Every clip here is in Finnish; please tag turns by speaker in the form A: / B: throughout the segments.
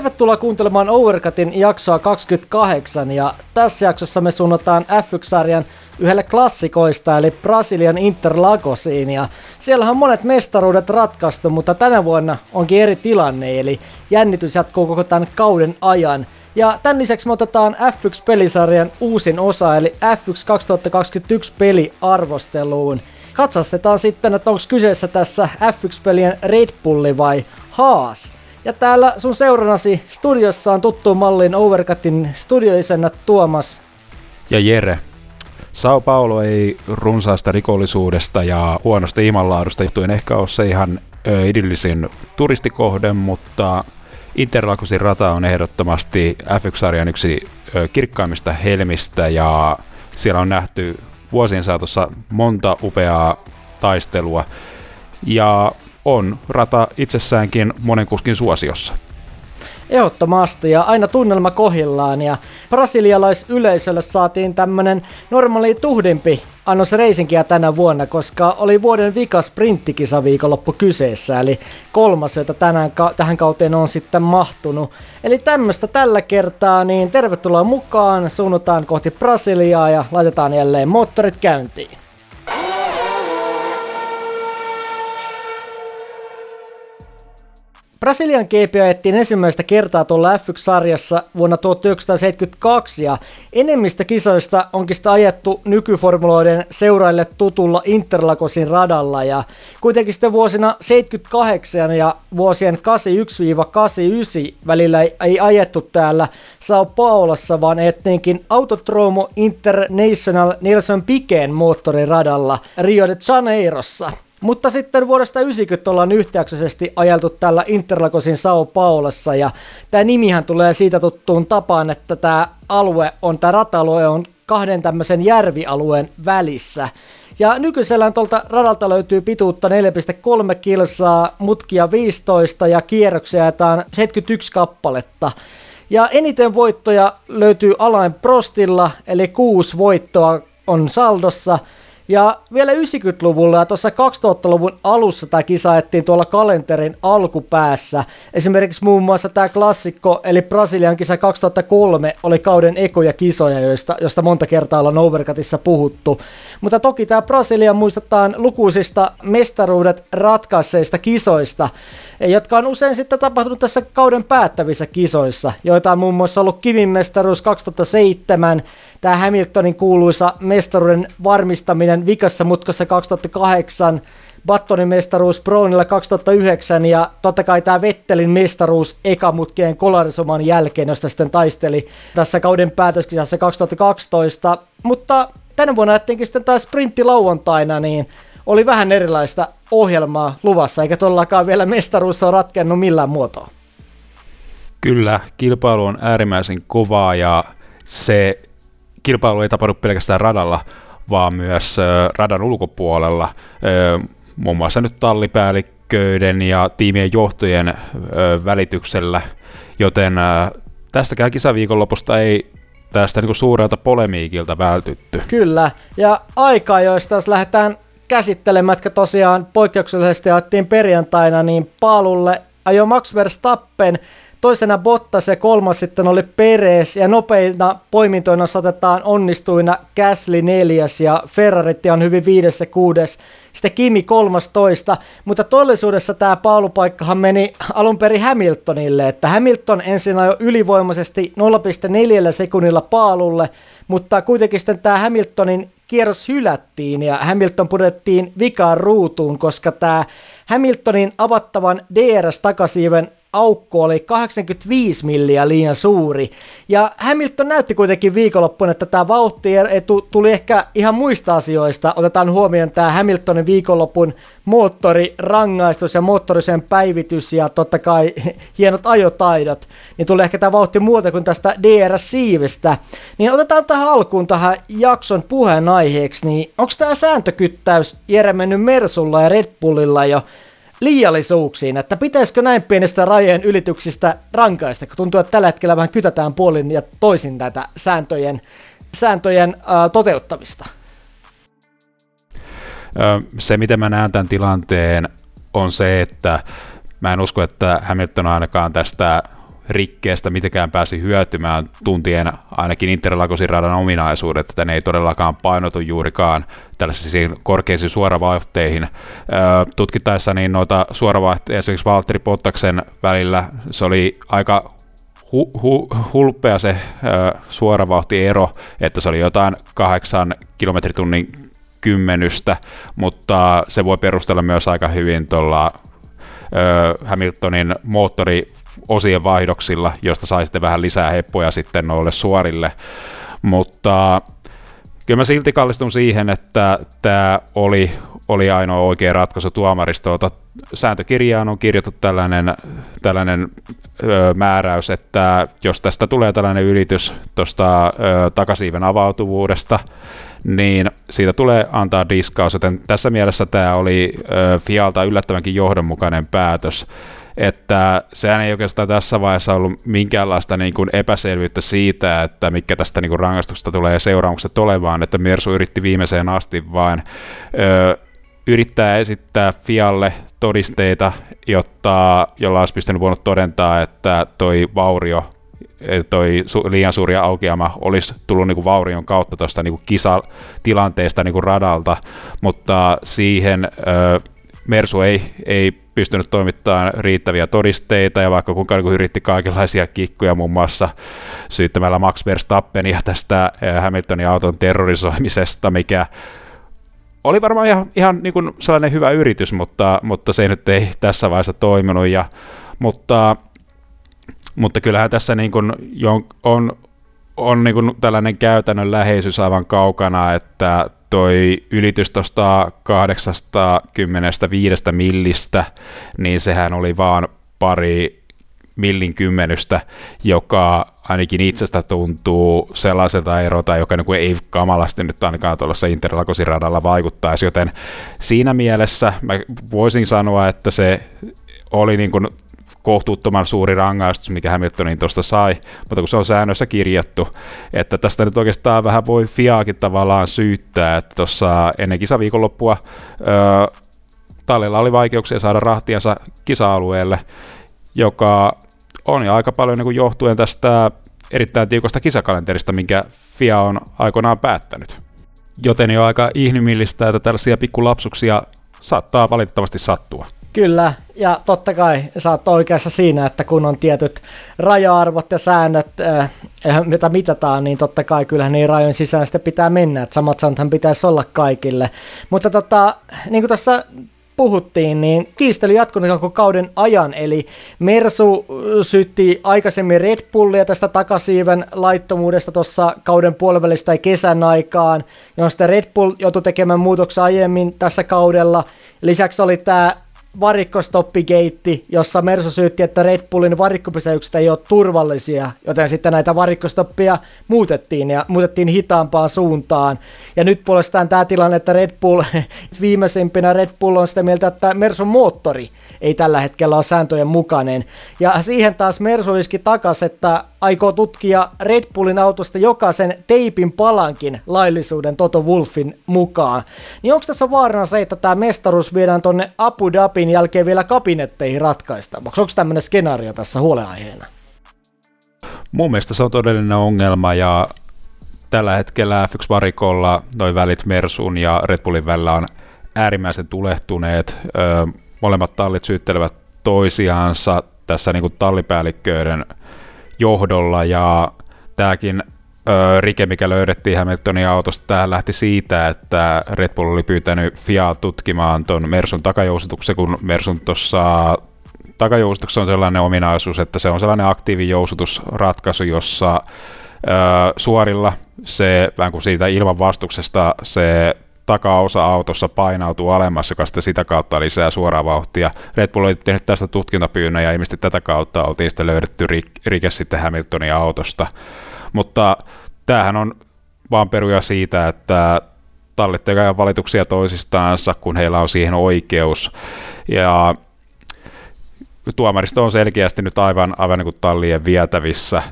A: Tervetuloa kuuntelemaan Overcutin jaksoa 28 ja tässä jaksossa me suunnataan F1-sarjan yhdelle klassikoista eli Brasilian Interlagosiin ja siellähän on monet mestaruudet ratkaistu, mutta tänä vuonna onkin eri tilanne eli jännitys jatkuu koko tämän kauden ajan. Ja tämän lisäksi me otetaan F1-pelisarjan uusin osa eli F1 2021 peliarvosteluun. Katsastetaan sitten, että onko kyseessä tässä F1-pelien Red Bulli vai Haas. Ja täällä sun seurannasi studiossa on tuttuun malliin Overcutin studioisennät Tuomas.
B: Ja Jere. Sao Paulo ei runsaasta rikollisuudesta ja huonosta ilmanlaadusta johtuen ehkä ole se ihan ö, idyllisin turistikohde, mutta Interlakusin rata on ehdottomasti F1-sarjan yksi ö, kirkkaimmista helmistä ja siellä on nähty vuosien saatossa monta upeaa taistelua. Ja on rata itsessäänkin monen kuskin suosiossa.
A: Ehdottomasti ja aina tunnelma kohillaan ja brasilialaisyleisölle saatiin tämmönen normaali tuhdimpi annos reisinkiä tänä vuonna, koska oli vuoden vika sprinttikisa viikonloppu kyseessä, eli kolmas, jota tänään, tähän kauteen on sitten mahtunut. Eli tämmöistä tällä kertaa, niin tervetuloa mukaan, suunnataan kohti Brasiliaa ja laitetaan jälleen moottorit käyntiin. Brasilian GP ajettiin ensimmäistä kertaa tuolla F1-sarjassa vuonna 1972 ja enemmistä kisoista onkin sitä ajettu nykyformuloiden seuraille tutulla Interlagosin radalla ja kuitenkin sitten vuosina 78 ja vuosien 81-89 välillä ei ajettu täällä Sao Paulossa, vaan etniinkin Autodromo International Nelson Piqueen moottoriradalla Rio de Janeirossa. Mutta sitten vuodesta 90 ollaan yhtäjaksoisesti ajeltu tällä Interlagosin Sao Paulossa ja tämä nimihän tulee siitä tuttuun tapaan, että tämä alue on, tämä rata-alue on kahden tämmöisen järvialueen välissä. Ja nykyisellään tuolta radalta löytyy pituutta 4,3 kilsaa, mutkia 15 ja kierroksia jaetaan 71 kappaletta. Ja eniten voittoja löytyy Alain Prostilla, eli kuusi voittoa on saldossa – ja vielä 90-luvulla ja tuossa 2000-luvun alussa tämä kisa ajettiin tuolla kalenterin alkupäässä. Esimerkiksi muun muassa tämä klassikko, eli Brasilian kisa 2003, oli kauden ekoja kisoja, joista, josta monta kertaa ollaan Overcutissa puhuttu. Mutta toki tämä Brasilia muistetaan lukuisista mestaruudet ratkaiseista kisoista, jotka on usein sitten tapahtunut tässä kauden päättävissä kisoissa, joita on muun muassa ollut Kivin mestaruus 2007, tämä Hamiltonin kuuluisa mestaruuden varmistaminen vikassa mutkassa 2008, Battonin mestaruus Brownilla 2009 ja totta kai tämä Vettelin mestaruus ekamutkien kolarisoman jälkeen, josta sitten taisteli tässä kauden päätöskisassa 2012. Mutta tänä vuonna jättiinkin sitten taas sprintti lauantaina, niin oli vähän erilaista ohjelmaa luvassa, eikä todellakaan vielä mestaruus ole ratkennut millään muotoa.
B: Kyllä, kilpailu on äärimmäisen kovaa ja se kilpailu ei tapahdu pelkästään radalla, vaan myös radan ulkopuolella, muun muassa nyt tallipäällikköiden ja tiimien johtojen välityksellä, joten tästäkään kisaviikonlopusta ei tästä niin suurelta polemiikilta vältytty.
A: Kyllä, ja aika, joista jos lähdetään käsittelemään, jotka tosiaan poikkeuksellisesti ajettiin perjantaina, niin paalulle ajo Max Verstappen Toisena Bottas ja kolmas sitten oli Perez ja nopeina poimintoina saatetaan onnistuina Gasly neljäs ja Ferrarit on hyvin viides ja kuudes. Sitten Kimi toista, mutta todellisuudessa tämä paalupaikkahan meni alun perin Hamiltonille, että Hamilton ensin ajoi ylivoimaisesti 0,4 sekunnilla paalulle, mutta kuitenkin sitten tämä Hamiltonin kierros hylättiin ja Hamilton pudettiin vikaan ruutuun, koska tämä Hamiltonin avattavan DRS-takasiiven aukko oli 85 milliä liian suuri. Ja Hamilton näytti kuitenkin viikonloppuna, että tämä vauhti tuli ehkä ihan muista asioista. Otetaan huomioon tämä Hamiltonin viikonlopun moottorirangaistus ja moottorisen päivitys ja totta kai hienot ajotaidot. Niin tulee ehkä tämä vauhti muuta kuin tästä DRS-siivestä. Niin otetaan tähän alkuun tähän jakson puheenaiheeksi, niin onko tämä sääntökyttäys Jere mennyt Mersulla ja Red Bullilla jo liiallisuuksiin, että pitäisikö näin pienestä rajojen ylityksistä rankaista, kun tuntuu, että tällä hetkellä vähän kytätään puolin ja toisin tätä sääntöjen, sääntöjen äh, toteuttamista.
B: Se, miten mä näen tämän tilanteen, on se, että mä en usko, että Hamilton ainakaan tästä rikkeestä mitenkään pääsi hyötymään tuntien ainakin Interlagosin radan ominaisuudet, että ne ei todellakaan painotu juurikaan tällaisiin korkeisiin suoravauhteihin. Tutkittaessa niin noita suoravauhteja esimerkiksi Valtteri Pottaksen välillä se oli aika hu, hu, hulpea se suoravauhtiero, että se oli jotain kahdeksan kilometritunnin kymmenystä, mutta se voi perustella myös aika hyvin tuolla Hamiltonin moottori osien vaihdoksilla, josta sai sitten vähän lisää heppoja sitten noille suorille. Mutta kyllä mä silti kallistun siihen, että tämä oli, oli ainoa oikea ratkaisu tuomaristolta. Sääntökirjaan on kirjattu tällainen, tällainen ö, määräys, että jos tästä tulee tällainen ylitys tuosta takasiiven avautuvuudesta, niin siitä tulee antaa diskaus, joten tässä mielessä tämä oli ö, Fialta yllättävänkin johdonmukainen päätös että sehän ei oikeastaan tässä vaiheessa ollut minkäänlaista niin kuin epäselvyyttä siitä, että mikä tästä niin kuin rangaistuksesta tulee seuraamukset olemaan, että Mersu yritti viimeiseen asti vain ö, yrittää esittää Fialle todisteita, jotta, jolla olisi pystynyt voinut todentaa, että toi vaurio toi su- liian suuri aukeama olisi tullut niinku vaurion kautta tuosta niinku kisatilanteesta niinku radalta, mutta siihen ö, Mersu ei, ei pystynyt toimittamaan riittäviä todisteita, ja vaikka kuinka niin yritti kaikenlaisia kikkuja muun muassa syyttämällä Max Verstappenia tästä eh, Hamiltonin auton terrorisoimisesta, mikä oli varmaan ihan, ihan niin kuin sellainen hyvä yritys, mutta, mutta se nyt ei tässä vaiheessa toiminut, ja, mutta, mutta kyllähän tässä niin kuin on, on niin kuin tällainen käytännön läheisyys aivan kaukana, että toi ylitys tuosta 85 millistä, niin sehän oli vaan pari millin kymmenystä, joka ainakin itsestä tuntuu sellaiselta erota, joka niin kuin ei kamalasti nyt ainakaan tuollaisessa Interlagosin vaikuttaisi, joten siinä mielessä mä voisin sanoa, että se oli niin kuin kohtuuttoman suuri rangaistus, mikä Hamiltonin tuosta sai, mutta kun se on säännössä kirjattu, että tästä nyt oikeastaan vähän voi Fiaakin tavallaan syyttää, että tuossa ennen kisaviikonloppua öö, Tallilla oli vaikeuksia saada rahtiansa kisa-alueelle, joka on jo aika paljon niin kuin johtuen tästä erittäin tiukasta kisakalenterista, minkä FIA on aikoinaan päättänyt. Joten jo aika inhimillistä, että tällaisia pikkulapsuksia saattaa valitettavasti sattua.
A: Kyllä, ja totta kai sä oot oikeassa siinä, että kun on tietyt raja-arvot ja säännöt, äh, mitä mitataan, niin totta kai kyllähän niin rajojen sisään sitten pitää mennä, että samat säännöthän pitäisi olla kaikille. Mutta tota, niin kuin tuossa puhuttiin, niin kiistely jatkunut koko kauden ajan, eli Mersu sytti aikaisemmin Red Bullia tästä takasiiven laittomuudesta tuossa kauden puolivälistä tai kesän aikaan, sitten Red Bull joutui tekemään muutoksia aiemmin tässä kaudella. Lisäksi oli tämä varikkostoppigeitti, jossa Mersu syytti, että Red Bullin varikkopysäykset ei ole turvallisia, joten sitten näitä varikkostoppia muutettiin ja muutettiin hitaampaan suuntaan. Ja nyt puolestaan tämä tilanne, että Red Bull, viimeisimpinä Red Bull on sitä mieltä, että Mersun moottori ei tällä hetkellä ole sääntöjen mukainen. Ja siihen taas Mersu iski takas, että aikoo tutkia Red Bullin autosta jokaisen teipin palankin laillisuuden Toto Wolfin mukaan. Niin onko tässä vaarana se, että tämä mestaruus viedään tonne Abu Dhabin jälkeen vielä kabinetteihin ratkaistavaksi? Onko tämmöinen skenaario tässä huolenaiheena?
B: Mun mielestä se on todellinen ongelma ja tällä hetkellä F1-varikolla noin välit Mersun ja Red Bullin välillä on äärimmäisen tulehtuneet. Ö, molemmat tallit syyttelevät toisiaansa tässä niin kuin tallipäällikköiden johdolla ja tämäkin rike, mikä löydettiin Hamiltonin autosta, tämä lähti siitä, että Red Bull oli pyytänyt FIA tutkimaan tuon Mersun takajousituksen, kun Mersun tuossa takajousutuksessa on sellainen ominaisuus, että se on sellainen aktiivijousutusratkaisu, jossa ö, suorilla se vähän kuin siitä ilman vastuksesta se takaosa autossa painautuu alemmas, joka sitten sitä kautta lisää suoraa vauhtia. Red Bull oli tehnyt tästä tutkintapyynnön ja ilmeisesti tätä kautta oltiin sitten löydetty rike sitten Hamiltonin autosta. Mutta tämähän on vaan peruja siitä, että tallit tekevät valituksia toisistaansa, kun heillä on siihen oikeus. Ja tuomaristo on selkeästi nyt aivan, aivan niin kuin tallien vietävissä,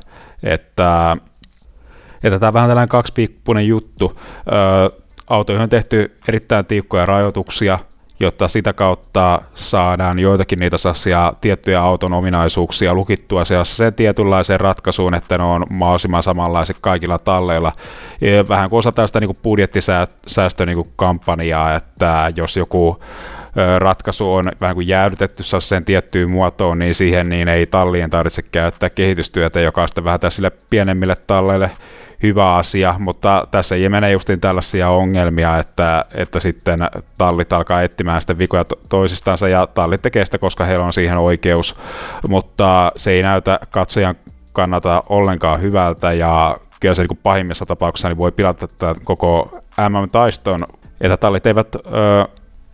B: että, että tämä on vähän tällainen kaksipiippunen juttu. Autoihin on tehty erittäin tiukkoja rajoituksia, jotta sitä kautta saadaan joitakin niitä sassia tiettyjä auton ominaisuuksia lukittua sen tietynlaiseen ratkaisuun, että ne on mahdollisimman samanlaiset kaikilla talleilla. Ja vähän kuin osa tästä niin budjettisäästökampanjaa, niin että jos joku ratkaisu on vähän kuin jäädytetty sen tiettyyn muotoon, niin siihen niin ei tallien tarvitse käyttää kehitystyötä, joka on sitten vähän tässä pienemmille talleille hyvä asia, mutta tässä ei mene justiin tällaisia ongelmia, että, että sitten tallit alkaa etsimään sitten vikoja to- toisistansa ja tallit tekee sitä, koska heillä on siihen oikeus, mutta se ei näytä katsojan kannata ollenkaan hyvältä ja kyllä se niin pahimmissa tapauksissa niin voi pilata koko MM-taiston, että tallit eivät ö,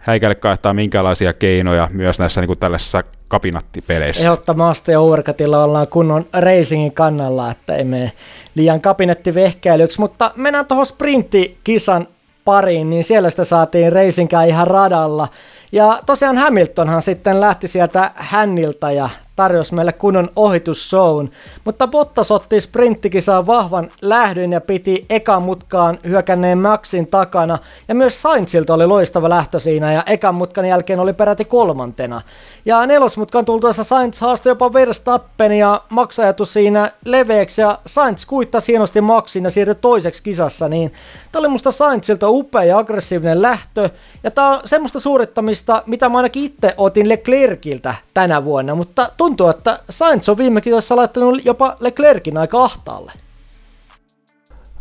B: häikäille kaihtaa minkälaisia keinoja myös näissä niin kuin tällaisissa kapinattipeleissä.
A: Ehdottomasti ja Overcutilla ollaan kunnon racingin kannalla, että ei mene liian kabinettivehkäilyksi, mutta mennään tuohon sprinttikisan pariin, niin siellä sitä saatiin racingkään ihan radalla. Ja tosiaan Hamiltonhan sitten lähti sieltä hänniltä ja tarjosi meille kunnon ohitusshown, mutta Bottas otti sprinttikisaan vahvan lähdön ja piti ekan mutkaan hyökänneen Maxin takana, ja myös Sainzilta oli loistava lähtö siinä, ja ekan mutkan jälkeen oli peräti kolmantena. Ja nelosmutkan tultuessa Sainz haastoi jopa Verstappen, ja Max ajatui siinä leveäksi, ja Sainz kuittasi hienosti Maxin ja siirtyi toiseksi kisassa, niin tämä oli musta Sainzilta upea ja aggressiivinen lähtö, ja tämä on semmoista suorittamista, mitä mä ainakin itse otin Leclerciltä tänä vuonna, mutta tuntuu, että Sainz on viime kisassa laittanut jopa Leclerkin aika ahtaalle.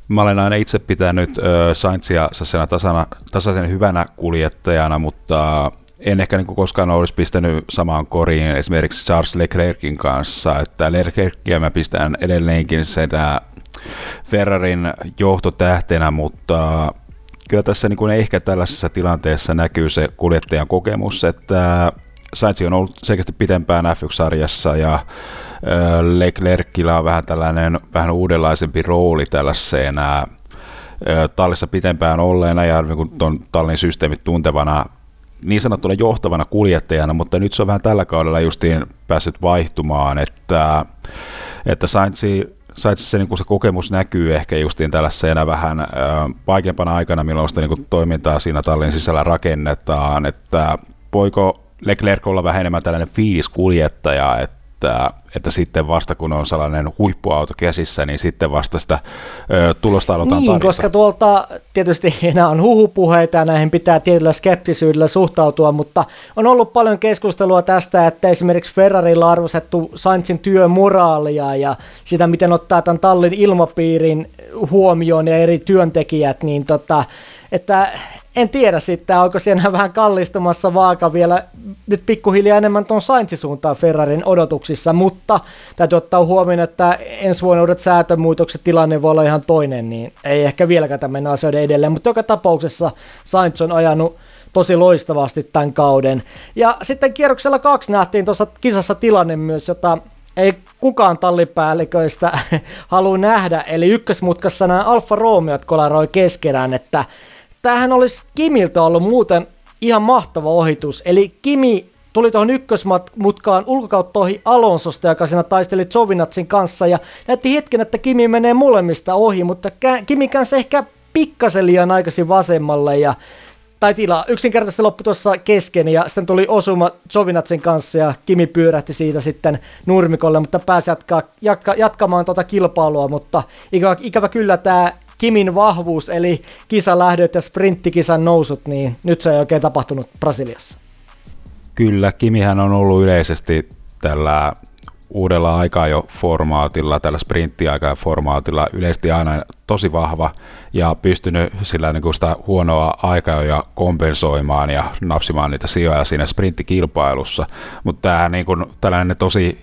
B: Mä olen aina itse pitänyt äh, Sainzia tasana, tasaisen hyvänä kuljettajana, mutta en ehkä niin koskaan olisi pistänyt samaan koriin esimerkiksi Charles Leclerkin kanssa, että Leclerkia mä pistän edelleenkin sitä Ferrarin johtotähtenä, mutta kyllä tässä niin kuin ehkä tällaisessa tilanteessa näkyy se kuljettajan kokemus, että Sainz on ollut selkeästi pitempään F1-sarjassa ja Leclercillä on vähän tällainen vähän uudenlaisempi rooli tällaiseen tallissa pitempään olleena ja niin tuon tallin systeemit tuntevana niin sanottuna johtavana kuljettajana, mutta nyt se on vähän tällä kaudella justiin päässyt vaihtumaan, että, että Sainzi Saitsi se, niin se kokemus näkyy ehkä justiin tällaisena vähän äh, vaikeampana aikana, milloin sitä niin toimintaa siinä tallin sisällä rakennetaan, että voiko Leclerc olla vähän enemmän tällainen fiiliskuljettaja, että, että sitten vasta kun on sellainen huippuauto käsissä, niin sitten vasta sitä ö, tulosta aloitetaan
A: Niin, tarjota. koska tuolta tietysti enää on huhupuheita ja näihin pitää tietyllä skeptisyydellä suhtautua, mutta on ollut paljon keskustelua tästä, että esimerkiksi Ferrarilla on arvostettu Sainzin työmoraalia ja sitä, miten ottaa tämän tallin ilmapiirin huomioon ja eri työntekijät, niin tota, että en tiedä sitten, onko siellä vähän kallistumassa vaaka vielä. Nyt pikkuhiljaa enemmän tuon Sainzin suuntaan Ferrarin odotuksissa, mutta täytyy ottaa huomioon, että ensi vuonna uudet säätömuutokset, tilanne voi olla ihan toinen, niin ei ehkä vieläkään mennä asioiden edelleen, mutta joka tapauksessa Sainz on ajanut tosi loistavasti tämän kauden. Ja sitten kierroksella kaksi nähtiin tuossa kisassa tilanne myös, jota ei kukaan tallipäälliköistä halua nähdä, eli ykkösmutkassa nämä Alfa Romeot kolaroi keskenään, että tämähän olisi Kimiltä ollut muuten ihan mahtava ohitus. Eli Kimi tuli tuohon ykkösmutkaan ulkokautta ohi Alonsosta, joka siinä taisteli Jovinatsin kanssa, ja näytti hetken, että Kimi menee molemmista ohi, mutta Kimi kanssa ehkä pikkasen liian aikaisin vasemmalle, ja tai tilaa. Yksinkertaisesti loppu tuossa kesken ja sitten tuli osuma Jovinatsin kanssa ja Kimi pyörähti siitä sitten nurmikolle, mutta pääsi jatkaa, jatka, jatkamaan tuota kilpailua, mutta ikävä, ikävä kyllä tämä Kimin vahvuus, eli kisalähdöt ja sprinttikisan nousut, niin nyt se ei oikein tapahtunut Brasiliassa.
B: Kyllä, Kimihän on ollut yleisesti tällä uudella aikaa jo formaatilla, tällä sprinttiaikaa formaatilla yleisesti aina tosi vahva ja pystynyt sillä niin kuin sitä huonoa aikaa jo kompensoimaan ja napsimaan niitä sijoja siinä sprinttikilpailussa. Mutta tämä niin kuin, tällainen tosi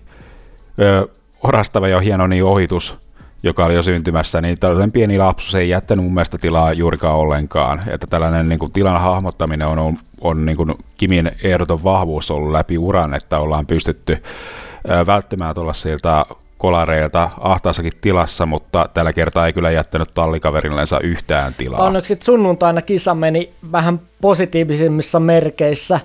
B: ö, orastava ja hieno niin ohitus joka oli jo syntymässä, niin tällainen pieni lapsus ei jättänyt mun mielestä tilaa juurikaan ollenkaan. Että tällainen niin kuin, tilan hahmottaminen on, on, on niin kuin Kimin ehdoton vahvuus ollut läpi uran, että ollaan pystytty välttämään tuollaisilta kolareilta ahtaassakin tilassa, mutta tällä kertaa ei kyllä jättänyt tallikaverillensa yhtään tilaa.
A: Onneksi sunnuntaina kisa meni vähän positiivisimmissa merkeissä.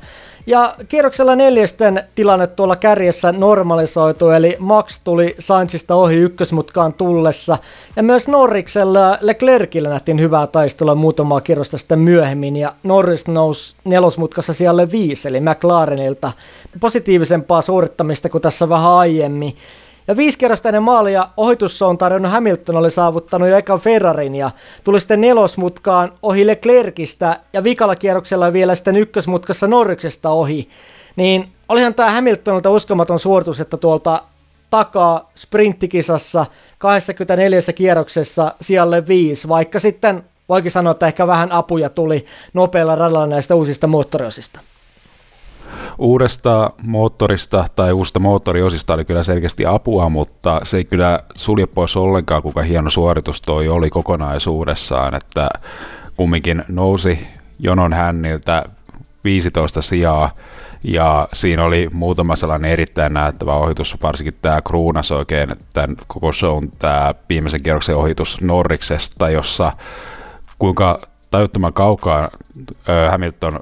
A: Ja kierroksella neljästen tilanne tuolla kärjessä normalisoitu, eli Max tuli Sainzista ohi ykkösmutkaan tullessa. Ja myös Norriksella Leclercillä nähtiin hyvää taistelua muutamaa kierrosta sitten myöhemmin, ja Norris nousi nelosmutkassa siellä viisi, eli McLarenilta. Positiivisempaa suorittamista kuin tässä vähän aiemmin. Ja viisi kerrosta ennen maalia on tarjonnut Hamilton oli saavuttanut jo ekan Ferrarin ja tuli sitten nelosmutkaan ohi Leclercistä ja vikalla kierroksella vielä sitten ykkösmutkassa Norriksesta ohi. Niin olihan tämä Hamiltonilta uskomaton suoritus, että tuolta takaa sprinttikisassa 24 kierroksessa sijalle viisi, vaikka sitten voikin sanoa, että ehkä vähän apuja tuli nopealla radalla näistä uusista moottoriosista
B: uudesta moottorista tai uusista moottoriosista oli kyllä selkeästi apua, mutta se ei kyllä sulje pois ollenkaan, kuinka hieno suoritus toi oli kokonaisuudessaan, että kumminkin nousi jonon hänniltä 15 sijaa, ja siinä oli muutama sellainen erittäin näyttävä ohitus, varsinkin tämä kruunas oikein tämän koko shown, tämä viimeisen kierroksen ohitus Norriksesta, jossa kuinka tajuttoman kaukaa Hamilton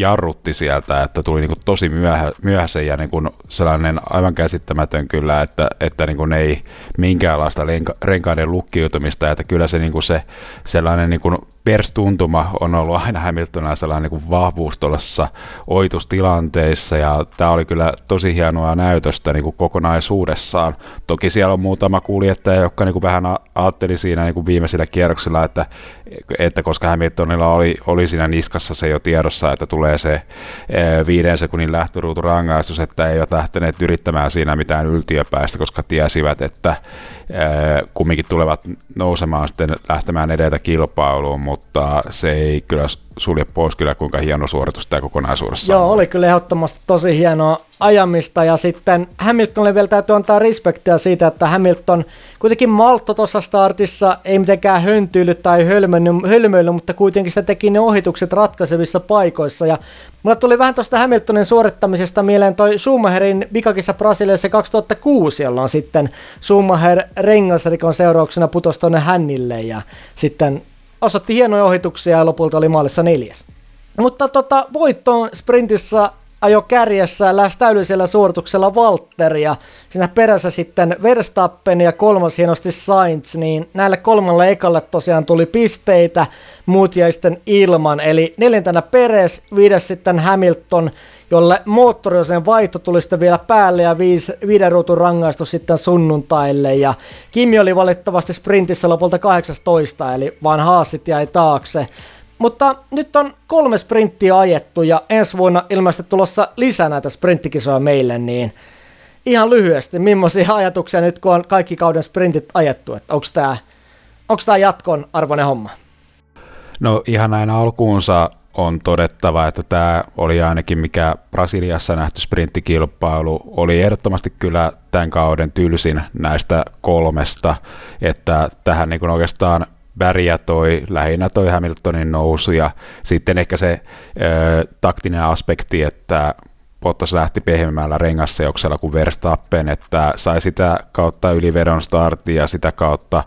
B: jarrutti sieltä, että tuli niin tosi myöhä, myöhäisen ja niin kuin sellainen aivan käsittämätön kyllä, että, että niin kuin ei minkäänlaista renka, renkaiden lukkiutumista, että kyllä se, niin kuin se sellainen niin kuin perstuntuma on ollut aina Hamiltonilla sellainen niin kuin vahvuus tuollaisessa oitustilanteissa ja tämä oli kyllä tosi hienoa näytöstä niin kuin kokonaisuudessaan. Toki siellä on muutama kuljettaja, jotka niin kuin vähän ajatteli siinä niin kuin viimeisillä kierroksilla, että, että koska Hamiltonilla oli, oli siinä niskassa se jo tiedossa, että tulee se eh, viiden sekunnin lähtöruutu rangaistus, että eivät lähteneet yrittämään siinä mitään yltiöpäistä, koska tiesivät, että kumminkin tulevat nousemaan sitten lähtemään edeltä kilpailuun, mutta se ei kyllä sulje pois kyllä kuinka hieno suoritus tämä kokonaisuudessa
A: Joo, oli. kyllä ehdottomasti tosi hienoa ajamista. Ja sitten Hamiltonille vielä täytyy antaa respektiä siitä, että Hamilton kuitenkin maltto tuossa startissa ei mitenkään höntyily tai hölmöily, mutta kuitenkin se teki ne ohitukset ratkaisevissa paikoissa. Ja mulla tuli vähän tuosta Hamiltonin suorittamisesta mieleen toi Schumacherin vikakissa Brasiliassa 2006, jolloin sitten Schumacher rengasrikon seurauksena putosi tuonne hännille. Ja sitten osoitti hienoja ohituksia ja lopulta oli maalissa neljäs. Mutta tota, voittoon sprintissä ajo kärjessä lähes täydellisellä suorituksella Valtteri ja siinä perässä sitten Verstappen ja kolmas hienosti Sainz, niin näille kolmalle ekalle tosiaan tuli pisteitä, muut jäi sitten ilman, eli neljäntenä Peres, viides sitten Hamilton, jolle moottoriosen vaihto tuli sitten vielä päälle ja viis, viiden ruutun rangaistus sitten sunnuntaille. Ja Kimi oli valitettavasti sprintissä lopulta 18, eli vaan haasit jäi taakse. Mutta nyt on kolme sprinttiä ajettu ja ensi vuonna ilmeisesti tulossa lisää näitä sprinttikisoja meille, niin ihan lyhyesti, millaisia ajatuksia nyt kun on kaikki kauden sprintit ajettu, että onko tämä onko tämä jatkon arvoinen homma?
B: No ihan näin alkuunsa on todettava, että tämä oli ainakin mikä Brasiliassa nähty sprinttikilpailu, oli ehdottomasti kyllä tämän kauden tylsin näistä kolmesta, että tähän niin kuin oikeastaan väriä toi, lähinnä toi Hamiltonin nousu ja sitten ehkä se ö, taktinen aspekti, että Bottas lähti pehmeämmällä rengasseoksella kuin Verstappen, että sai sitä kautta ylivedon startin ja sitä kautta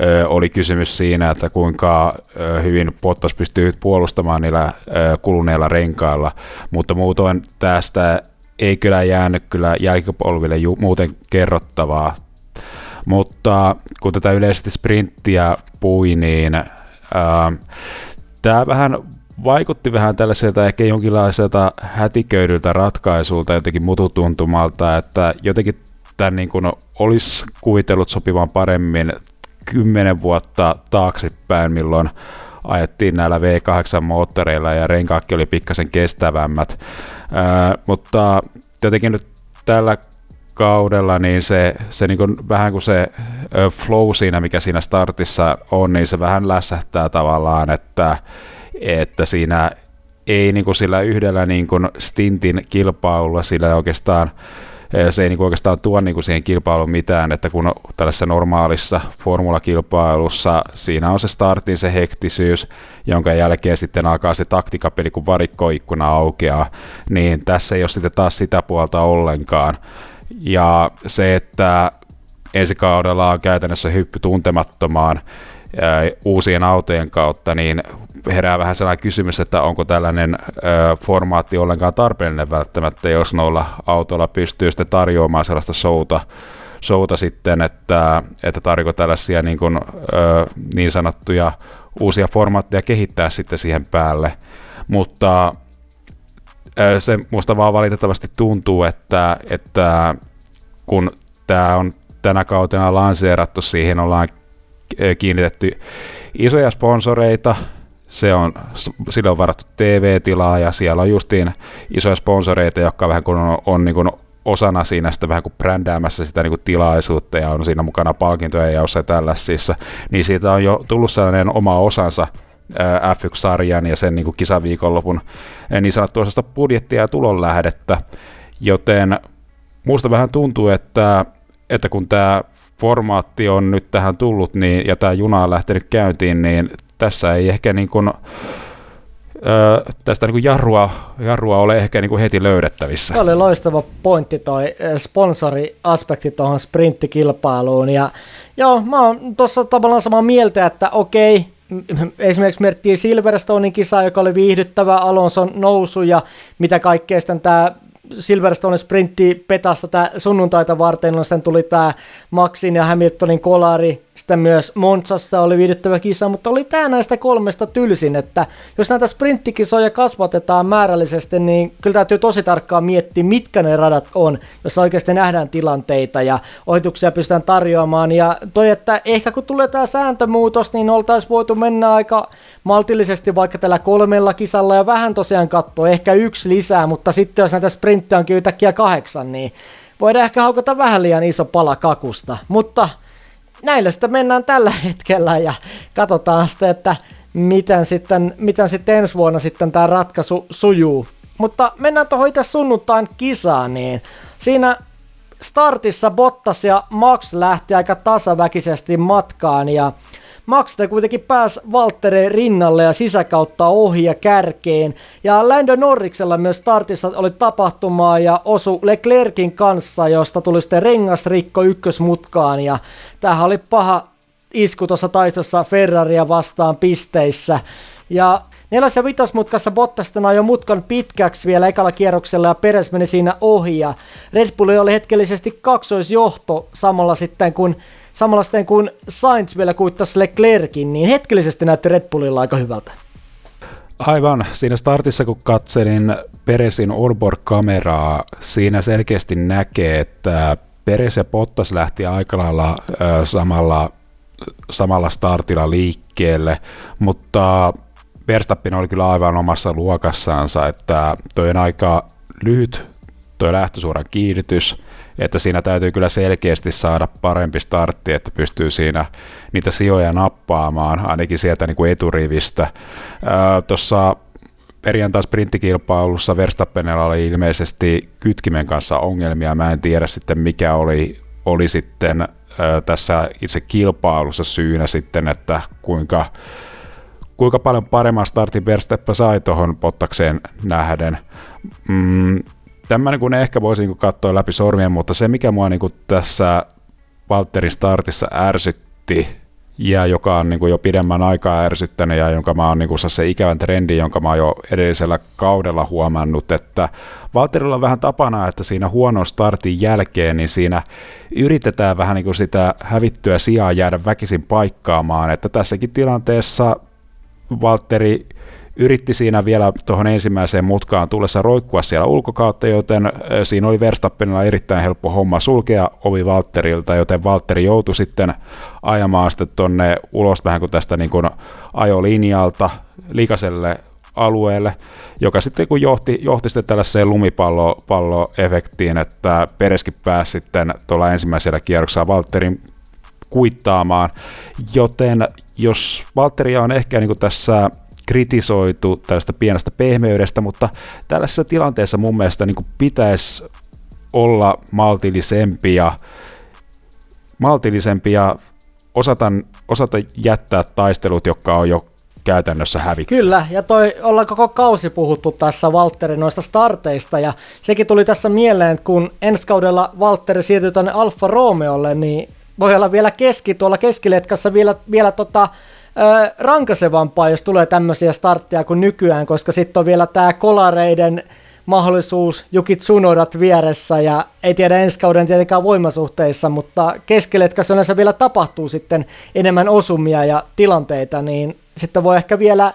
B: ö, oli kysymys siinä, että kuinka ö, hyvin Bottas pystyy puolustamaan niillä ö, kuluneilla renkailla, mutta muutoin tästä ei kyllä jäänyt kyllä jälkipolville ju- muuten kerrottavaa. Mutta kun tätä yleisesti sprinttiä pui, niin tämä vähän vaikutti vähän tällaiselta ehkä jonkinlaiselta hätiköidyltä ratkaisulta, jotenkin mututuntumalta, että jotenkin tämän niin kuin olisi kuvitellut sopivan paremmin kymmenen vuotta taaksepäin, milloin ajettiin näillä V8-moottoreilla ja renkaakki oli pikkasen kestävämmät. Ää, mutta jotenkin nyt tällä kaudella, niin se, se niin kuin, vähän kuin se flow siinä, mikä siinä startissa on, niin se vähän lässähtää tavallaan, että että siinä ei niin kuin sillä yhdellä niin kuin stintin kilpailulla sillä oikeastaan se ei niin kuin oikeastaan tuo niin kuin siihen kilpailuun mitään, että kun tällaisessa normaalissa formulakilpailussa siinä on se startin se hektisyys, jonka jälkeen sitten alkaa se taktikapeli, kun varikkoikkuna aukeaa, niin tässä ei ole sitten taas sitä puolta ollenkaan. Ja se, että ensi kaudella on käytännössä hyppy tuntemattomaan, uusien autojen kautta, niin herää vähän sellainen kysymys, että onko tällainen formaatti ollenkaan tarpeellinen välttämättä, jos noilla autoilla pystyy sitten tarjoamaan sellaista showta, showta sitten, että, että tarjoako tällaisia niin, kuin, niin sanottuja uusia formaatteja kehittää sitten siihen päälle. Mutta se musta vaan valitettavasti tuntuu, että, että kun tämä on tänä kautena lanseerattu, siihen ollaan kiinnitetty isoja sponsoreita, se on, sille on varattu TV-tilaa ja siellä on justiin isoja sponsoreita, jotka vähän kun on, on niin kuin osana siinä sitä vähän kuin brändäämässä sitä niin kuin tilaisuutta ja on siinä mukana palkintoja ja jossain tällaisissa, niin siitä on jo tullut sellainen oma osansa F1-sarjan ja sen niin kuin kisaviikonlopun niin sanottua budjettia ja tulonlähdettä, joten musta vähän tuntuu, että, että kun tämä formaatti on nyt tähän tullut niin, ja tämä juna on lähtenyt käyntiin, niin tässä ei ehkä niin kuin, ö, tästä niin jarrua, jarrua ole ehkä niin heti löydettävissä.
A: Tämä oli loistava pointti toi sponsoriaspekti tuohon sprinttikilpailuun. Ja joo, mä oon tuossa tavallaan samaa mieltä, että okei, esimerkiksi miettii Silverstonein kisa, joka oli viihdyttävä, Alonson nousu ja mitä kaikkea sitten tämä Silverstone sprintti petasta tätä sunnuntaita varten, no sitten tuli tämä Maxin ja Hamiltonin kolari, sitten myös Monsassa oli viihdyttävä kisa, mutta oli tämä näistä kolmesta tylsin, että jos näitä sprinttikisoja kasvatetaan määrällisesti, niin kyllä täytyy tosi tarkkaan miettiä, mitkä ne radat on, jos oikeasti nähdään tilanteita ja ohituksia pystytään tarjoamaan. Ja toi, että ehkä kun tulee tämä sääntömuutos, niin oltaisiin voitu mennä aika maltillisesti vaikka tällä kolmella kisalla ja vähän tosiaan katsoa, ehkä yksi lisää, mutta sitten jos näitä sprinttejä onkin yhtäkkiä kahdeksan, niin voidaan ehkä haukata vähän liian iso pala kakusta, mutta näillä sitten mennään tällä hetkellä ja katsotaan sitten, että miten sitten, miten sitten ensi vuonna sitten tämä ratkaisu sujuu. Mutta mennään tuohon itse sunnuntain kisaan, niin siinä startissa Bottas ja Max lähti aika tasaväkisesti matkaan ja Max kuitenkin pääsi Valtteri rinnalle ja sisäkautta ohi ja kärkeen. Ja Lando Norriksella myös startissa oli tapahtumaa ja osu Leclerkin kanssa, josta tuli sitten rengasrikko ykkösmutkaan. Ja tämähän oli paha isku tuossa taistossa Ferraria vastaan pisteissä. Ja neljäs- ja vitosmutkassa Bottas ajoi mutkan pitkäksi vielä ekalla kierroksella ja Peres meni siinä ohi. Ja Red Bull oli hetkellisesti kaksoisjohto samalla sitten kun samalla sitten kun Sainz vielä kuittasi Leclerkin, niin hetkellisesti näytti Red Bullilla aika hyvältä.
B: Aivan. Siinä startissa kun katselin Peresin Orbor-kameraa, siinä selkeästi näkee, että Peres ja Bottas lähti aika lailla samalla, samalla startilla liikkeelle, mutta Verstappen oli kyllä aivan omassa luokassaansa, että toi on aika lyhyt toi lähtösuoran kiihdytys, että siinä täytyy kyllä selkeästi saada parempi startti, että pystyy siinä niitä sijoja nappaamaan, ainakin sieltä niin kuin eturivistä. Tuossa perjantai sprinttikilpailussa Verstappenella oli ilmeisesti kytkimen kanssa ongelmia. Mä en tiedä sitten mikä oli, oli sitten tässä itse kilpailussa syynä sitten, että kuinka, kuinka paljon paremman startin Verstappen sai tuohon Pottakseen nähden. Mm, tämä niin kuin ehkä voisi niin katsoa läpi sormien, mutta se mikä mua niin kuin tässä Valtterin startissa ärsytti, ja joka on niin kuin jo pidemmän aikaa ärsyttänyt ja jonka mä oon niin kuin se ikävän trendi, jonka mä oon jo edellisellä kaudella huomannut, että Valterilla on vähän tapana, että siinä huonon startin jälkeen, niin siinä yritetään vähän niin kuin sitä hävittyä sijaa jäädä väkisin paikkaamaan, että tässäkin tilanteessa Valtteri yritti siinä vielä tuohon ensimmäiseen mutkaan tullessa roikkua siellä ulkokautta, joten siinä oli Verstappenilla erittäin helppo homma sulkea ovi Valtterilta, joten Valtteri joutui sitten ajamaan sitten tuonne ulos vähän kuin tästä niin kuin ajolinjalta liikaselle alueelle, joka sitten kun johti, johti sitten tällaiseen lumipalloefektiin, että Pereskin pääsi sitten tuolla ensimmäisellä kierroksella Valtterin kuittaamaan, joten jos Valtteria on ehkä niin kuin tässä kritisoitu tällaista pienestä pehmeydestä, mutta tällaisessa tilanteessa mun mielestä niin pitäisi olla maltillisempi ja, maltillisempi ja osata, osata jättää taistelut, jotka on jo käytännössä hävitty.
A: Kyllä, ja toi ollaan koko kausi puhuttu tässä Valtterin noista starteista, ja sekin tuli tässä mieleen, kun ensi kaudella Valtteri siirtyi tänne Alfa Romeolle, niin voi olla vielä keski, tuolla keskiletkassa vielä, vielä tota, rankasevampaa, jos tulee tämmöisiä startteja kuin nykyään, koska sitten on vielä tämä kolareiden mahdollisuus, Jukit Tsunodat vieressä ja ei tiedä ensi kauden tietenkään voimasuhteissa, mutta keskiletkassa yleensä vielä tapahtuu sitten enemmän osumia ja tilanteita, niin sitten voi ehkä vielä,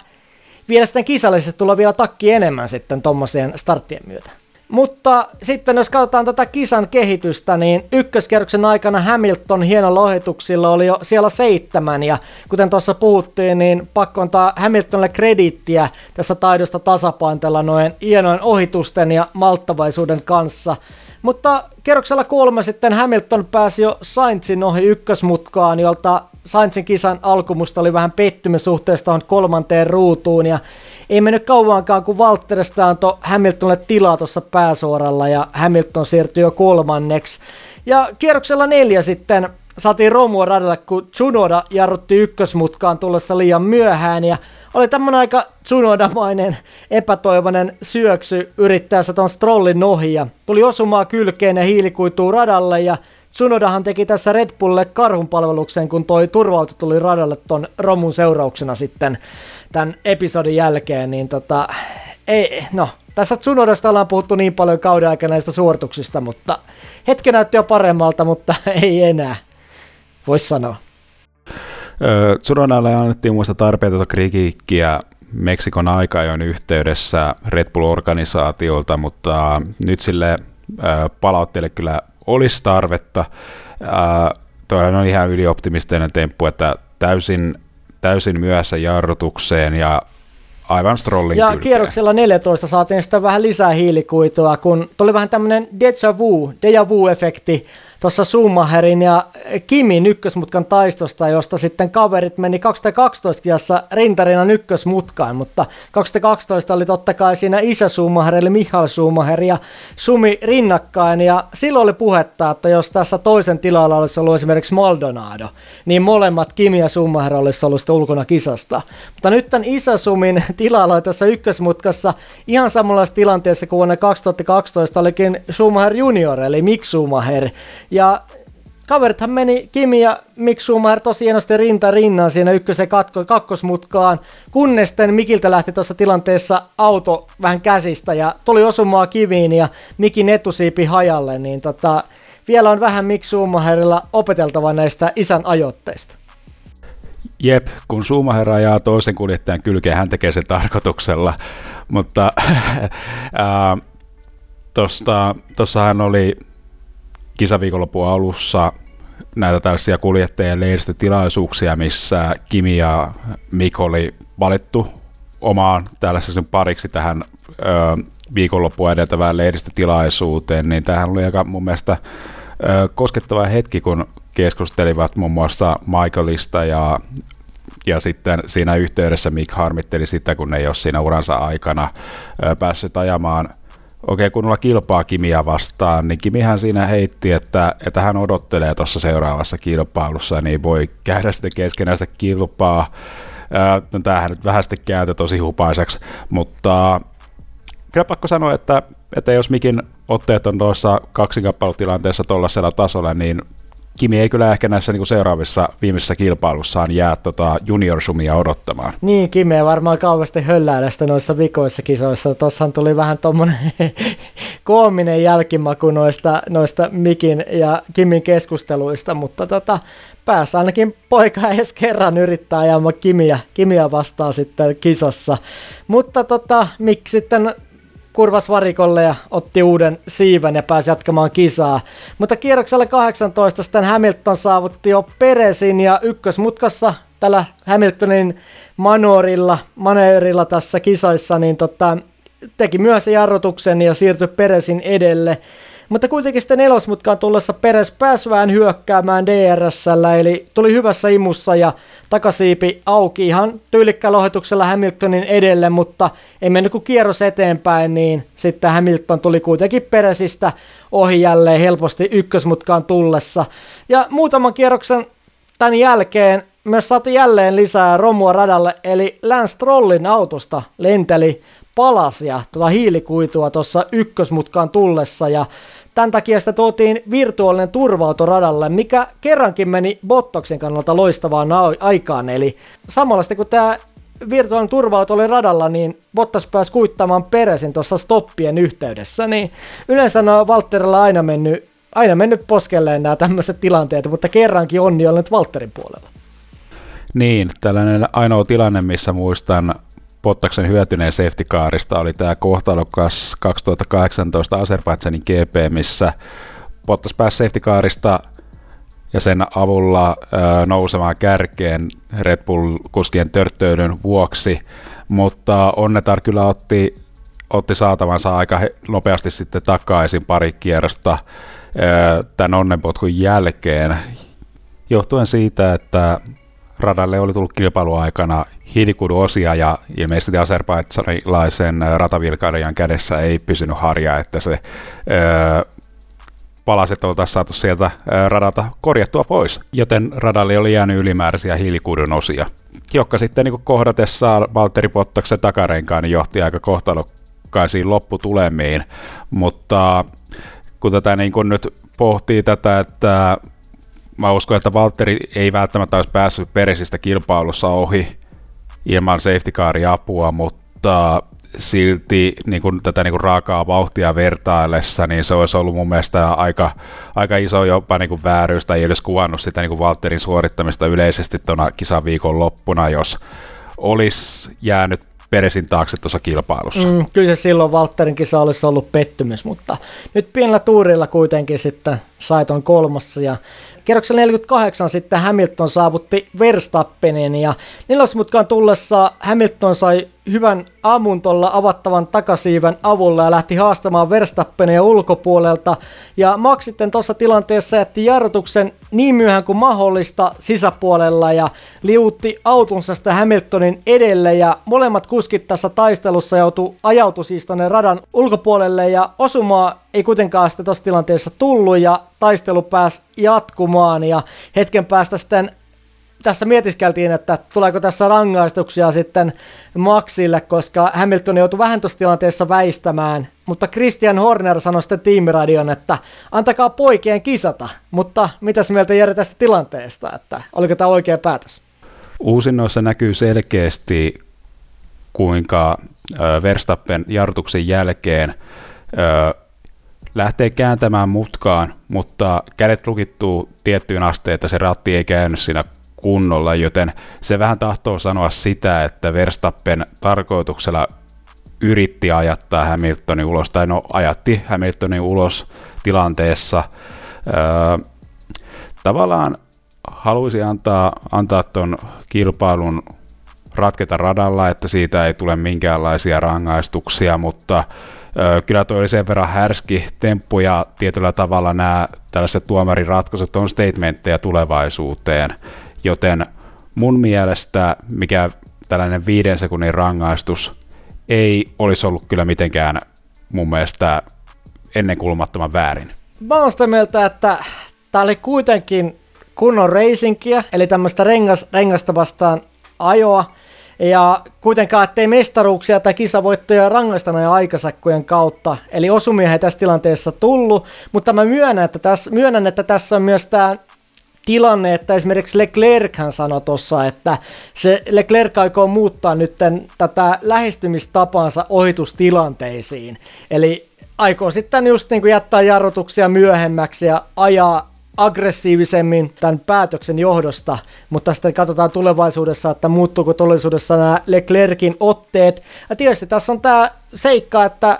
A: vielä sitten kisallisesti tulla vielä takki enemmän sitten tuommoiseen starttien myötä. Mutta sitten jos katsotaan tätä kisan kehitystä, niin ykköskierroksen aikana Hamilton hienolla ohituksilla oli jo siellä seitsemän, ja kuten tuossa puhuttiin, niin pakko antaa Hamiltonille krediittiä tästä taidosta tasapaintella noin hienojen ohitusten ja malttavaisuuden kanssa. Mutta kerroksella kolme sitten Hamilton pääsi jo Sainzin ohi ykkösmutkaan, jolta Sainzin kisan alkumusta oli vähän pettymys suhteessa kolmanteen ruutuun, ja ei mennyt kauankaan, kun Walterista antoi Hamiltonille tilaa tuossa pääsuoralla, ja Hamilton siirtyi jo kolmanneksi. Ja kierroksella neljä sitten saatiin romua radalle, kun Tsunoda jarrutti ykkösmutkaan tullessa liian myöhään, ja oli tämmönen aika Tsunoda-mainen epätoivoinen syöksy yrittäessä tuon Strollin ohi, ja tuli osumaan kylkeen ja hiilikuituu radalle, ja Tsunodahan teki tässä Red Bullille karhunpalveluksen, kun toi turvautu tuli radalle ton romun seurauksena sitten tämän episodin jälkeen, niin tota, ei, no, tässä Tsunodasta ollaan puhuttu niin paljon kauden aikana näistä suorituksista, mutta hetki näytti jo paremmalta, mutta ei enää, voisi sanoa.
B: Tsunodalle annettiin muista tarpeetonta kritiikkiä Meksikon aikajon yhteydessä Red Bull-organisaatiolta, mutta nyt sille palautteelle kyllä olisi tarvetta. Tuo on ihan ylioptimistinen temppu, että täysin täysin myöhässä jarrutukseen ja aivan Strollin
A: Ja
B: kylkeen.
A: kierroksella 14 saatiin sitä vähän lisää hiilikuitua, kun tuli vähän tämmöinen deja vu, deja vu-efekti tuossa Schumacherin ja Kimin ykkösmutkan taistosta, josta sitten kaverit meni 2012 kiassa rintarinnan ykkösmutkaan, mutta 2012 oli totta kai siinä isä Schumacher eli Michael Schumacher ja Sumi rinnakkain ja silloin oli puhetta, että jos tässä toisen tilalla olisi ollut esimerkiksi Maldonado, niin molemmat Kimi ja Schumacher olisi ollut sitten ulkona kisasta. Mutta nyt tämän isä Sumin tilalla oli tässä ykkösmutkassa ihan samanlaisessa tilanteessa kuin vuonna 2012 olikin Schumacher junior eli Mick Schumacher ja kaverithan meni Kimi ja Mick Schumacher tosi hienosti rinta rinnan siinä ykkösen katko, kakkosmutkaan, kunnes sitten Mikiltä lähti tuossa tilanteessa auto vähän käsistä ja tuli osumaa kiviin ja Mikin etusiipi hajalle, niin tota, vielä on vähän Mick Schumacherilla opeteltava näistä isän ajoitteista.
B: Jep, kun Schumacher ajaa toisen kuljettajan kylkeen, hän tekee sen tarkoituksella, mutta tuossahan oli kisaviikonlopun alussa näitä tällaisia kuljettajien lehdistötilaisuuksia, missä Kimi ja Mik oli valittu omaan tällaisen pariksi tähän ö, viikonloppua edeltävään lehdistötilaisuuteen, niin tähän oli aika mun mielestä ö, koskettava hetki, kun keskustelivat muun muassa Michaelista ja ja sitten siinä yhteydessä Mick harmitteli sitä, kun ei ole siinä uransa aikana ö, päässyt ajamaan oikein kunnolla kilpaa Kimiä vastaan, niin Kimihän siinä heitti, että, että hän odottelee tuossa seuraavassa kilpailussa, niin voi käydä sitten keskenänsä kilpaa. No, tämähän nyt vähän sitten kääntö tosi hupaiseksi, mutta kyllä pakko sanoa, että, että jos mikin otteet on tuossa kaksinkappalutilanteessa tuollaisella tasolla, niin Kimi ei kyllä ehkä näissä niin kuin seuraavissa viimeisissä kilpailussaan jää tota juniorsumia odottamaan.
A: Niin, Kimi ei varmaan kauheasti hölläällä sitä noissa vikoissa kisoissa. Tuossahan tuli vähän tuommoinen koominen jälkimaku noista, noista Mikin ja Kimin keskusteluista, mutta tota, päässä ainakin poika edes kerran yrittää ajamaan Kimiä, Kimiä vastaan sitten kisassa. Mutta tota, miksi sitten kurvas varikolle ja otti uuden siiven ja pääsi jatkamaan kisaa. Mutta kierroksella 18 sitten Hamilton saavutti jo Peresin ja ykkösmutkassa tällä Hamiltonin manorilla, maneerilla tässä kisoissa, niin tota, teki myös jarrutuksen ja siirtyi Peresin edelle. Mutta kuitenkin sitten nelosmutkaan tullessa Peres pääsi vähän hyökkäämään DRSllä, eli tuli hyvässä imussa ja takasiipi auki ihan tyylikkäällä ohituksella Hamiltonin edelle, mutta ei mennyt kuin kierros eteenpäin, niin sitten Hamilton tuli kuitenkin Peresistä ohi jälleen helposti ykkösmutkaan tullessa. Ja muutaman kierroksen tämän jälkeen myös saatiin jälleen lisää romua radalle, eli Lance Strollin autosta lenteli palasia tuota hiilikuitua tuossa ykkösmutkaan tullessa ja tämän takia sitä tuotiin virtuaalinen turva radalle, mikä kerrankin meni Bottoksen kannalta loistavaan aikaan. Eli samalla sitten kun tämä virtuaalinen turva oli radalla, niin Bottas pääsi kuittamaan peräisin tuossa stoppien yhteydessä, niin yleensä on Valtterilla aina mennyt, aina mennyt poskelleen nämä tämmöiset tilanteet, mutta kerrankin onni on nyt Valtterin puolella.
B: Niin, tällainen ainoa tilanne, missä muistan Pottaksen hyötyneen safety carista oli tämä kohtalokas 2018 Azerbaidsanin GP, missä Pottas pääsi safety carista ja sen avulla nousemaan kärkeen Red Bull-kuskien törttöydyn vuoksi, mutta Onnetar kyllä otti, otti saatavansa aika nopeasti sitten takaisin pari kierrosta ö, tämän onnenpotkun jälkeen, johtuen siitä, että radalle oli tullut kilpailuaikana hiilikuduosia ja ilmeisesti aserbaidsanilaisen ratavilkailijan kädessä ei pysynyt harja, että se öö, palaset oltaisiin saatu sieltä radalta korjattua pois, joten radalle oli jäänyt ylimääräisiä hiilikudun osia, jotka sitten niin kohdatessaan Valtteri Pottaksen takarenkaan niin johti aika kohtalokkaisiin lopputulemiin, mutta kun tätä niin kuin nyt pohtii tätä, että mä uskon, että Valtteri ei välttämättä olisi päässyt perisistä kilpailussa ohi ilman safety carin apua, mutta silti niin kuin tätä niin kuin raakaa vauhtia vertaillessa, niin se olisi ollut mun mielestä aika, aika iso jopa niin kuin vääryys, tai ei edes kuvannut sitä niin kuin Valtterin suorittamista yleisesti tuona kisaviikon loppuna, jos olisi jäänyt Peresin taakse tuossa kilpailussa. Mm,
A: kyllä se silloin Valtterin kisa olisi ollut pettymys, mutta nyt pienellä tuurilla kuitenkin sitten sai ton kolmossa ja Kierroksella 48 sitten Hamilton saavutti Verstappenin ja nelosmutkaan tullessa Hamilton sai hyvän ammun tuolla avattavan takasiiven avulla ja lähti haastamaan Verstappenia ulkopuolelta. Ja Max sitten tuossa tilanteessa jätti jarrutuksen niin myöhään kuin mahdollista sisäpuolella ja liutti autonsa sitä Hamiltonin edelle ja molemmat kuskit tässä taistelussa joutu, ajautui siis tuonne radan ulkopuolelle ja osumaa ei kuitenkaan sitä tuossa tilanteessa tullut ja taistelu pääsi jatkumaan ja hetken päästä sitten tässä mietiskeltiin, että tuleeko tässä rangaistuksia sitten Maxille, koska Hamilton joutui vähän tuossa tilanteessa väistämään, mutta Christian Horner sanoi sitten tiimiradion, että antakaa poikien kisata, mutta mitäs mieltä Jere tästä tilanteesta, että oliko tämä oikea päätös?
B: Uusinnoissa näkyy selkeästi, kuinka Verstappen jarrutuksen jälkeen lähtee kääntämään mutkaan, mutta kädet lukittuu tiettyyn asteen, että se ratti ei käynyt siinä kunnolla, joten se vähän tahtoo sanoa sitä, että Verstappen tarkoituksella yritti ajattaa Hamiltonin ulos, tai no ajatti Hamiltonin ulos tilanteessa. Öö, tavallaan haluaisi antaa, antaa ton kilpailun ratketa radalla, että siitä ei tule minkäänlaisia rangaistuksia, mutta ö, kyllä toi oli sen verran härski temppu ja tietyllä tavalla nämä tällaiset tuomariratkaisut on statementteja tulevaisuuteen, joten mun mielestä mikä tällainen viiden sekunnin rangaistus ei olisi ollut kyllä mitenkään mun mielestä ennenkulmattoman väärin.
A: Mä oon sitä mieltä, että tää oli kuitenkin kunnon reisinkiä, eli tämmöistä rengas, rengasta vastaan ajoa, ja kuitenkaan, ettei mestaruuksia tai kisavoittoja rangaista näin aikasakkojen kautta. Eli osumia ei tässä tilanteessa tullut, mutta mä myönnän, että tässä, myönnän, että tässä on myös tämä tilanne, että esimerkiksi Leclerc hän sanoi tuossa, että se Leclerc aikoo muuttaa nyt tätä lähestymistapaansa ohitustilanteisiin. Eli aikoo sitten just niin kuin jättää jarrutuksia myöhemmäksi ja ajaa aggressiivisemmin tämän päätöksen johdosta, mutta sitten katsotaan tulevaisuudessa, että muuttuuko todellisuudessa nämä Leclerkin otteet. Ja tietysti tässä on tämä seikka, että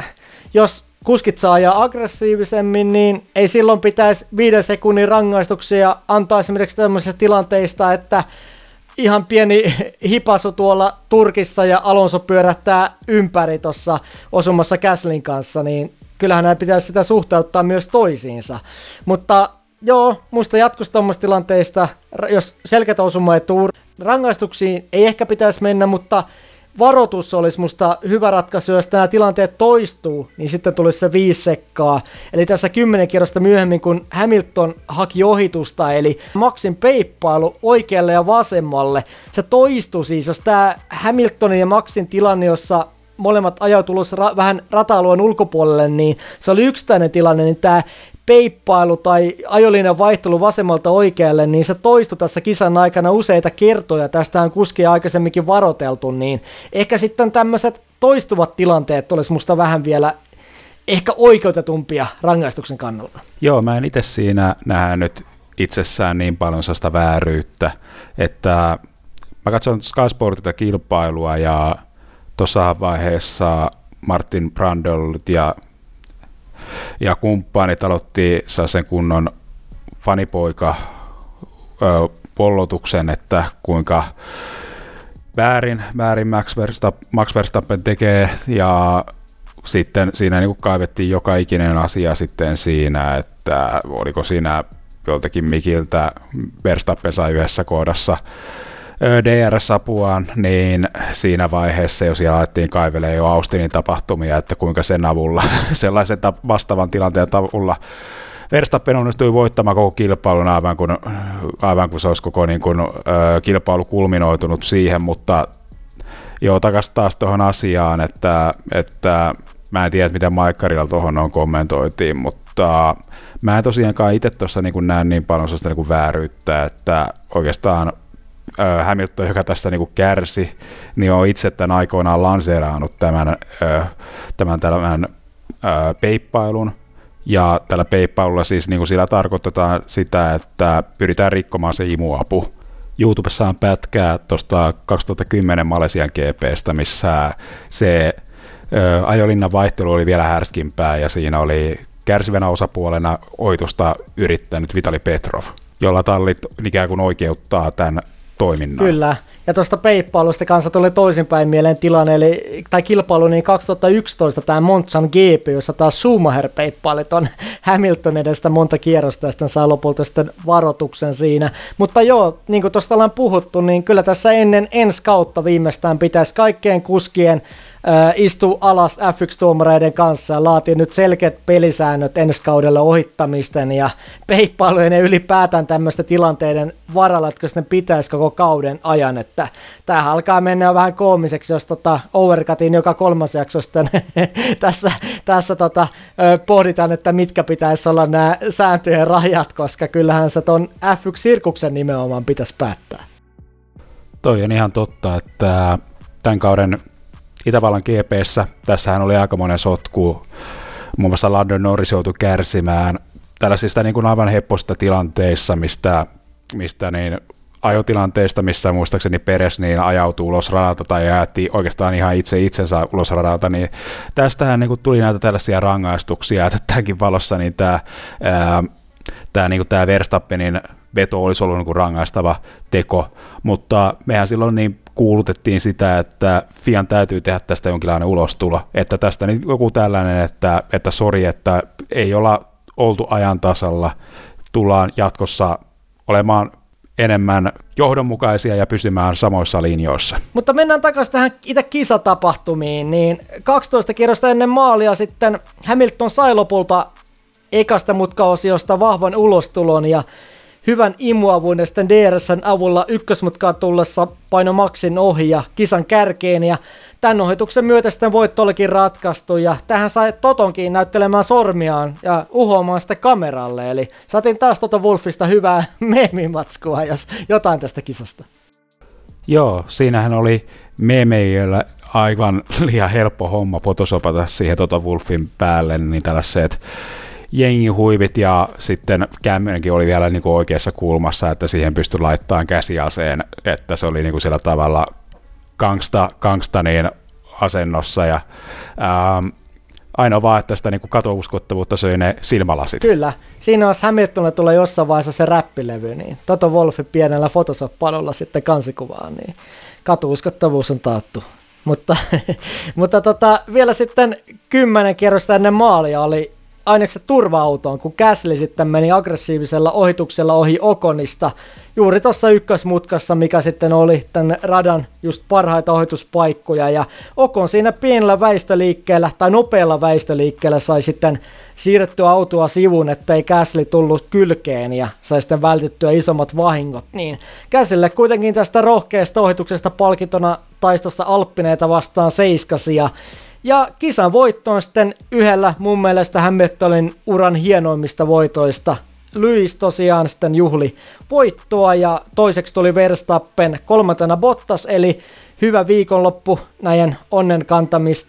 A: jos kuskit saa ajaa aggressiivisemmin, niin ei silloin pitäisi viiden sekunnin rangaistuksia antaa esimerkiksi tämmöisistä tilanteista, että ihan pieni hipasu tuolla Turkissa ja Alonso pyörähtää ympäri tuossa osumassa Käslin kanssa, niin kyllähän näin pitäisi sitä suhteuttaa myös toisiinsa. Mutta joo, muista jatkosta tuommoista tilanteista, jos selkeät osuma ei tuu, rangaistuksiin ei ehkä pitäisi mennä, mutta varoitus olisi musta hyvä ratkaisu, jos nämä tilanteet toistuu, niin sitten tulisi se viisi sekkaa. Eli tässä kymmenen kierrosta myöhemmin, kun Hamilton haki ohitusta, eli Maxin peippailu oikealle ja vasemmalle, se toistuu siis, jos tämä Hamiltonin ja Maxin tilanne, jossa molemmat ajautuivat ra- vähän rata-alueen ulkopuolelle, niin se oli yksittäinen tilanne, niin tämä peippailu tai ajolinjan vaihtelu vasemmalta oikealle, niin se toistui tässä kisan aikana useita kertoja. Tästä on kuskia aikaisemminkin varoteltu, niin ehkä sitten tämmöiset toistuvat tilanteet olisi musta vähän vielä ehkä oikeutetumpia rangaistuksen kannalta.
B: Joo, mä en itse siinä nähnyt itsessään niin paljon sellaista vääryyttä, että mä katson Sky Sportilta kilpailua ja tuossa vaiheessa Martin Brandolt ja, ja kumppanit aloitti sen kunnon fanipoika pollotuksen, että kuinka väärin, väärin Max, Verstappen, Max Verstappen tekee. Ja sitten siinä niin kuin kaivettiin joka ikinen asia sitten siinä, että oliko siinä joltakin mikiltä Verstappen sai yhdessä kohdassa DRS-apuaan, niin siinä vaiheessa jo siellä alettiin kaivelemaan jo Austinin tapahtumia, että kuinka sen avulla, sellaisen vastaavan tilanteen avulla Verstappen onnistui voittamaan koko kilpailun aivan kun, aivan kun se olisi koko niin kuin, kilpailu kulminoitunut siihen, mutta joo, takaisin taas tuohon asiaan, että, että mä en tiedä, miten Maikkarilla tuohon on kommentoitiin, mutta mä en tosiaankaan itse tuossa niin näe niin paljon sellaista niin vääryyttä, että oikeastaan Hamilton, joka tästä niin kärsi, niin on itse tämän aikoinaan lanseeraanut tämän, tämän, tämän peippailun, ja tällä peippailulla siis niin kuin sillä tarkoitetaan sitä, että pyritään rikkomaan se imuapu. YouTubessa on pätkää tuosta 2010 Malesian GPstä, missä se ajolinnan vaihtelu oli vielä härskimpää ja siinä oli kärsivänä osapuolena oitusta yrittänyt Vitali Petrov, jolla tallit ikään kuin oikeuttaa tämän toiminnan.
A: Kyllä, ja tuosta peippailusta kanssa tuli toisinpäin mieleen tilanne, eli, tai kilpailu, niin 2011 tämä Montsan GP, jossa taas Schumacher peippaili ton Hamilton edestä monta kierrosta, ja sitten saa lopulta sitten varoituksen siinä. Mutta joo, niin kuin tuosta ollaan puhuttu, niin kyllä tässä ennen ensi kautta viimeistään pitäisi kaikkien kuskien istuu alas F1-tuomareiden kanssa ja laatii nyt selkeät pelisäännöt ensi kaudella ohittamisten ja peippailujen ja ylipäätään tämmöisten tilanteiden varalla, että ne pitäisi koko kauden ajan. Että tämähän alkaa mennä vähän koomiseksi, jos tota overcutin joka kolmas jakso sitten tässä, tässä tota, pohditaan, että mitkä pitäisi olla nämä sääntöjen rajat, koska kyllähän se ton F1-sirkuksen nimenomaan pitäisi päättää.
B: Toi on ihan totta, että tämän kauden Itävallan GPssä. Tässähän oli aikamoinen sotku. Muun muassa London Norris joutui kärsimään tällaisista niin kuin aivan hepposta tilanteissa, mistä, mistä niin ajotilanteista, missä muistaakseni Peres niin ajautuu ulos radalta tai jäätti oikeastaan ihan itse itsensä ulos radalta, niin tästähän niin kuin tuli näitä tällaisia rangaistuksia, että tämänkin valossa niin tämä, ää, tämä, niin kuin tämä Verstappenin veto olisi ollut niin kuin rangaistava teko, mutta mehän silloin niin kuulutettiin sitä, että Fian täytyy tehdä tästä jonkinlainen ulostulo, että tästä niin joku tällainen, että, että sori, että ei olla oltu ajan tasalla, tullaan jatkossa olemaan enemmän johdonmukaisia ja pysymään samoissa linjoissa.
A: Mutta mennään takaisin tähän itse kisatapahtumiin, niin 12 kierrosta ennen maalia sitten Hamilton sai lopulta ekasta mutkaosiosta vahvan ulostulon ja hyvän imuavun ja sitten DRSn avulla ykkösmutkaan tullessa paino Maxin ohi ja kisan kärkeen ja tämän ohituksen myötä sitten voitto olikin ratkaistu ja tähän sai Totonkin näyttelemään sormiaan ja uhoamaan sitten kameralle eli saatiin taas Toto Wolfista hyvää meemimatskua jos jotain tästä kisasta.
B: Joo, siinähän oli meemeijällä aivan liian helppo homma potosopata siihen Toto Wolfin päälle, niin tällaiset jengihuivit ja sitten kämmenenkin oli vielä niin kuin oikeassa kulmassa, että siihen pystyi laittamaan käsiaseen, että se oli niin kuin sillä tavalla gangsta, gangsta niin asennossa ja ähm, ainoa vaan, että sitä niin kuin katouskottavuutta söi ne silmälasit.
A: Kyllä. Siinä olisi Hamiltonille tulee jossain vaiheessa se räppilevy, niin Toto Wolfi pienellä Photoshop-palolla sitten kansikuvaan, niin katuuskottavuus on taattu. Mutta, mutta tota, vielä sitten kymmenen kierrosta ennen maalia oli ainekset turva-autoon, kun Käsli sitten meni aggressiivisella ohituksella ohi Okonista juuri tuossa ykkösmutkassa, mikä sitten oli tämän radan just parhaita ohituspaikkoja. Ja Okon siinä pienellä väistöliikkeellä tai nopealla väistöliikkeellä sai sitten siirrettyä autoa sivuun, ettei Käsli tullut kylkeen ja sai sitten vältyttyä isommat vahingot. Niin Käsille kuitenkin tästä rohkeasta ohituksesta palkintona taistossa Alppineita vastaan seiskasi ja Ja kisan voitto on sitten yhdellä mun mielestä Hamiltonin uran hienoimmista voitoista. Lewis tosiaan sitten juhli voittoa ja toiseksi tuli Verstappen, kolmantena Bottas, eli hyvä viikonloppu näiden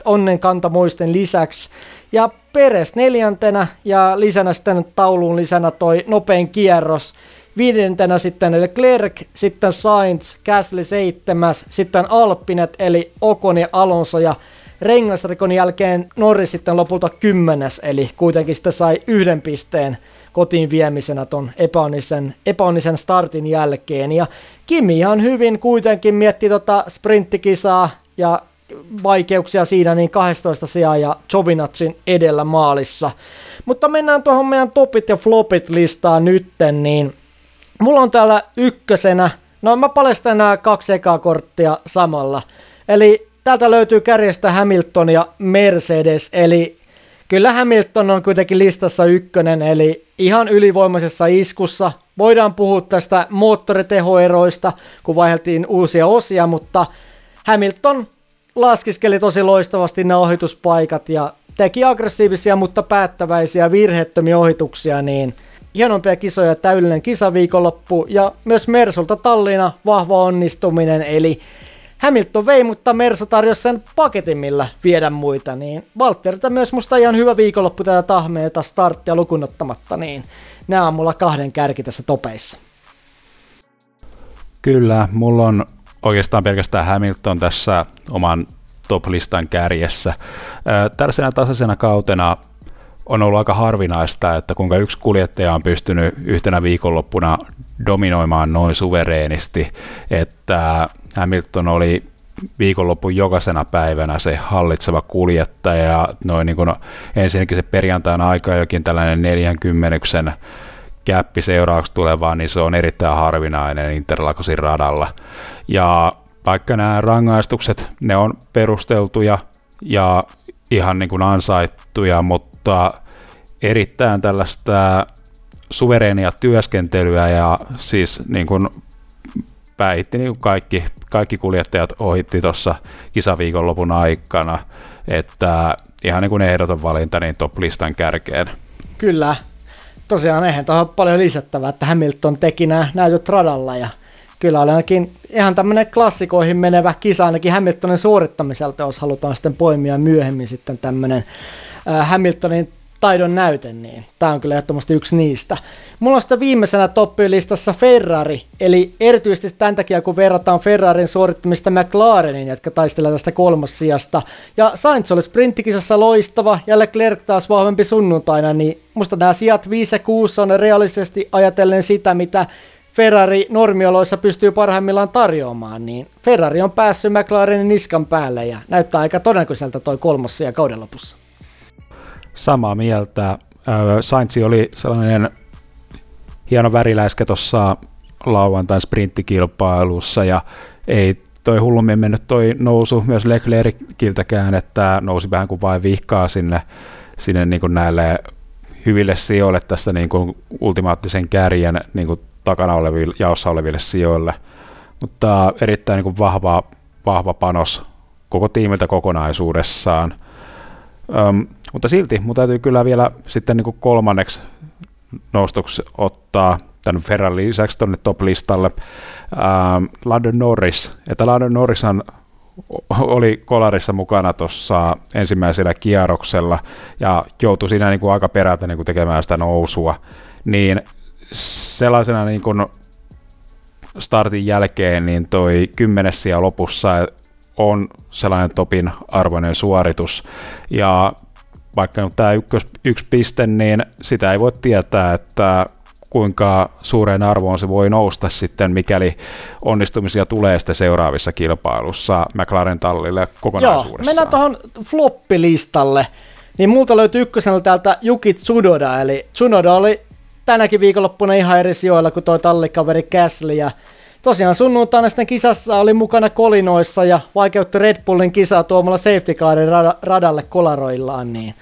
A: onnen, kantamuisten lisäksi. Ja Peres neljäntenä ja lisänä sitten tauluun lisänä toi nopein kierros. Viidentenä sitten Leclerc, sitten Sainz, Gasly seitsemäs, sitten Alpinet eli Okon ja Alonso ja rengasrikon jälkeen Norris sitten lopulta kymmenes, eli kuitenkin sitten sai yhden pisteen kotiin viemisenä ton epäonnisen, epäonnisen startin jälkeen. Ja Kimi ihan hyvin kuitenkin mietti tota sprinttikisaa ja vaikeuksia siinä niin 12 sijaa ja Jovinatsin edellä maalissa. Mutta mennään tuohon meidän topit ja flopit listaan nytten, niin mulla on täällä ykkösenä, no mä paljastan nämä kaksi ekaa korttia samalla. Eli täältä löytyy kärjestä Hamilton ja Mercedes, eli kyllä Hamilton on kuitenkin listassa ykkönen, eli ihan ylivoimaisessa iskussa. Voidaan puhua tästä moottoritehoeroista, kun vaihdeltiin uusia osia, mutta Hamilton laskiskeli tosi loistavasti nämä ohituspaikat ja teki aggressiivisia, mutta päättäväisiä virheettömiä ohituksia, niin hienompia kisoja, täydellinen kisaviikonloppu ja myös Mersulta Tallinna vahva onnistuminen, eli Hamilton vei, mutta Mersu tarjosi sen paketin, millä viedä muita, niin Valtterilta myös musta ihan hyvä viikonloppu tätä tahmeeta starttia lukunottamatta, niin nämä on mulla kahden kärki tässä topeissa.
B: Kyllä, mulla on oikeastaan pelkästään Hamilton tässä oman top-listan kärjessä. Tällaisena tasaisena kautena on ollut aika harvinaista, että kuinka yksi kuljettaja on pystynyt yhtenä viikonloppuna dominoimaan noin suvereenisti, että Hamilton oli viikonlopun jokaisena päivänä se hallitseva kuljettaja ja noin niin kuin ensinnäkin se perjantaina aika jokin tällainen 40 käppi seuraavaksi tulevaan, niin se on erittäin harvinainen Interlakosin radalla. Ja vaikka nämä rangaistukset, ne on perusteltuja ja ihan niin kuin ansaittuja, mutta erittäin tällaista suvereenia työskentelyä ja siis niin kuin päihitti niin kuin kaikki, kaikki kuljettajat ohitti tuossa kisaviikonlopun aikana, että ihan niin kuin ehdoton valinta niin top-listan kärkeen.
A: Kyllä, tosiaan eihän tuohon paljon lisättävää, että Hamilton teki nämä näytöt radalla ja kyllä oli ainakin ihan tämmöinen klassikoihin menevä kisa ainakin Hamiltonin suorittamiselta, jos halutaan sitten poimia myöhemmin sitten tämmöinen Hamiltonin taidon näyte, niin tämä on kyllä ehdottomasti yksi niistä. Mulla on sitten viimeisenä toppilistassa Ferrari, eli erityisesti tämän takia, kun verrataan Ferrarin suorittamista McLarenin, jotka taistelee tästä kolmas sijasta. Ja Sainz oli sprinttikisassa loistava, ja Leclerc taas vahvempi sunnuntaina, niin musta nämä sijat 5 ja 6 on realisesti ajatellen sitä, mitä Ferrari normioloissa pystyy parhaimmillaan tarjoamaan, niin Ferrari on päässyt McLarenin niskan päälle ja näyttää aika todennäköiseltä toi kolmas sija kauden lopussa
B: samaa mieltä. Sainz oli sellainen hieno väriläiskä tuossa lauantain sprinttikilpailussa ja ei toi hullummin mennyt toi nousu myös Leclerciltäkään, että nousi vähän kuin vain vihkaa sinne, sinne niin kuin näille hyville sijoille tästä niin kuin ultimaattisen kärjen niin kuin takana oleville, jaossa oleville sijoille. Mutta erittäin niin kuin vahva, vahva panos koko tiimiltä kokonaisuudessaan. Öm, mutta silti mun täytyy kyllä vielä sitten niin kuin kolmanneksi nostoksi ottaa tämän Ferrarin lisäksi tuonne top-listalle ähm, London Norris. Että London Norris oli kolarissa mukana tuossa ensimmäisellä kierroksella ja joutui siinä niin kuin aika perätä niin kuin tekemään sitä nousua. Niin sellaisena niin kuin startin jälkeen niin toi kymmenes lopussa on sellainen topin arvoinen suoritus. Ja vaikka nyt tämä ykkös, yksi piste, niin sitä ei voi tietää, että kuinka suureen arvoon se voi nousta sitten, mikäli onnistumisia tulee sitten seuraavissa kilpailussa McLaren tallille kokonaisuudessaan.
A: Joo, mennään tuohon floppilistalle. Niin multa löytyy ykkösenä täältä Yuki Tsunoda, eli Tsunoda oli tänäkin viikonloppuna ihan eri sijoilla kuin toi tallikaveri Gasly, ja tosiaan sunnuntaina sitten kisassa oli mukana kolinoissa ja vaikeutti Red Bullin kisaa tuomalla safety carin radalle kolaroillaan, niin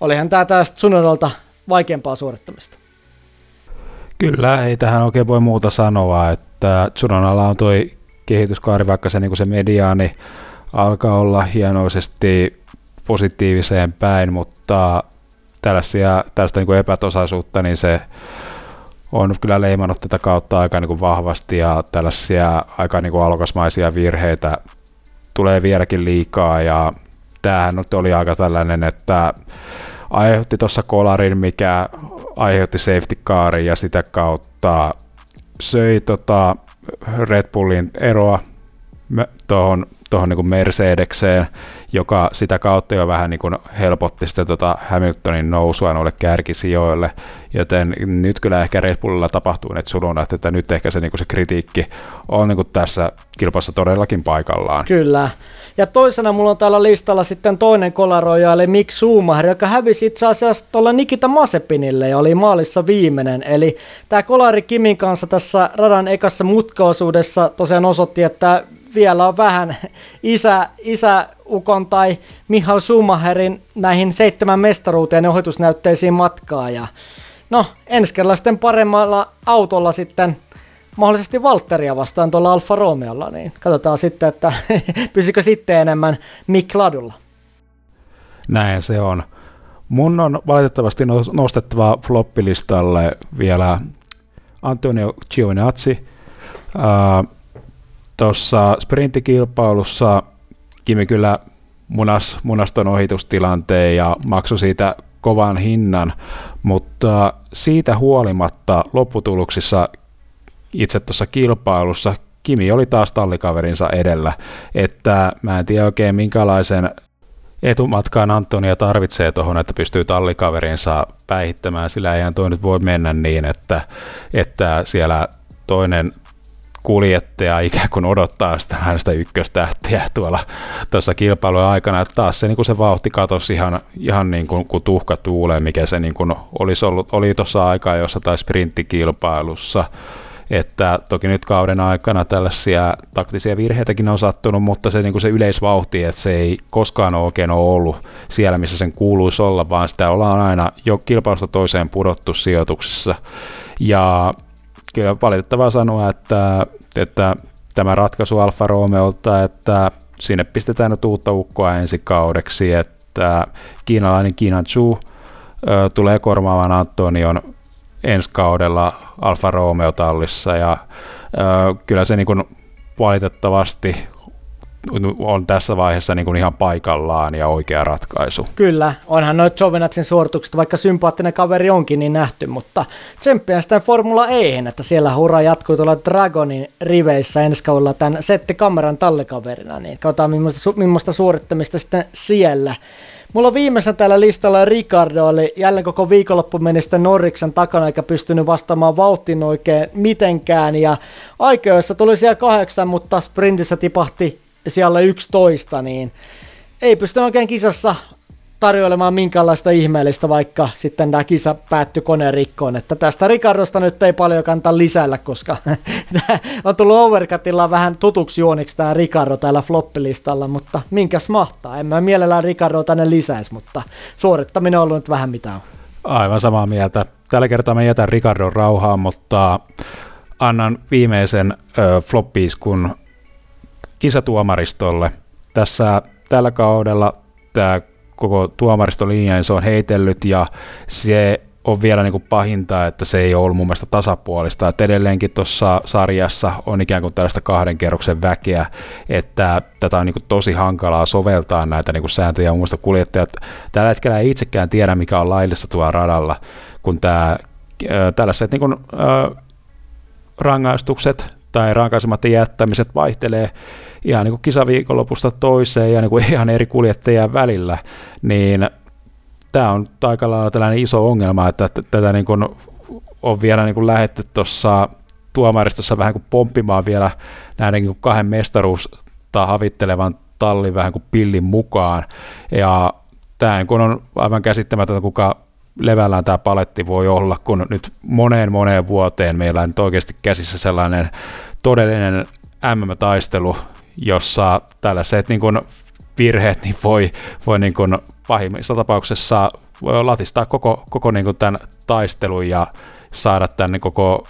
A: olihan tämä tästä Tsunodalta vaikeampaa suorittamista.
B: Kyllä, ei tähän oikein voi muuta sanoa, että Tsunodalla on toi kehityskaari, vaikka se, niin se mediaani alkaa olla hienoisesti positiiviseen päin, mutta tällaisia, tällaista niin epätosaisuutta, niin se on kyllä leimannut tätä kautta aika niin kuin vahvasti ja tällaisia aika niin kuin alokasmaisia virheitä tulee vieläkin liikaa ja tämähän nyt oli aika tällainen, että aiheutti tuossa kolarin, mikä aiheutti safety carin ja sitä kautta söi tota Red Bullin eroa tuohon tuohon niin Mercedekseen, joka sitä kautta jo vähän niin kuin helpotti sitä tota Hamiltonin nousua noille kärkisijoille, joten nyt kyllä ehkä Red Bullilla tapahtuu net suluna, että nyt ehkä se, niin kuin se kritiikki on niin kuin tässä kilpassa todellakin paikallaan.
A: Kyllä. Ja toisena mulla on täällä listalla sitten toinen kolaroja, eli Mick Schumacher, joka hävisi itse asiassa tuolla Nikita Masepinille ja oli maalissa viimeinen. Eli tämä kolari Kimin kanssa tässä radan ekassa mutkaosuudessa tosiaan osoitti, että vielä on vähän isä, isäukon tai Mihail Schumacherin näihin seitsemän mestaruuteen ohitusnäytteisiin matkaa. Ja no, ensi kerralla sitten paremmalla autolla sitten mahdollisesti Valtteria vastaan tuolla Alfa Romeolla, niin katsotaan sitten, että pysykö sitten enemmän Mick Ladulla.
B: Näin se on. Mun on valitettavasti nostettava floppilistalle vielä Antonio Giovinazzi. Tuossa sprinttikilpailussa Kimi kyllä munas, munaston ohitustilanteen ja maksoi siitä kovan hinnan, mutta siitä huolimatta lopputuloksissa itse tuossa kilpailussa Kimi oli taas tallikaverinsa edellä, että mä en tiedä oikein minkälaisen etumatkaan Antonia tarvitsee tuohon, että pystyy tallikaverinsa päihittämään, sillä eihän toi nyt voi mennä niin, että, että siellä toinen kuljettaja ikään kuin odottaa sitä hänestä ykköstähtiä tuolla tuossa kilpailun aikana, että taas se, niin kuin se vauhti katosi ihan, ihan niin kuin, kuin tuhka tuuleen, mikä se niin kuin olisi ollut, oli tuossa aikaa jossa tai sprinttikilpailussa, että toki nyt kauden aikana tällaisia taktisia virheitäkin on sattunut, mutta se, niin kuin se yleisvauhti, että se ei koskaan oikein ole ollut siellä, missä sen kuuluisi olla, vaan sitä ollaan aina jo kilpailusta toiseen pudottu sijoituksessa. Ja kyllä valitettavaa sanoa, että, että tämä ratkaisu Alfa Romeolta, että sinne pistetään nyt uutta ukkoa ensi kaudeksi, että kiinalainen Kiinan Chu tulee kormaamaan Antonion ensi kaudella Alfa Romeo-tallissa. Ja kyllä se niin kuin valitettavasti on tässä vaiheessa niin kuin ihan paikallaan ja oikea ratkaisu.
A: Kyllä, onhan noin Jovenatsin suoritukset, vaikka sympaattinen kaveri onkin niin nähty, mutta tsemppiä sitä Formula ei, että siellä hurra jatkuu tuolla Dragonin riveissä ensi kaudella tämän Setti Kameran tallikaverina, niin katsotaan millaista, millaista suorittamista sitten siellä. Mulla on viimeisenä täällä listalla Ricardo, oli jälleen koko viikonloppu meni sitten Norriksen takana, eikä pystynyt vastaamaan vauhtiin oikein mitenkään, ja aikoissa tuli siellä kahdeksan, mutta sprintissä tipahti siellä 11, niin ei pysty oikein kisassa tarjoilemaan minkäänlaista ihmeellistä, vaikka sitten tämä kisa päättyi konerikkoon. Että tästä Ricardosta nyt ei paljon kantaa lisällä, koska on tullut Overcutilla vähän tutuksi juoniksi tämä Ricardo täällä floppilistalla, mutta minkäs mahtaa. En mä mielellään Ricardo tänne lisäisi, mutta suorittaminen on ollut nyt vähän mitä on.
B: Aivan samaa mieltä. Tällä kertaa mä jätän Ricardon rauhaan, mutta annan viimeisen ö, floppiiskun kisatuomaristolle. Tässä tällä kaudella tämä koko tuomaristolinja niin se on heitellyt ja se on vielä niin kuin pahinta, että se ei ole ollut mun mielestä tasapuolista. Että edelleenkin tuossa sarjassa on ikään kuin tällaista kahden kerroksen väkeä, että tätä on niin kuin tosi hankalaa soveltaa näitä niin kuin sääntöjä. Mun kuljettajat tällä hetkellä ei itsekään tiedä, mikä on laillista tuolla radalla, kun tämä, tällaiset niin kuin, äh, rangaistukset tai rankaisematta jättämiset vaihtelee ihan niin kuin kisaviikonlopusta toiseen ja niin kuin ihan eri kuljettajien välillä, niin tämä on aika lailla tällainen iso ongelma, että tätä niin kuin on vielä niin kuin lähetty tuossa tuomaristossa vähän kuin pomppimaan vielä näiden niin kahden mestaruusta havittelevan tallin vähän kuin pillin mukaan. Ja tämä niin on aivan käsittämätöntä, kuka levällään tämä paletti voi olla, kun nyt moneen moneen vuoteen meillä on nyt oikeasti käsissä sellainen todellinen MM-taistelu, jossa tällaiset niin kuin virheet niin voi, voi niin kuin pahimmissa tapauksessa latistaa koko, koko niin kuin tämän taistelun ja saada tämän koko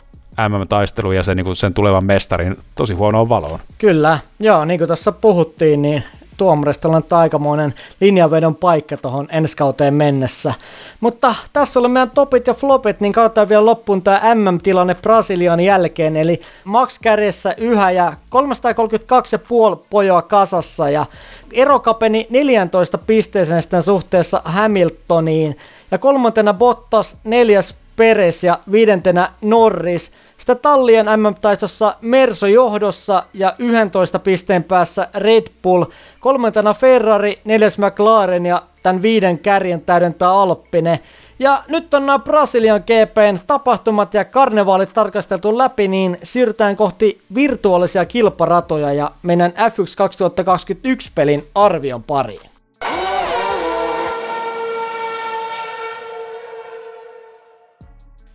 B: MM-taistelun ja sen, niin kuin sen tulevan mestarin tosi huonoon valoon.
A: Kyllä, joo, niin kuin tuossa puhuttiin, niin tuomarista on aikamoinen linjanvedon paikka tuohon ensi kauteen mennessä. Mutta tässä oli meidän topit ja flopit, niin kautta vielä loppuun tämä MM-tilanne Brasilian jälkeen, eli Max kärjessä yhä ja 332,5 pojoa kasassa. Ja ero kapeni 14 pisteeseen sitten suhteessa Hamiltoniin. Ja kolmantena Bottas, neljäs Peres ja viidentenä Norris – sitä tallien MM-taistossa Merso johdossa ja 11 pisteen päässä Red Bull, kolmantena Ferrari, neljäs McLaren ja tämän viiden kärjen täydentää Alppine. Ja nyt on nämä Brasilian GPn tapahtumat ja karnevaalit tarkasteltu läpi, niin siirrytään kohti virtuaalisia kilparatoja ja meidän F1 2021 pelin arvion pariin.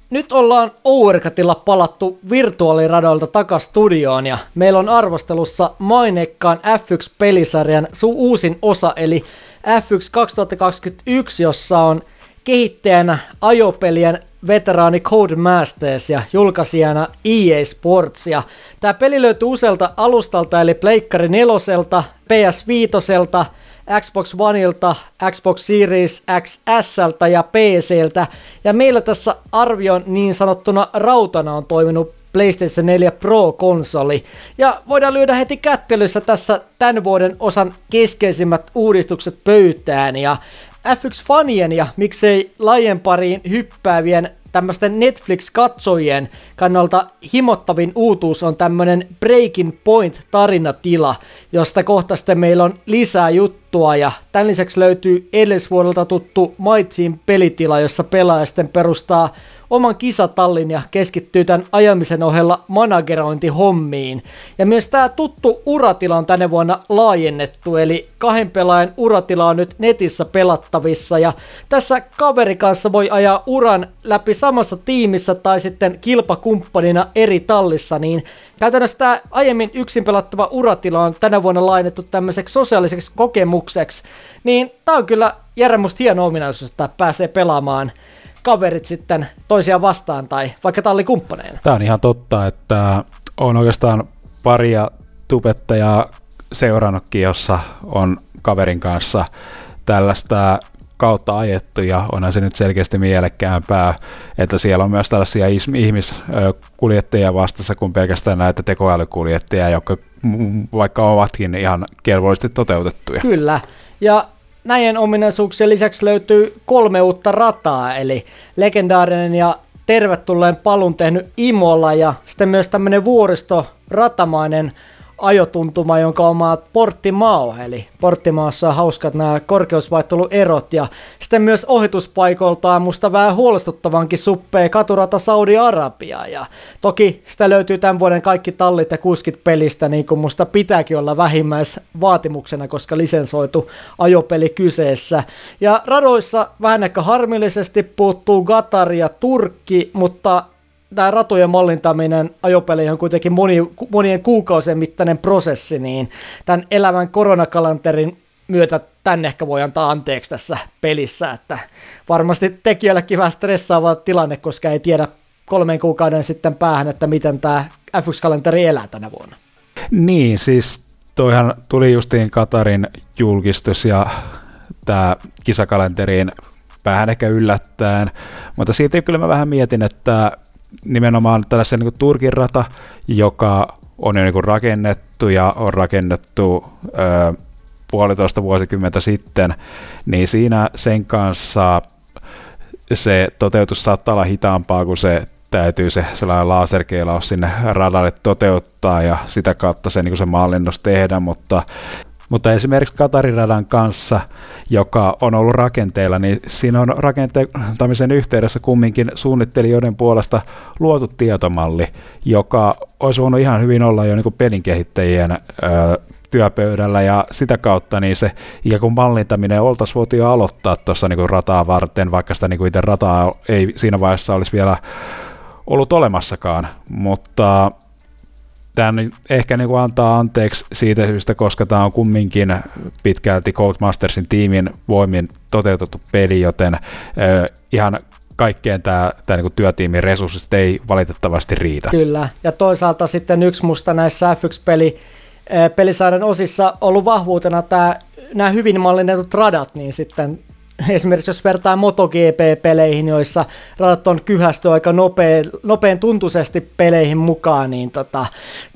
A: Nyt ollaan Overcutilla palattu virtuaaliradoilta takas studioon ja meillä on arvostelussa mainekkaan F1-pelisarjan su- uusin osa eli F1 2021, jossa on kehittäjänä ajopelien veteraani Codemasters ja julkaisijana EA Sports. Ja tämä peli löytyy usealta alustalta eli Pleikkari 4, PS5, Xbox Oneilta, Xbox Series XSltä ja PCltä. Ja meillä tässä arvion niin sanottuna rautana on toiminut PlayStation 4 Pro-konsoli. Ja voidaan lyödä heti kättelyssä tässä tämän vuoden osan keskeisimmät uudistukset pöytään. Ja F1-fanien ja miksei lajien pariin hyppäävien tämmöisten Netflix-katsojien kannalta himottavin uutuus on tämmöinen Breaking Point-tarinatila, josta kohta sitten meillä on lisää juttua ja tämän lisäksi löytyy edellisvuodelta tuttu Maitsin pelitila, jossa pelaaja sitten perustaa oman kisatallin ja keskittyy tämän ajamisen ohella managerointihommiin. Ja myös tämä tuttu uratila on tänä vuonna laajennettu, eli kahden pelaajan uratila on nyt netissä pelattavissa ja tässä kaveri kanssa voi ajaa uran läpi samassa tiimissä tai sitten kilpakumppanina eri tallissa, niin Käytännössä tämä aiemmin yksin pelattava uratila on tänä vuonna lainettu tämmöiseksi sosiaaliseksi kokemukseksi, niin tämä on kyllä Jere musta hieno ominaisuus, että pääsee pelaamaan kaverit sitten toisiaan vastaan tai vaikka tallikumppaneina.
B: Tämä on ihan totta, että on oikeastaan paria tubettajaa seurannutkin, jossa on kaverin kanssa tällaista kautta ajettu ja onhan se nyt selkeästi mielekkäämpää, että siellä on myös tällaisia ihmiskuljettajia vastassa kuin pelkästään näitä tekoälykuljettajia, jotka vaikka ovatkin ihan kelvollisesti toteutettuja.
A: Kyllä, ja näiden ominaisuuksien lisäksi löytyy kolme uutta rataa, eli legendaarinen ja tervetulleen palun tehnyt Imola ja sitten myös tämmöinen vuoristo ratamainen ajotuntuma, jonka omaa Portimao, eli Portimaassa on hauskat nämä korkeusvaihteluerot, ja sitten myös ohituspaikoiltaan musta vähän huolestuttavankin suppee katurata Saudi-Arabia, ja toki sitä löytyy tämän vuoden kaikki tallit ja kuskit pelistä, niin kuin musta pitääkin olla vähimmäisvaatimuksena, koska lisensoitu ajopeli kyseessä. Ja radoissa vähän ehkä harmillisesti puuttuu Qatar ja Turkki, mutta tämä ratojen mallintaminen ajopeleihin on kuitenkin moni, monien kuukausien mittainen prosessi, niin tämän elävän koronakalanterin myötä tänne ehkä voi antaa anteeksi tässä pelissä, että varmasti tekijällekin vähän stressaava tilanne, koska ei tiedä kolmen kuukauden sitten päähän, että miten tämä F1-kalenteri elää tänä vuonna.
B: Niin, siis toihan tuli justiin Katarin julkistus ja tämä kisakalenteriin vähän ehkä yllättäen, mutta siitä kyllä mä vähän mietin, että nimenomaan tällaisen niin Turkin rata, joka on jo niin rakennettu ja on rakennettu ö, puolitoista vuosikymmentä sitten, niin siinä sen kanssa se toteutus saattaa olla hitaampaa, kun se täytyy se sellainen laserkeilaus sinne radalle toteuttaa ja sitä kautta se, niin se mallinnus tehdä, mutta mutta esimerkiksi Katariradan kanssa, joka on ollut rakenteilla, niin siinä on rakentamisen yhteydessä kumminkin suunnittelijoiden puolesta luotu tietomalli, joka olisi voinut ihan hyvin olla jo niin pelin kehittäjien työpöydällä. Ja sitä kautta niin se ikään kuin mallintaminen oltaisiin voitu jo aloittaa tuossa niin rataa varten, vaikka sitä niin itse rataa ei siinä vaiheessa olisi vielä ollut olemassakaan, mutta tämän ehkä niin kuin antaa anteeksi siitä syystä, koska tämä on kumminkin pitkälti Codemastersin tiimin voimin toteutettu peli, joten äh, ihan kaikkeen tämä, tämä niin työtiimin resurssit ei valitettavasti riitä.
A: Kyllä, ja toisaalta sitten yksi musta näissä F1-peli pelisarjan osissa ollut vahvuutena tämä, nämä hyvin mallinnetut radat, niin sitten esimerkiksi jos vertaa MotoGP-peleihin, joissa radat on kyhästy aika nopein, nopein tuntuisesti peleihin mukaan, niin tota,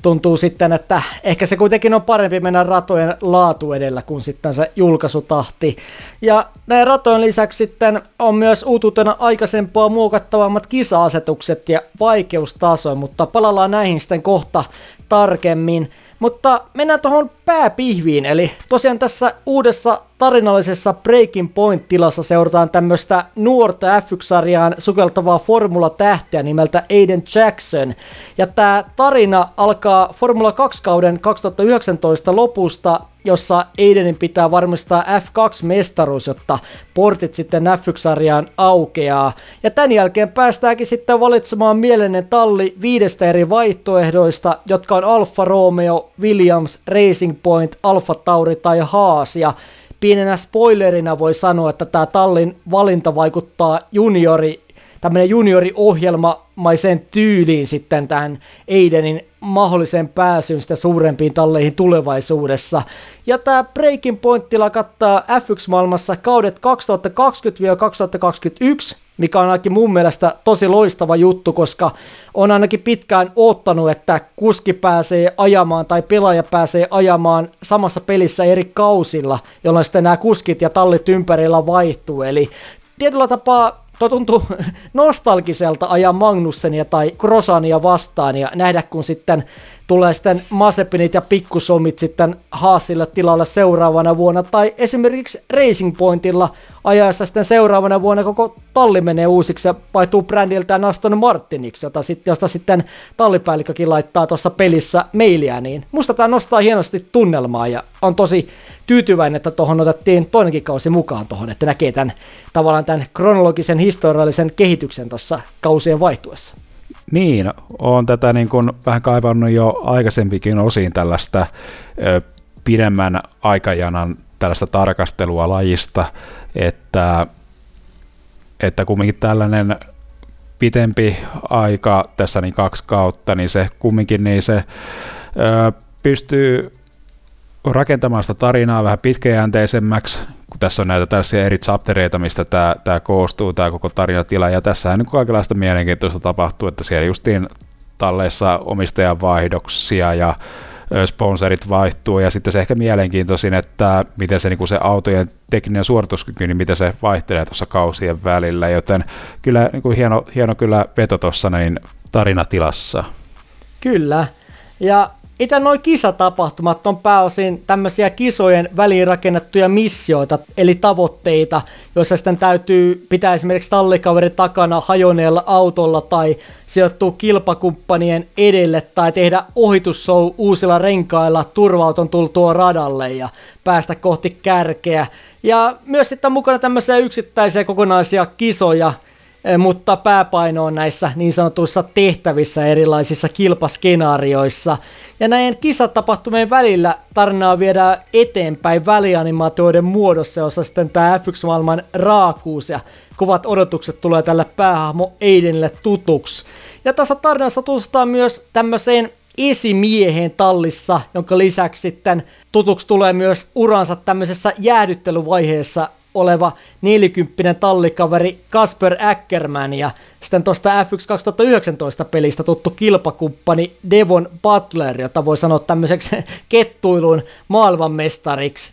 A: tuntuu sitten, että ehkä se kuitenkin on parempi mennä ratojen laatu edellä kuin sitten se julkaisutahti. Ja näiden ratojen lisäksi sitten on myös uutuutena aikaisempaa muokattavammat kisa-asetukset ja vaikeustaso, mutta palaillaan näihin sitten kohta tarkemmin. Mutta mennään tuohon pääpihviin, eli tosiaan tässä uudessa tarinallisessa Breaking Point-tilassa seurataan tämmöistä nuorta F1-sarjaan sukeltavaa Formula-tähteä nimeltä Aiden Jackson. Ja tämä tarina alkaa Formula 2-kauden 2019 lopusta jossa Aidenin pitää varmistaa F2-mestaruus, jotta portit sitten F1-sarjaan aukeaa. Ja tämän jälkeen päästäänkin sitten valitsemaan mielinen talli viidestä eri vaihtoehdoista, jotka on Alfa Romeo, Williams, Racing Point, Alfa Tauri tai Haas. Ja pienenä spoilerina voi sanoa, että tämä tallin valinta vaikuttaa juniori tämmöinen junioriohjelmamaiseen tyyliin sitten tähän Aidenin mahdolliseen pääsyyn sitä suurempiin talleihin tulevaisuudessa. Ja tämä Breaking Pointilla kattaa F1-maailmassa kaudet 2020-2021, mikä on ainakin mun mielestä tosi loistava juttu, koska on ainakin pitkään ottanut, että kuski pääsee ajamaan tai pelaaja pääsee ajamaan samassa pelissä eri kausilla, jolloin sitten nämä kuskit ja tallit ympärillä vaihtuu. Eli tietyllä tapaa Tuo tuntuu nostalgiselta ajaa Magnussenia tai Krosania vastaan ja nähdä, kun sitten tulee sitten Masepinit ja Pikkusomit sitten Haasille tilalle seuraavana vuonna, tai esimerkiksi Racing Pointilla ajaessa sitten seuraavana vuonna koko talli menee uusiksi ja vaihtuu brändiltään Aston Martiniksi, jota sit, josta sitten tallipäällikkökin laittaa tuossa pelissä mailia, niin musta tämä nostaa hienosti tunnelmaa ja on tosi tyytyväinen, että tuohon otettiin toinenkin kausi mukaan tuohon, että näkee tämän tavallaan tämän kronologisen historiallisen kehityksen tuossa kausien vaihtuessa.
B: Niin, on tätä niin kuin vähän kaivannut jo aikaisempikin osiin tällaista ö, pidemmän aikajanan tällaista tarkastelua lajista, että, että kumminkin tällainen pitempi aika tässä niin kaksi kautta, niin se kumminkin niin se ö, pystyy rakentamaan sitä tarinaa vähän pitkäjänteisemmäksi, kun tässä on näitä tällaisia eri chaptereita, mistä tämä, tämä koostuu, tämä koko tarinatila, ja tässä niin kaikenlaista mielenkiintoista tapahtuu, että siellä justiin talleissa omistajan vaihdoksia ja sponsorit vaihtuu, ja sitten se ehkä mielenkiintoisin, että miten se, niin kuin se autojen tekninen suorituskyky, niin miten se vaihtelee tuossa kausien välillä, joten kyllä niin kuin hieno, hieno kyllä veto tuossa niin tarinatilassa.
A: Kyllä, ja itse noin kisatapahtumat on pääosin tämmöisiä kisojen väliin rakennettuja missioita, eli tavoitteita, joissa sitten täytyy pitää esimerkiksi tallikaveri takana hajoneella autolla tai sijoittua kilpakumppanien edelle tai tehdä ohitusshow uusilla renkailla turvauton tultua radalle ja päästä kohti kärkeä. Ja myös sitten mukana tämmöisiä yksittäisiä kokonaisia kisoja, mutta pääpaino on näissä niin sanotuissa tehtävissä erilaisissa kilpaskenaarioissa. Ja näiden kisatapahtumien välillä tarinaa viedään eteenpäin välianimaatioiden muodossa, jossa sitten tämä F1-maailman raakuus ja kovat odotukset tulee tälle päähahmo Aidenille tutuksi. Ja tässä tarinassa tutustutaan myös tämmöiseen esimiehen tallissa, jonka lisäksi sitten tutuksi tulee myös uransa tämmöisessä jäädyttelyvaiheessa oleva 40 tallikaveri Kasper Ackerman ja sitten tuosta F1 2019 pelistä tuttu kilpakumppani Devon Butler, jota voi sanoa tämmöiseksi kettuilun maailmanmestariksi.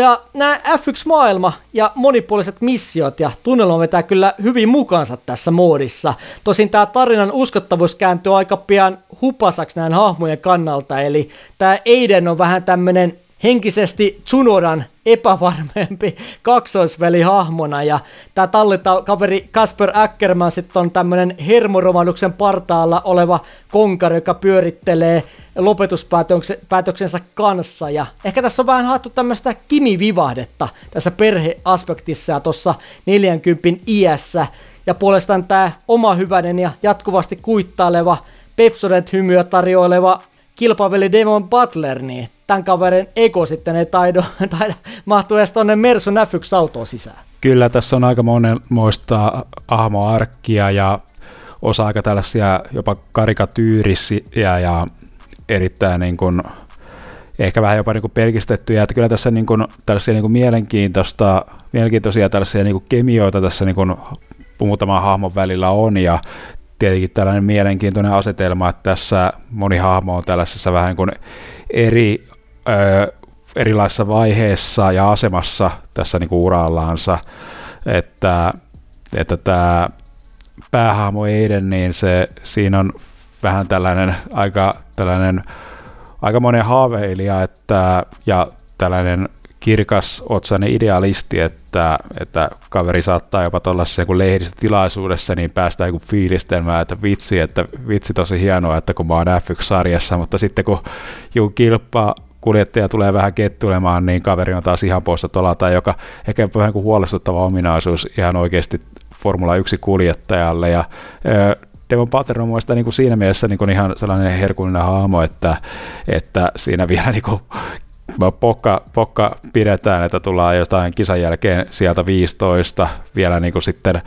A: Ja nämä F1-maailma ja monipuoliset missiot ja tunnelma vetää kyllä hyvin mukaansa tässä moodissa. Tosin tämä tarinan uskottavuus kääntyy aika pian hupasaksi näin hahmojen kannalta, eli tämä Aiden on vähän tämmöinen henkisesti Tsunodan epävarmempi kaksoisveli hahmona ja tämä tallikaveri Kasper Ackerman sitten on tämmöinen hermoromahduksen partaalla oleva konkari, joka pyörittelee lopetuspäätöksensä kanssa. Ja ehkä tässä on vähän haettu tämmöistä kimivivahdetta tässä perheaspektissa ja tuossa 40 iässä. Ja puolestaan tämä oma hyvänen ja jatkuvasti kuittaileva Pepsodent hymyä tarjoileva kilpaveli Demon Butler, niin tämän kaverin ego sitten ei taido, taida mahtua edes tuonne Mersun F1-autoon sisään.
B: Kyllä, tässä on aika monenmoista ahmoarkkia ja osa aika tällaisia jopa karikatyyrisiä ja erittäin niin kuin ehkä vähän jopa niin kuin pelkistettyjä, että kyllä tässä niin kuin, tällaisia niin kuin mielenkiintoista, mielenkiintoisia tällaisia niin kuin kemioita tässä niin kuin muutaman hahmon välillä on, ja tietenkin tällainen mielenkiintoinen asetelma, että tässä moni hahmo on tällaisessa vähän niin kuin eri, erilaisessa vaiheessa ja asemassa tässä niin kuin urallaansa, että, että tämä päähahmo Eiden, niin se, siinä on vähän tällainen aika tällainen aika monen haaveilija että, ja tällainen kirkas otsainen idealisti, että, että kaveri saattaa jopa tuollaisessa niin lehdistötilaisuudessa niin päästä joku fiilistelmään, että vitsi, että vitsi tosi hienoa, että kun mä oon F1-sarjassa, mutta sitten kun joku kilpaa kuljettaja tulee vähän kettulemaan, niin kaveri on taas ihan poissa tolata, joka ehkä vähän kuin huolestuttava ominaisuus ihan oikeasti Formula 1 kuljettajalle. Ja Devon Pater on mielestäni niin siinä mielessä niin kuin ihan sellainen herkullinen haamo, että, että siinä vielä niin kuin pokka, pokka pidetään, että tullaan jostain kisan jälkeen sieltä 15 vielä niin kuin sitten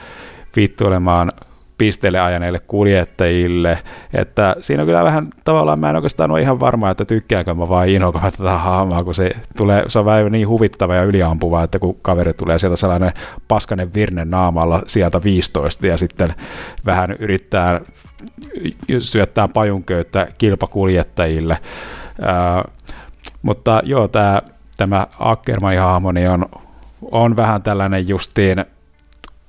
B: viittuilemaan pisteelle ajaneille kuljettajille, että siinä on kyllä vähän tavallaan, mä en oikeastaan ole ihan varma, että tykkäänkö mä vai inhoanko mä tätä haamaa, kun se, tulee, se on vähän niin huvittava ja yliampuva, että kun kaveri tulee sieltä sellainen paskanen virne naamalla sieltä 15 ja sitten vähän yrittää syöttää pajunköyttä kilpakuljettajille. Ää, mutta joo, tämä, tämä Ackermanin hahmo niin on, on vähän tällainen justiin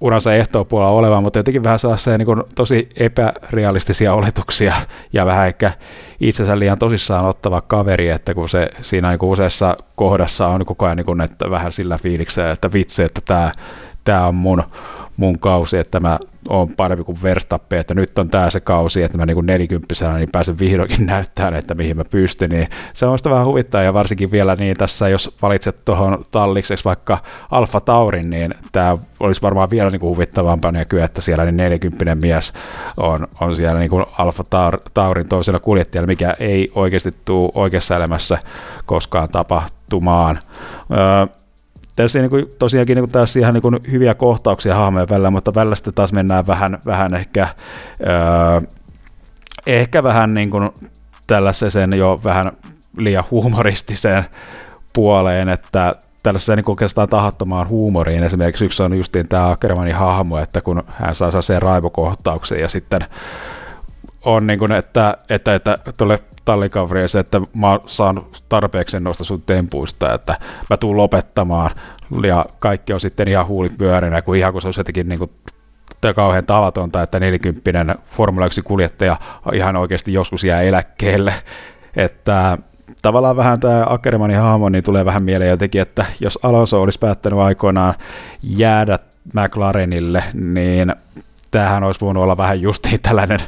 B: uransa ehtoopuolella oleva, mutta jotenkin vähän sellaisia niin kuin, tosi epärealistisia oletuksia ja vähän ehkä itsensä liian tosissaan ottava kaveri, että kun se siinä niin useassa kohdassa on koko ajan niin kuin, että vähän sillä fiiliksellä, että vitsi, että tämä, tämä on mun mun kausi, että mä oon parempi kuin Verstappen, että nyt on tämä se kausi, että mä niin nelikymppisenä niin pääsen vihdoinkin näyttämään, että mihin mä pystyn, niin se on sitä vähän huvittaa, ja varsinkin vielä niin tässä, jos valitset tuohon tallikseksi vaikka Alfa Taurin, niin tämä olisi varmaan vielä niin kuin huvittavampaa näkyä, että siellä niin 40 mies on, on siellä niin kuin Alfa Taurin toisella kuljettajalla, mikä ei oikeasti tule oikeassa elämässä koskaan tapahtumaan. Öö, tässä niin kuin, tosiaankin niin kuin tässä ihan niin kuin hyviä kohtauksia hahmojen välillä, mutta välillä sitten taas mennään vähän, vähän ehkä, öö, ehkä vähän niin kuin tällaiseen jo vähän liian huumoristiseen puoleen, että tällaiseen niin oikeastaan tahattomaan huumoriin. Esimerkiksi yksi on justiin tämä Ackermanin hahmo, että kun hän saa sen raivokohtauksen ja sitten on niin kuin, että, että, että tuolle tallikaverille se, että mä saan tarpeeksi noista sun tempuista, että mä tuun lopettamaan, ja kaikki on sitten ihan huulit pyörinä, kun ihan kun se on jotenkin niin kuin kauhean tavatonta, että 40 Formula 1 kuljettaja ihan oikeasti joskus jää eläkkeelle, että tavallaan vähän tämä Ackermanin hahmo niin tulee vähän mieleen jotenkin, että jos Alonso olisi päättänyt aikoinaan jäädä McLarenille, niin tämähän olisi voinut olla vähän justiin tällainen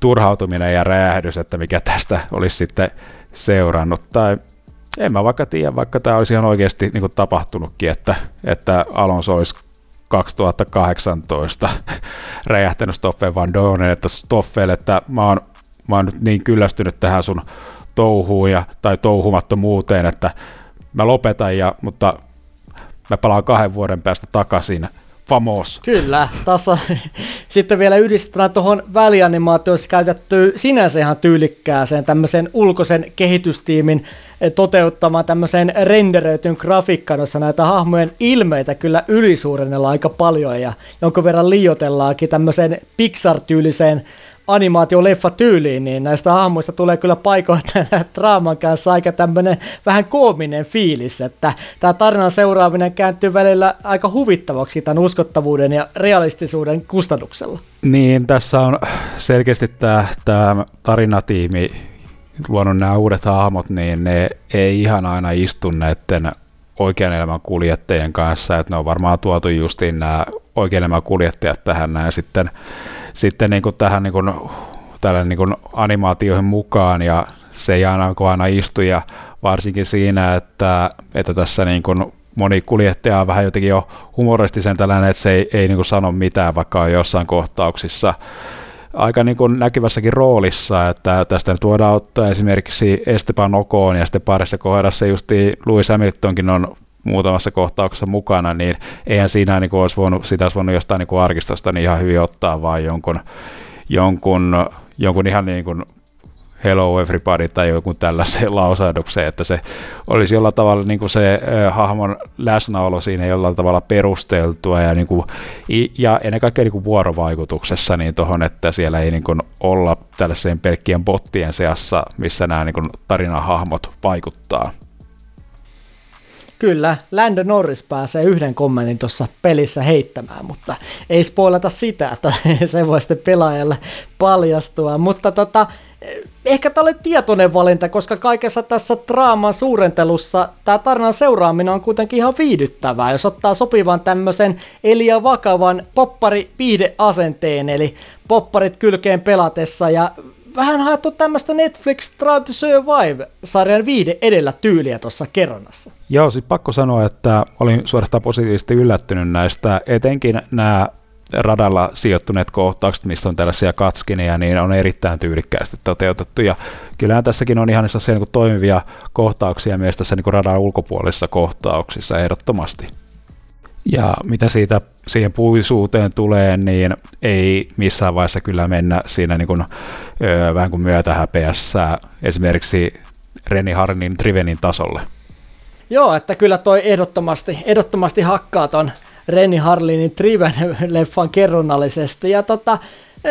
B: turhautuminen ja räjähdys, että mikä tästä olisi sitten seurannut. Tai en mä vaikka tiedä, vaikka tämä olisi ihan oikeasti niin kuin tapahtunutkin, että, että Alonso olisi 2018 räjähtänyt Stoffel Van Donen, että Stoffel, että mä oon, mä oon nyt niin kyllästynyt tähän sun touhuun ja, tai touhumattomuuteen, että mä lopetan, ja, mutta mä palaan kahden vuoden päästä takaisin famos.
A: Kyllä, tässä sitten vielä yhdistettynä tuohon välianimaatioissa käytetty sinänsä ihan tyylikkääseen tämmöisen ulkoisen kehitystiimin eh, toteuttamaan tämmöiseen renderöityn grafiikkaan, jossa näitä hahmojen ilmeitä kyllä ylisuurennella aika paljon ja jonkun verran liiotellaankin tämmöiseen Pixar-tyyliseen animaatioleffa tyyliin, niin näistä hahmoista tulee kyllä paikoittain draaman kanssa aika tämmöinen vähän koominen fiilis, että tämä tarinan seuraaminen kääntyy välillä aika huvittavaksi tämän uskottavuuden ja realistisuuden kustannuksella.
B: Niin, tässä on selkeästi tämä, tämä tarinatiimi luonut nämä uudet hahmot, niin ne ei ihan aina istu näiden oikean elämän kuljettajien kanssa, että ne on varmaan tuotu justiin nämä oikean elämän kuljettajat tähän näin sitten sitten niin kuin tähän niin kuin, tälle niin kuin animaatioihin mukaan ja se ei aina, aina istu ja varsinkin siinä, että, että tässä niin kuin moni kuljettaja on vähän jotenkin jo humoristisen tällainen, että se ei, ei niin kuin sano mitään, vaikka on jossain kohtauksissa aika niin kuin näkyvässäkin roolissa, että tästä nyt voidaan ottaa esimerkiksi Esteban Okoon ja sitten parissa kohdassa justi Louis Hamiltonkin on muutamassa kohtauksessa mukana, niin eihän siinä niin kuin olisi voinut, sitä olisi voinut jostain niin kuin arkistosta niin ihan hyvin ottaa, vaan jonkun, jonkun, jonkun ihan niin kuin hello everybody tai joku tällaiseen lausahdukseen, että se olisi jollain tavalla niin kuin se äh, hahmon läsnäolo siinä jollain tavalla perusteltua ja, niin kuin, ja ennen kaikkea niin kuin vuorovaikutuksessa niin tuohon, että siellä ei niin kuin olla tällaiseen pelkkien bottien seassa, missä nämä niin kuin tarinahahmot vaikuttaa.
A: Kyllä, Lando Norris pääsee yhden kommentin tuossa pelissä heittämään, mutta ei spoilata sitä, että se voi sitten pelaajalle paljastua. Mutta tota, ehkä tämä oli tietoinen valinta, koska kaikessa tässä draaman suurentelussa tämä tarinan seuraaminen on kuitenkin ihan viihdyttävää, jos ottaa sopivan tämmöisen Elia vakavan poppari asenteen, eli popparit kylkeen pelatessa ja vähän haettu tämmöistä Netflix Drive to Survive-sarjan viide edellä tyyliä tuossa kerronnassa.
B: Joo, siis pakko sanoa, että olin suorastaan positiivisesti yllättynyt näistä, etenkin nämä radalla sijoittuneet kohtaukset, missä on tällaisia katskineja, niin on erittäin tyylikkäästi toteutettu. Ja kyllähän tässäkin on ihan niin toimivia kohtauksia myös tässä niin radan ulkopuolisissa kohtauksissa ehdottomasti. Ja mitä siitä siihen puisuuteen tulee, niin ei missään vaiheessa kyllä mennä siinä niin kuin, öö, vähän kuin myötähäpeässä esimerkiksi Reni Harnin Trivenin tasolle.
A: Joo, että kyllä toi ehdottomasti, ehdottomasti hakkaa ton Reni Harlinin Triven-leffan kerronnallisesti. Ja tota,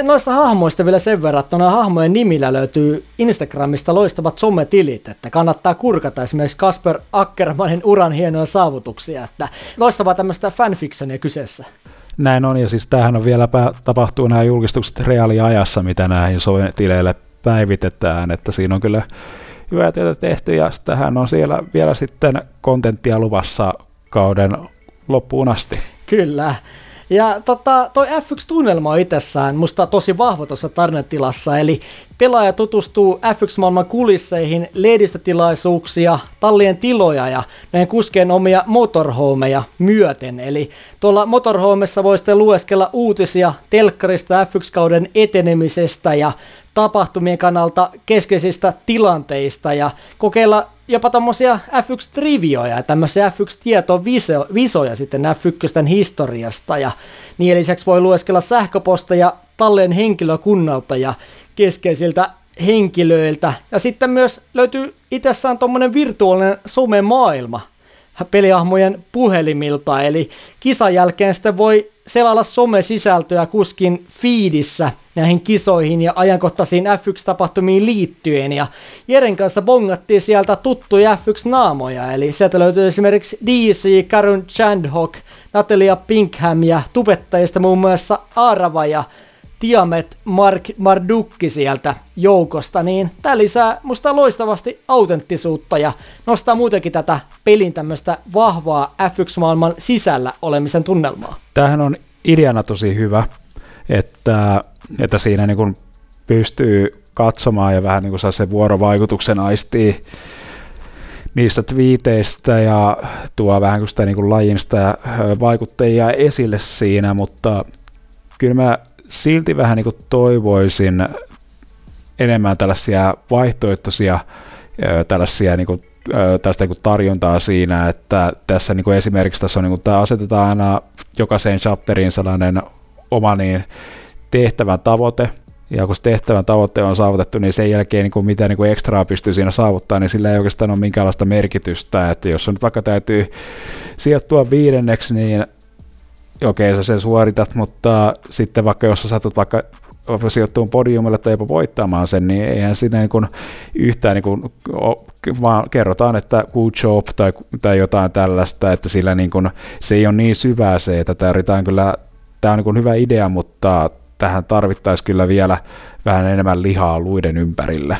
A: noista hahmoista vielä sen verran, että hahmojen nimillä löytyy Instagramista loistavat sometilit, että kannattaa kurkata esimerkiksi Kasper Ackermanin uran hienoja saavutuksia, että loistavaa tämmöistä fanfictionia kyseessä.
B: Näin on, ja siis tämähän on vielä tapahtuu nämä julkistukset reaaliajassa, mitä näihin sometileille päivitetään, että siinä on kyllä hyvää työtä tehty, ja tähän on siellä vielä sitten kontenttia luvassa kauden loppuun asti.
A: Kyllä. Ja tota, toi F1-tunnelma on itsessään musta tosi vahva tuossa tarinatilassa, eli pelaaja tutustuu F1-maailman kulisseihin, lehdistötilaisuuksia, tallien tiloja ja näiden kuskien omia motorhomeja myöten. Eli tuolla motorhomessa voi sitten lueskella uutisia telkkarista F1-kauden etenemisestä ja tapahtumien kannalta keskeisistä tilanteista ja kokeilla jopa tämmöisiä F1-trivioja ja tämmöisiä F1-tietovisoja sitten F1 historiasta ja niin lisäksi voi lueskella sähköposteja talleen henkilökunnalta ja keskeisiltä henkilöiltä. Ja sitten myös löytyy itsessään tuommoinen virtuaalinen somemaailma peliahmojen puhelimilta, eli kisan jälkeen sitten voi selalla somesisältöä kuskin fiidissä näihin kisoihin ja ajankohtaisiin F1-tapahtumiin liittyen. Ja Jeren kanssa bongattiin sieltä tuttuja F1-naamoja, eli sieltä löytyy esimerkiksi DC, Karun Chandhok, Natalia Pinkham ja tubettajista muun muassa Arava ja Tiamet Mark Mardukki sieltä joukosta, niin tämä lisää musta loistavasti autenttisuutta ja nostaa muutenkin tätä pelin tämmöistä vahvaa F1-maailman sisällä olemisen tunnelmaa.
B: Tämähän on ideana tosi hyvä, että, että siinä niin kuin pystyy katsomaan ja vähän niin kuin saa sen vuorovaikutuksen aistii niistä twiiteistä ja tuo vähän kuin sitä niin kuin lajinsta vaikuttajia esille siinä, mutta kyllä mä silti vähän niin kuin toivoisin enemmän tällaisia vaihtoehtoisia tällaisia niin kuin, tällaista niin kuin tarjontaa siinä, että tässä niin kuin esimerkiksi tässä on niin kuin, tämä asetetaan aina jokaiseen chapteriin sellainen oma niin tehtävän tavoite, ja kun se tehtävän tavoite on saavutettu, niin sen jälkeen niin kuin mitä niin kuin ekstraa pystyy siinä saavuttaa, niin sillä ei oikeastaan ole minkäänlaista merkitystä, että jos on nyt vaikka täytyy sijoittua viidenneksi, niin okei sä sen suoritat, mutta sitten vaikka jos sä satut vaikka sijoittuun podiumille tai jopa voittamaan sen, niin eihän siinä niin kuin yhtään, niin kuin, vaan kerrotaan, että good job tai, tai jotain tällaista, että sillä niin kuin, se ei ole niin syvää se, että tarvitaan kyllä, tämä on niin kuin hyvä idea, mutta tähän tarvittaisiin kyllä vielä vähän enemmän lihaa luiden ympärille.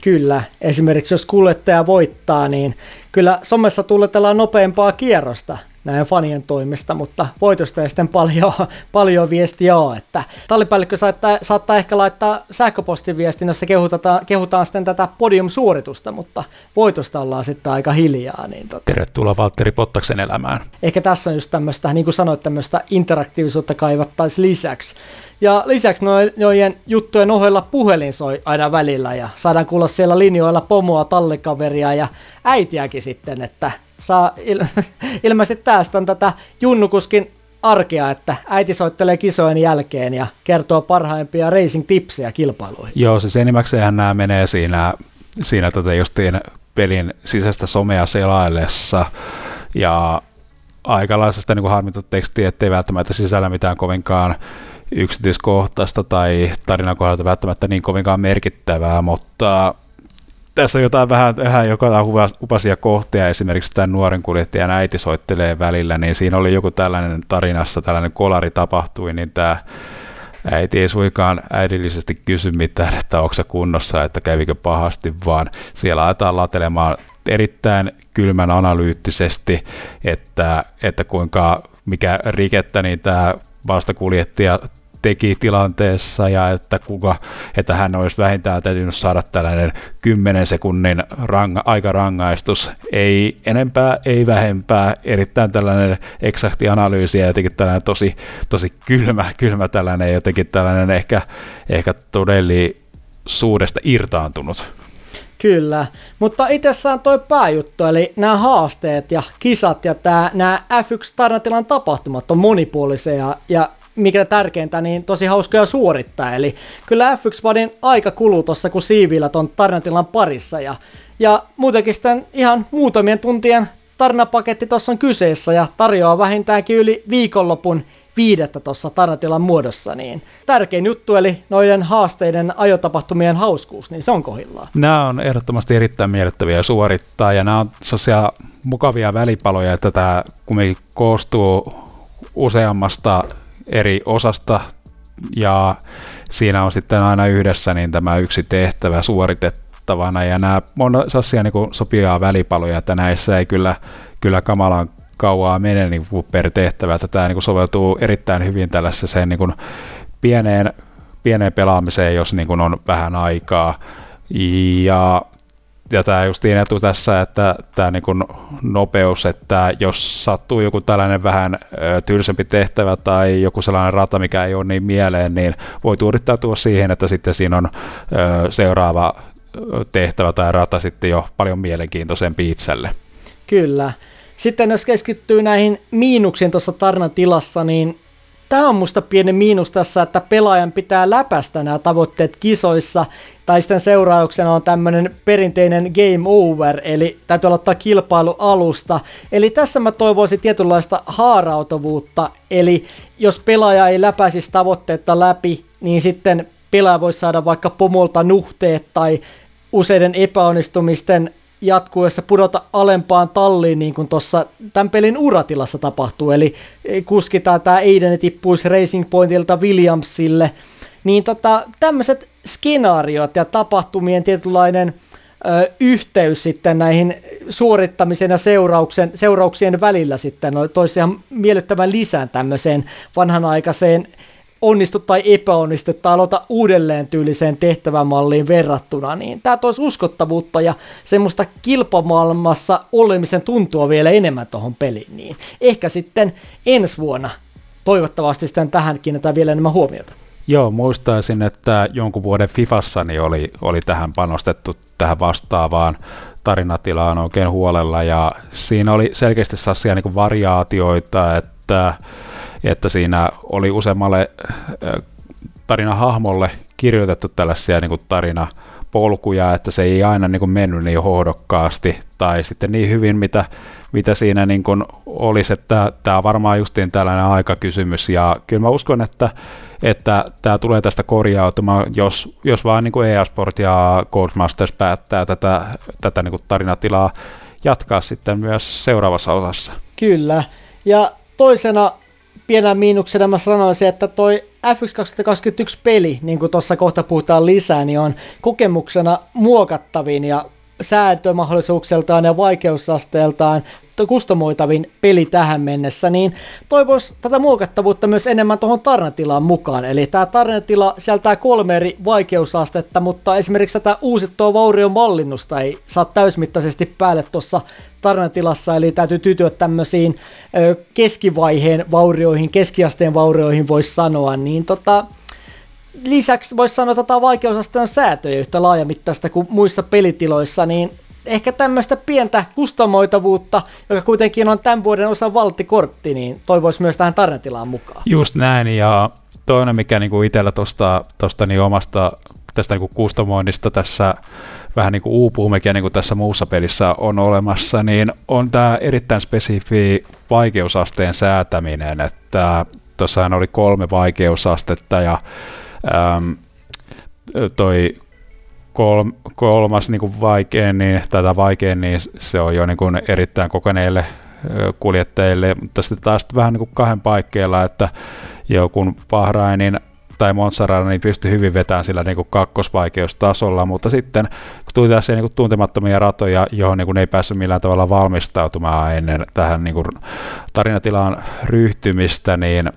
A: Kyllä, esimerkiksi jos kuljettaja voittaa, niin kyllä somessa tulletellaan nopeampaa kierrosta näin fanien toimesta, mutta voitosta ei sitten paljon, paljon viestiä ole. Että tallipäällikkö saattaa, saattaa ehkä laittaa sähköpostiviestin, jossa kehutaan, kehutaan sitten tätä podium-suoritusta, mutta voitosta ollaan sitten aika hiljaa. Niin tota.
B: Tervetuloa Valtteri Pottaksen elämään.
A: Ehkä tässä on just tämmöistä, niin kuin sanoit, tämmöistä interaktiivisuutta kaivattaisiin lisäksi. Ja lisäksi noiden juttujen ohella puhelin soi aina välillä ja saadaan kuulla siellä linjoilla pomoa, tallikaveria ja äitiäkin sitten, että saa il- ilmeisesti tästä on tätä Junnukuskin arkea, että äiti soittelee kisojen jälkeen ja kertoo parhaimpia racing-tipsejä kilpailuihin.
B: Joo, siis enimmäkseen nämä menee siinä, siinä tota justiin pelin sisäistä somea selaillessa ja aikalaisesta niin harmittu tekstiä, ettei välttämättä sisällä mitään kovinkaan yksityiskohtaista tai tarinan kohdalta välttämättä niin kovinkaan merkittävää, mutta tässä on jotain vähän, vähän joka upasia kohtia, esimerkiksi tämän nuoren kuljettajan äiti soittelee välillä, niin siinä oli joku tällainen tarinassa, tällainen kolari tapahtui, niin tämä äiti ei suikaan äidillisesti kysy mitään, että onko se kunnossa, että kävikö pahasti, vaan siellä aletaan latelemaan erittäin kylmän analyyttisesti, että, että kuinka mikä rikettä niin tämä vastakuljettaja teki tilanteessa ja että, kuka, että hän olisi vähintään täytynyt saada tällainen 10 sekunnin ranga, aikarangaistus. Ei enempää, ei vähempää. Erittäin tällainen eksakti analyysi ja jotenkin tällainen tosi, tosi kylmä, kylmä tällainen jotenkin tällainen ehkä, ehkä todellisuudesta irtaantunut.
A: Kyllä, mutta itsessään toi pääjuttu, eli nämä haasteet ja kisat ja nämä F1-tarnatilan tapahtumat on monipuolisia ja mikä tärkeintä, niin tosi hauskoja suorittaa. Eli kyllä F1 Vadin aika kuluu tuossa, kun siivillä ton tarinatilan parissa. Ja, ja muutenkin sitten ihan muutamien tuntien tarinapaketti tuossa on kyseessä ja tarjoaa vähintäänkin yli viikonlopun viidettä tuossa tarinatilan muodossa, niin tärkein juttu, eli noiden haasteiden ajotapahtumien hauskuus, niin se on kohillaan.
B: Nämä on ehdottomasti erittäin miellyttäviä suorittaa, ja nämä on sellaisia mukavia välipaloja, että tämä kumminkin koostuu useammasta eri osasta. Ja siinä on sitten aina yhdessä niin tämä yksi tehtävä suoritettavana. Ja nämä on sellaisia niin sopivia välipaloja, että näissä ei kyllä, kyllä kamalan kauaa mene niin kuin per tehtävä, että tämä niin kuin soveltuu erittäin hyvin tällaiseen niin kuin pieneen, pieneen pelaamiseen, jos niin kuin on vähän aikaa. Ja ja tämä justiin etu tässä, että tämä niin nopeus, että jos sattuu joku tällainen vähän tylsempi tehtävä tai joku sellainen rata, mikä ei ole niin mieleen, niin voi tuudittautua siihen, että sitten siinä on seuraava tehtävä tai rata sitten jo paljon mielenkiintoisempi itselle.
A: Kyllä. Sitten jos keskittyy näihin miinuksiin tuossa tarnan tilassa, niin tämä on musta pieni miinus tässä, että pelaajan pitää läpästä nämä tavoitteet kisoissa, tai sitten seurauksena on tämmöinen perinteinen game over, eli täytyy aloittaa kilpailu alusta. Eli tässä mä toivoisin tietynlaista haarautuvuutta, eli jos pelaaja ei läpäisisi tavoitteetta läpi, niin sitten pelaaja voisi saada vaikka pomolta nuhteet tai useiden epäonnistumisten jatkuessa pudota alempaan talliin, niin kuin tuossa tämän pelin uratilassa tapahtuu. Eli kuskitaan tämä Aiden tippuisi Racing Pointilta Williamsille. Niin tota, tämmöiset skenaariot ja tapahtumien tietynlainen ö, yhteys sitten näihin suorittamisen ja seurauksen, seurauksien välillä sitten no, toisi ihan miellyttävän lisään tämmöiseen vanhanaikaiseen onnistu tai epäonnistu tai aloita uudelleen tyyliseen tehtävämalliin verrattuna, niin tämä toisi uskottavuutta ja semmoista kilpamaailmassa olemisen tuntua vielä enemmän tuohon peliin. Niin ehkä sitten ensi vuonna toivottavasti sitten tähän kiinnitetään vielä enemmän huomiota.
B: Joo, muistaisin, että jonkun vuoden Fifassa niin oli, oli tähän panostettu tähän vastaavaan tarinatilaan oikein huolella ja siinä oli selkeästi sellaisia niin variaatioita, että että siinä oli useammalle tarinahahmolle kirjoitettu tällaisia niin kuin tarinapolkuja, että se ei aina niin kuin mennyt niin hohdokkaasti tai sitten niin hyvin, mitä, mitä siinä niin kuin olisi, että tämä on varmaan justiin tällainen aikakysymys ja kyllä mä uskon, että, että tämä tulee tästä korjautumaan, jos, jos vaan niin kuin EA Sport ja Codemasters päättää tätä, tätä niin kuin tarinatilaa jatkaa sitten myös seuraavassa osassa.
A: Kyllä, ja toisena pienä miinuksena mä sanoisin, että toi F1 2021 peli, niin kuin tuossa kohta puhutaan lisää, niin on kokemuksena muokattavin ja säätömahdollisuukseltaan ja vaikeusasteeltaan kustomoitavin peli tähän mennessä, niin toivoisi tätä muokattavuutta myös enemmän tuohon tarinatilaan mukaan. Eli tämä tarinatila sieltää kolme eri vaikeusastetta, mutta esimerkiksi tätä uusittua vaurion mallinnusta ei saa täysmittaisesti päälle tuossa tarinatilassa, eli täytyy tytyä tämmöisiin keskivaiheen vaurioihin, keskiasteen vaurioihin voisi sanoa, niin tota, lisäksi voisi sanoa, että tämä vaikeusasteen säätöjä yhtä laajamittaista kuin muissa pelitiloissa, niin ehkä tämmöistä pientä kustomoitavuutta, joka kuitenkin on tämän vuoden osa valttikortti, niin toivoisi myös tähän tarinatilaan mukaan.
B: Just näin, ja toinen, mikä niinku itsellä tuosta tosta niin omasta tästä niinku kustomoinnista tässä vähän niin kuin uupuu, mikä niin kuin tässä muussa pelissä on olemassa, niin on tämä erittäin spesifi vaikeusasteen säätäminen, että tuossahan oli kolme vaikeusastetta ja äm, toi kol, kolmas niin kuin vaikein, niin, tätä vaikein, niin se on jo niin kuin erittäin kokeneille kuljettajille, mutta sitten taas vähän niin kuin kahden paikkeilla, että joku Bahrainin tai Montsarana niin pystyi hyvin vetämään sillä niin kuin kakkosvaikeustasolla, mutta sitten kun tuli tässä niin kuin tuntemattomia ratoja, johon niin kuin ei päässyt millään tavalla valmistautumaan ennen tähän niin kuin tarinatilaan ryhtymistä, niin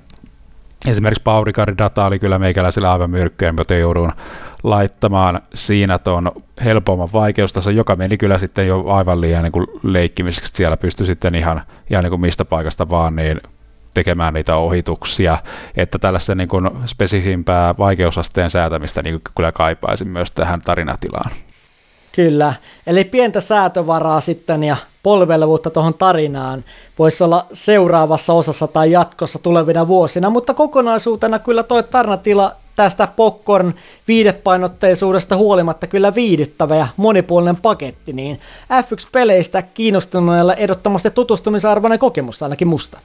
B: esimerkiksi Paurikarin data oli kyllä meikäläisillä aivan myrkkyä, mutta joudun laittamaan siinä tuon helpomman vaikeustason, joka meni kyllä sitten jo aivan liian niin kuin leikkimiseksi, siellä pystyi sitten ihan, ihan niin kuin mistä paikasta vaan niin tekemään niitä ohituksia, että tällaista niin kuin spesifimpää vaikeusasteen säätämistä niin kyllä kaipaisin myös tähän tarinatilaan.
A: Kyllä, eli pientä säätövaraa sitten ja polvelevuutta tuohon tarinaan voisi olla seuraavassa osassa tai jatkossa tulevina vuosina, mutta kokonaisuutena kyllä toi tarinatila tästä popcorn viidepainotteisuudesta huolimatta kyllä viihdyttävä ja monipuolinen paketti, niin F1-peleistä kiinnostuneelle ehdottomasti tutustumisarvoinen kokemus ainakin musta.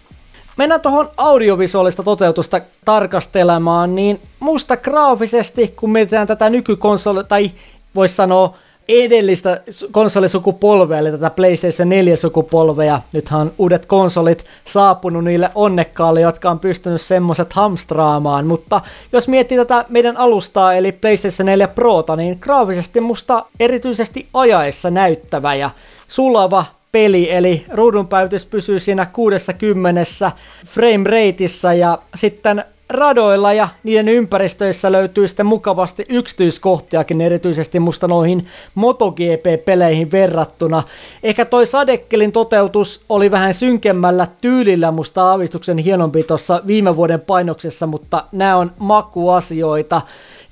A: Mennään tuohon audiovisuaalista toteutusta tarkastelemaan, niin musta graafisesti, kun mietitään tätä nykykonsoli, tai voisi sanoa edellistä konsolisukupolvea, eli tätä PlayStation 4-sukupolvea. Nythän on uudet konsolit saapunut niille onnekkaalle, jotka on pystynyt semmoset hamstraamaan, mutta jos miettii tätä meidän alustaa, eli PlayStation 4 Prota, niin graafisesti musta erityisesti ajaessa näyttävä ja sulava peli, eli ruudunpäytys pysyy siinä 60 frame rateissa ja sitten radoilla ja niiden ympäristöissä löytyy sitten mukavasti yksityiskohtiakin, erityisesti musta noihin MotoGP-peleihin verrattuna. Ehkä toi Sadekkelin toteutus oli vähän synkemmällä tyylillä musta aavistuksen hienompi tuossa viime vuoden painoksessa, mutta nämä on makuasioita.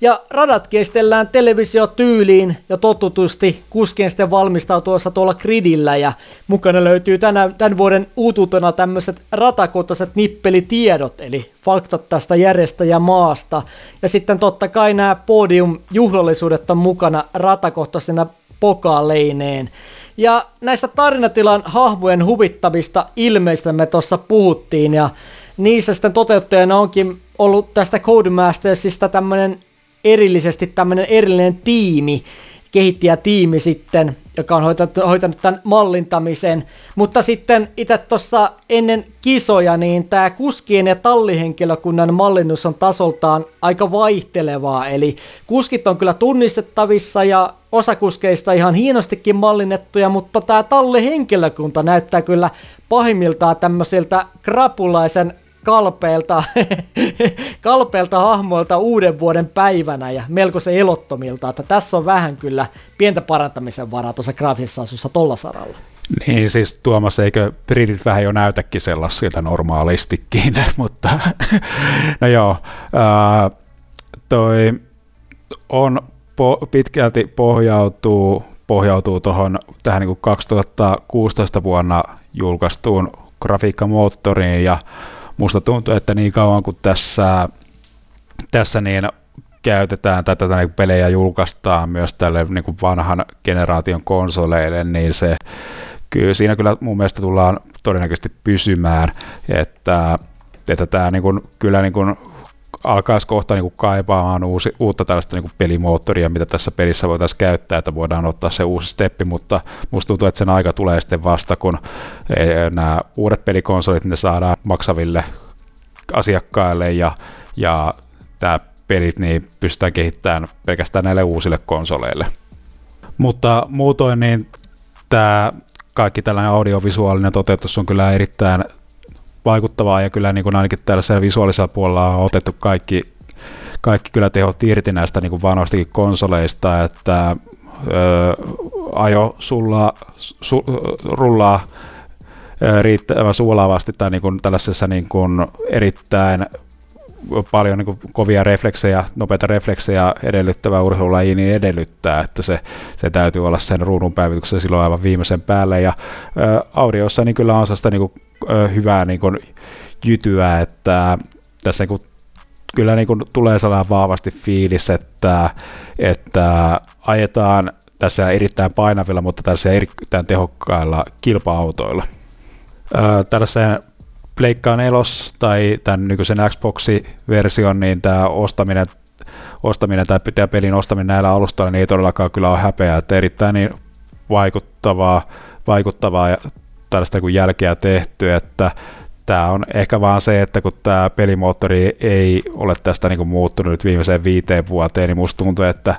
A: Ja radat kestellään televisiotyyliin ja totutusti kuskien sitten valmistautuessa tuolla gridillä ja mukana löytyy tänä, tämän vuoden uutuutena tämmöiset ratakohtaiset nippelitiedot, eli faktat tästä järjestäjämaasta. Ja sitten totta kai nämä podium-juhlallisuudet on mukana ratakohtaisena pokaaleineen. Ja näistä tarinatilan hahmojen huvittavista ilmeistä me tuossa puhuttiin ja niissä sitten toteuttajana onkin ollut tästä Codemastersista tämmöinen erillisesti tämmöinen erillinen tiimi, kehittäjätiimi sitten, joka on hoitanut, hoitanut tämän mallintamisen. Mutta sitten itse tuossa ennen kisoja, niin tämä kuskien ja tallihenkilökunnan mallinnus on tasoltaan aika vaihtelevaa. Eli kuskit on kyllä tunnistettavissa ja osa kuskeista ihan hienostikin mallinnettuja, mutta tämä tallihenkilökunta näyttää kyllä pahimmiltaan tämmöisiltä krapulaisen kalpeelta, kalpeelta hahmoilta uuden vuoden päivänä ja melko se elottomilta, että tässä on vähän kyllä pientä parantamisen varaa tuossa graafisessa asussa tolla saralla.
B: Niin, siis Tuomas, eikö britit vähän jo näytäkin sellaisilta normaalistikin, mutta no joo, ää, toi on po, pitkälti pohjautuu pohjautuu tuohon tähän niin kuin 2016 vuonna julkaistuun grafiikkamoottoriin ja musta tuntuu, että niin kauan kuin tässä, tässä niin käytetään tai tätä niin pelejä julkaistaan myös tälle niin kuin vanhan generaation konsoleille, niin se kyllä, siinä kyllä mun mielestä tullaan todennäköisesti pysymään, että, että tämä niin kuin, kyllä niin kuin alkaisi kohta niin kuin kaipaamaan uusi, uutta tällaista niin kuin pelimoottoria, mitä tässä pelissä voitaisiin käyttää, että voidaan ottaa se uusi steppi, mutta musta tuntuu, että sen aika tulee sitten vasta, kun e, nämä uudet pelikonsolit ne saadaan maksaville asiakkaille ja, ja tämä pelit niin pystytään kehittämään pelkästään näille uusille konsoleille. Mutta muutoin niin tämä kaikki tällainen audiovisuaalinen toteutus on kyllä erittäin vaikuttavaa ja kyllä niin kuin ainakin tällaisella visuaalisella puolella on otettu kaikki, kaikki kyllä tehot irti näistä niin kuin vanhoistakin konsoleista, että ö, ajo sulla, su, rullaa riittävän suolavasti tai niin kuin tällaisessa niin kuin erittäin paljon niin kovia refleksejä, nopeita refleksejä edellyttävä urheilulaji niin edellyttää, että se, se täytyy olla sen ruudun päivityksen silloin aivan viimeisen päälle. Ja ä, audiossa niin kyllä on sitä niin hyvää niin kuin, jytyä, että tässä niin kuin, kyllä niin kuin, tulee sellainen vahvasti fiilis, että, että ajetaan tässä erittäin painavilla, mutta tässä erittäin tehokkailla kilpa-autoilla. Tällaiseen Pleikkaan elos tai tämän nykyisen Xbox-version, niin tämä ostaminen, ostaminen tai pitää pelin ostaminen näillä alustoilla niin ei todellakaan kyllä ole häpeä, että erittäin niin vaikuttavaa, vaikuttavaa tällaista kuin jälkeä tehty, että tämä on ehkä vaan se, että kun tämä pelimoottori ei ole tästä niin kuin muuttunut nyt viimeiseen viiteen vuoteen, niin musta tuntuu, että,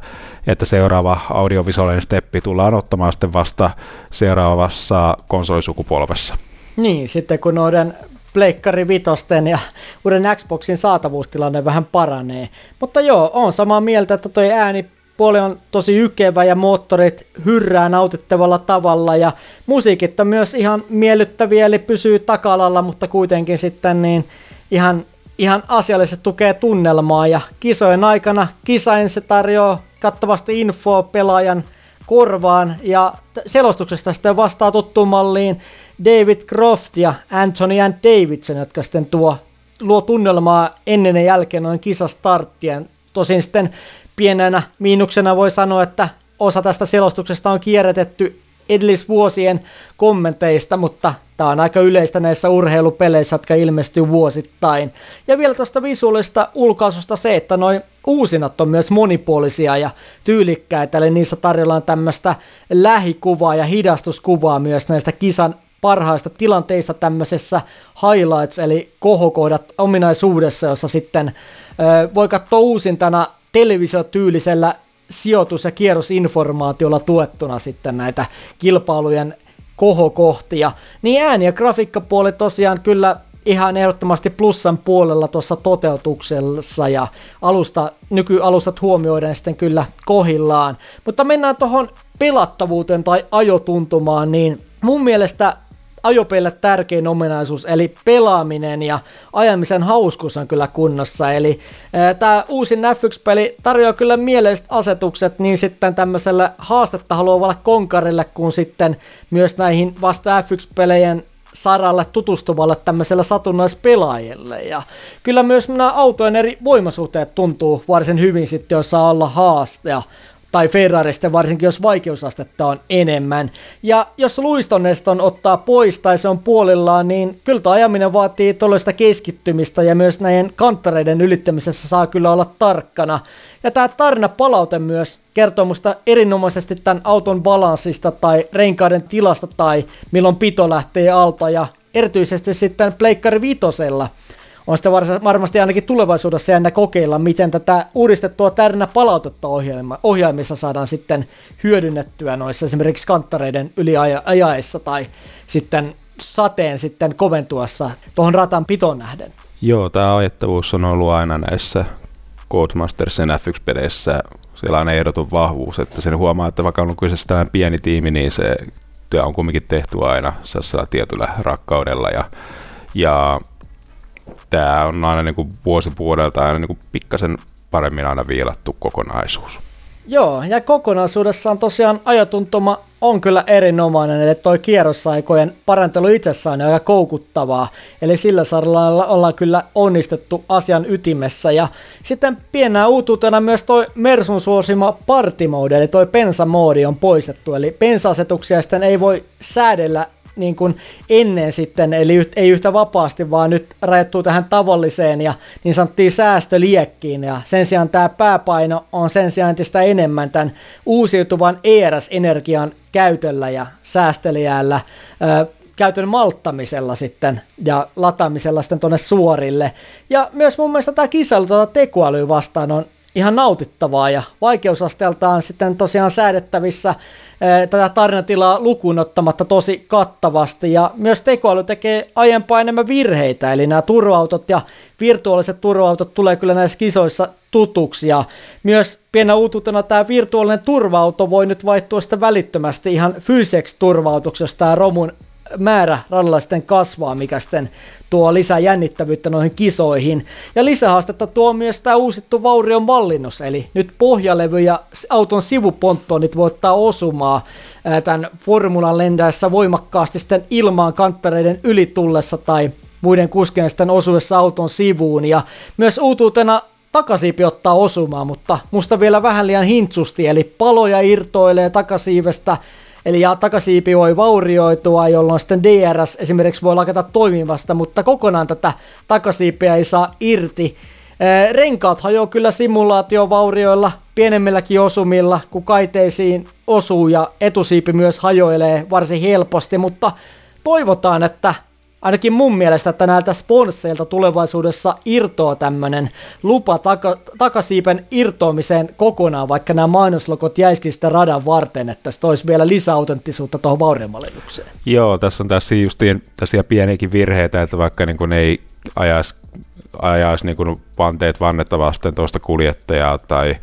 B: että seuraava audiovisuaalinen steppi tullaan ottamaan sitten vasta seuraavassa konsolisukupolvessa.
A: Niin, sitten kun noiden Pleikkari Vitosten ja uuden Xboxin saatavuustilanne vähän paranee. Mutta joo, on samaa mieltä, että toi ääni puoli on tosi ykevä ja moottorit hyrrää nautittavalla tavalla ja musiikit on myös ihan miellyttäviä, eli pysyy takalalla, mutta kuitenkin sitten niin ihan, ihan asiallisesti tukee tunnelmaa ja kisojen aikana kisain se tarjoaa kattavasti infoa pelaajan korvaan ja selostuksesta sitten vastaa tuttuun malliin David Croft ja Anthony and Davidson, jotka sitten tuo, luo tunnelmaa ennen ja jälkeen noin kisastarttien. Tosin sitten pienenä miinuksena voi sanoa, että osa tästä selostuksesta on kierrätetty edellisvuosien kommenteista, mutta tämä on aika yleistä näissä urheilupeleissä, jotka ilmestyy vuosittain. Ja vielä tuosta visuaalista ulkaisusta se, että noin uusinat on myös monipuolisia ja tyylikkäitä, eli niissä tarjolla tämmöistä lähikuvaa ja hidastuskuvaa myös näistä kisan parhaista tilanteista tämmöisessä highlights, eli kohokohdat ominaisuudessa, jossa sitten voi katsoa uusintana televisiotyylisellä sijoitus- ja kierrosinformaatiolla tuettuna sitten näitä kilpailujen kohokohtia. Niin ääni- ja grafiikkapuoli tosiaan kyllä ihan ehdottomasti plussan puolella tuossa toteutuksessa ja alusta, nykyalustat huomioiden sitten kyllä kohillaan. Mutta mennään tuohon pelattavuuteen tai ajotuntumaan, niin mun mielestä ajopeille tärkein ominaisuus, eli pelaaminen ja ajamisen hauskuus on kyllä kunnossa. Eli tämä uusi F1-peli tarjoaa kyllä mieleiset asetukset niin sitten tämmöiselle haastetta haluavalle konkarille, kuin sitten myös näihin vasta F1-pelejen saralle tutustuvalle tämmöisellä satunnaispelaajille. Ja kyllä myös nämä autojen eri voimasuhteet tuntuu varsin hyvin sitten, jos saa olla haaste tai Ferrarista, varsinkin jos vaikeusastetta on enemmän. Ja jos luistoneston ottaa pois tai se on puolillaan, niin kyllä tuo ajaminen vaatii tuollaista keskittymistä ja myös näiden kanttareiden ylittämisessä saa kyllä olla tarkkana. Ja tämä tarina palaute myös kertoo musta erinomaisesti tämän auton balanssista tai renkaiden tilasta tai milloin pito lähtee alta ja erityisesti sitten Pleikkari Vitosella – on sitä varmasti ainakin tulevaisuudessa jännä kokeilla, miten tätä uudistettua tärinä palautetta ohjelma, ohjaimissa saadaan sitten hyödynnettyä noissa esimerkiksi kanttareiden yliajaessa tai sitten sateen sitten koventuessa tuohon ratan pitoon nähden.
B: Joo, tämä ajettavuus on ollut aina näissä Codemastersin F1-peleissä sellainen ehdoton vahvuus, että sen huomaa, että vaikka on kyseessä tällainen pieni tiimi, niin se työ on kumminkin tehty aina sellaisella tietyllä rakkaudella ja, ja tämä on aina niin kuin vuosi vuodelta aina niin kuin pikkasen paremmin aina viilattu kokonaisuus.
A: Joo, ja kokonaisuudessaan tosiaan ajatuntuma on kyllä erinomainen, eli toi kierrosaikojen parantelu itsessään on aika koukuttavaa, eli sillä saralla ollaan kyllä onnistettu asian ytimessä, ja sitten pienää uutuutena myös toi Mersun suosima party mode, eli toi pensamoodi on poistettu, eli pensa-asetuksia sitten ei voi säädellä niin kuin ennen sitten, eli ei yhtä vapaasti, vaan nyt rajoittuu tähän tavalliseen ja niin sanottiin säästöliekkiin, ja sen sijaan tämä pääpaino on sen sijaan entistä enemmän tämän uusiutuvan ERS-energian käytöllä ja säästelijällä, käytön malttamisella sitten ja lataamisella sitten tuonne suorille. Ja myös mun mielestä tämä kisailu tuota tekoälyä vastaan on ihan nautittavaa ja vaikeusasteeltaan sitten tosiaan säädettävissä ää, tätä tarinatilaa lukuun ottamatta tosi kattavasti. Ja myös tekoäly tekee aiempaa enemmän virheitä, eli nämä turvautot ja virtuaaliset turvautot tulee kyllä näissä kisoissa tutuksi. Ja myös pienä uutuutena tämä virtuaalinen turvauto voi nyt vaihtua sitten välittömästi ihan fyysiseksi turvautuksi, jos tämä romun määrä radalla sitten kasvaa, mikä sitten tuo lisää jännittävyyttä noihin kisoihin. Ja lisähaastetta tuo myös tämä uusittu vaurion mallinnus, eli nyt pohjalevy ja auton sivuponttoonit voi ottaa osumaa tämän formulan lentäessä voimakkaasti sitten ilmaan kanttareiden ylitullessa tai muiden kuskien sitten osuessa auton sivuun. Ja myös uutuutena takasiipi ottaa osumaan, mutta musta vielä vähän liian hintsusti, eli paloja irtoilee takasiivestä, eli ja takasiipi voi vaurioitua, jolloin sitten DRS esimerkiksi voi lakata toimivasta, mutta kokonaan tätä takasiipiä ei saa irti. Renkaat hajoaa kyllä simulaatiovaurioilla, pienemmilläkin osumilla, kun kaiteisiin osuu ja etusiipi myös hajoilee varsin helposti, mutta toivotaan, että ainakin mun mielestä, että näiltä sponsseilta tulevaisuudessa irtoaa tämmönen lupa taka, takasiipen irtoamiseen kokonaan, vaikka nämä mainoslokot jäisikin sitä radan varten, että se toisi vielä lisäautenttisuutta tuohon vauriomallennukseen.
B: Joo, tässä on tässä justiin tässä pieniäkin virheitä, että vaikka niin kuin ei ajaisi, ajaisi niin kuin panteet vannetta vasten tuosta kuljettajaa tai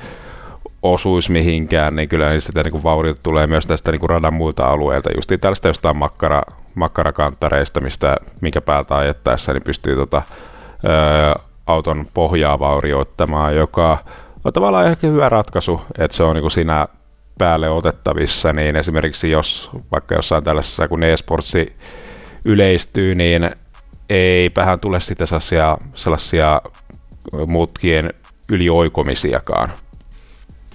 B: osuisi mihinkään, niin kyllä niistä niin vauriot tulee myös tästä niin radan muilta alueilta, just tällaista jostain makkara, makkarakanttareista, mistä, mikä päältä ajettaessa niin pystyy tota, ö, auton pohjaa vaurioittamaan, joka on tavallaan ehkä hyvä ratkaisu, että se on niin siinä päälle otettavissa, niin esimerkiksi jos vaikka jossain tällaisessa, kun e-sportsi yleistyy, niin ei vähän tule sitten sellaisia, sellaisia mutkien ylioikomisiakaan.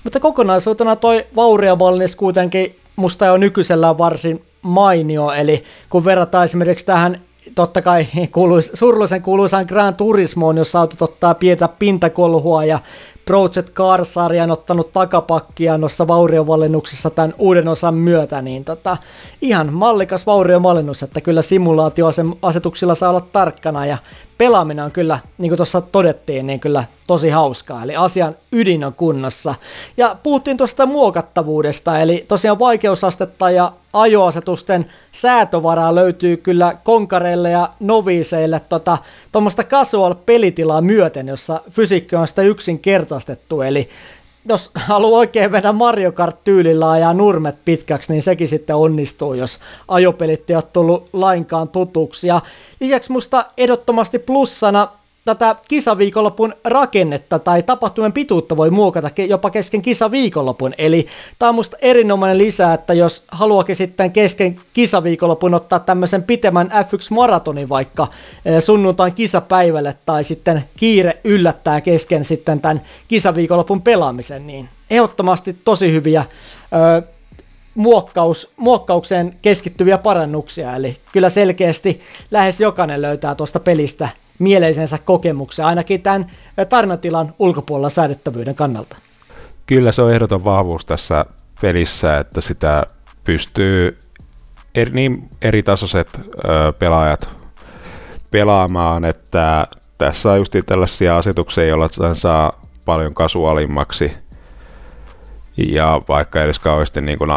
A: Mutta kokonaisuutena toi Vauriavallis kuitenkin musta on nykyisellään varsin mainio, eli kun verrataan esimerkiksi tähän totta kai kuuluis, surullisen kuuluisaan Grand Turismoon, jossa autot ottaa pientä pintakolhua ja Project Cars-sarja ottanut takapakkia noissa vauriovallennuksissa tämän uuden osan myötä, niin tota, ihan mallikas vauriovallennus, että kyllä simulaatioasetuksilla saa olla tarkkana ja pelaaminen on kyllä, niin kuin tuossa todettiin, niin kyllä tosi hauskaa, eli asian ydin on kunnossa. Ja puhuttiin tuosta muokattavuudesta, eli tosiaan vaikeusastetta ja ajoasetusten säätövaraa löytyy kyllä konkareille ja noviseille tota, tuommoista casual-pelitilaa myöten, jossa fysiikka on sitä yksinkertaistettu, eli jos haluaa oikein mennä Mario Kart-tyylillä ja nurmet pitkäksi, niin sekin sitten onnistuu, jos ajopelit ei ole tullut lainkaan tutuksi. Ja lisäksi musta ehdottomasti plussana tätä kisaviikonlopun rakennetta tai tapahtumien pituutta voi muokata jopa kesken kisaviikonlopun. Eli tämä on musta erinomainen lisä, että jos haluakin sitten kesken kisaviikonlopun ottaa tämmöisen pitemmän F1-maratonin vaikka eh, sunnuntain kisapäivälle tai sitten kiire yllättää kesken sitten tämän kisaviikonlopun pelaamisen, niin ehdottomasti tosi hyviä ö, muokkaus, muokkaukseen keskittyviä parannuksia, eli kyllä selkeästi lähes jokainen löytää tuosta pelistä mieleisensä kokemuksen, ainakin tämän tarinatilan ulkopuolella säädettävyyden kannalta.
B: Kyllä se on ehdoton vahvuus tässä pelissä, että sitä pystyy eri, niin eri tasoiset ö, pelaajat pelaamaan, että tässä on just tällaisia asetuksia, joilla sen saa paljon kasuaalimmaksi ja vaikka edes kauheasti niin kuin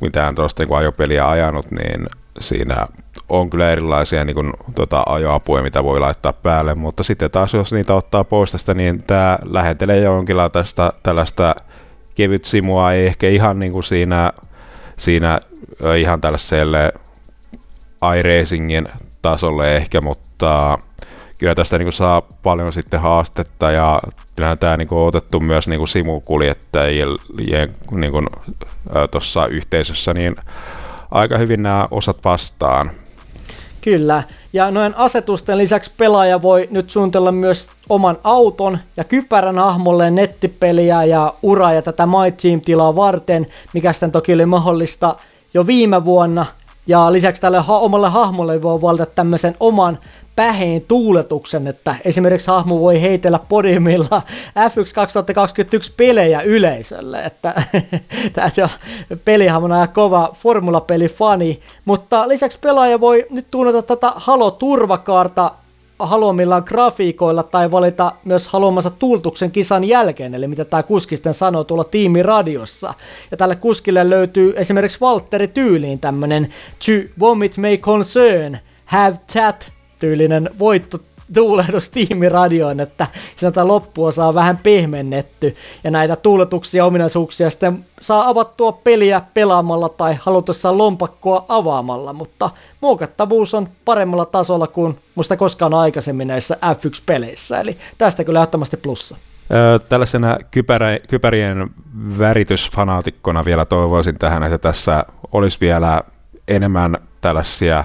B: mitään tuosta niin ajopeliä ajanut, niin siinä on kyllä erilaisia niin kuin, tota, ajoapuja, mitä voi laittaa päälle, mutta sitten taas jos niitä ottaa pois tästä, niin tämä lähentelee jonkinlaista tällaista kevyt simua, ei ehkä ihan niin kuin siinä, siinä ihan tällaiselle iRacingin tasolle ehkä, mutta kyllä tästä niin kuin saa paljon sitten haastetta ja kyllähän tämä niin kuin on otettu myös niin kuin simukuljettajien niin kuin, tuossa yhteisössä, niin aika hyvin nämä osat vastaan.
A: Kyllä, ja noin asetusten lisäksi pelaaja voi nyt suunnitella myös oman auton ja kypärän hahmolle nettipeliä ja uraa ja tätä My Team-tilaa varten, mikä sitten toki oli mahdollista jo viime vuonna. Ja lisäksi tälle ha- omalle hahmolle voi valita tämmöisen oman päheen tuuletuksen, että esimerkiksi hahmo voi heitellä podiumilla F1 2021 pelejä yleisölle, että on pelihahmona ja kova formulapelifani, mutta lisäksi pelaaja voi nyt tuunata tätä Halo-turvakaarta haluamillaan grafiikoilla tai valita myös haluamansa tuultuksen kisan jälkeen, eli mitä tämä kuski sitten sanoo tuolla tiimiradiossa. Ja tälle kuskille löytyy esimerkiksi Valtteri tyyliin tämmönen To vomit may concern, have chat tyylinen voitto tuulehdus tiimiradioon, että sieltä loppuosa on vähän pehmennetty ja näitä tuuletuksia ominaisuuksia sitten saa avattua peliä pelaamalla tai halutessaan lompakkoa avaamalla, mutta muokattavuus on paremmalla tasolla kuin musta koskaan aikaisemmin näissä F1-peleissä, eli tästä kyllä ehdottomasti plussa.
B: Tällaisena kypärä, kypärien väritysfanaatikkona vielä toivoisin tähän, että tässä olisi vielä enemmän tällaisia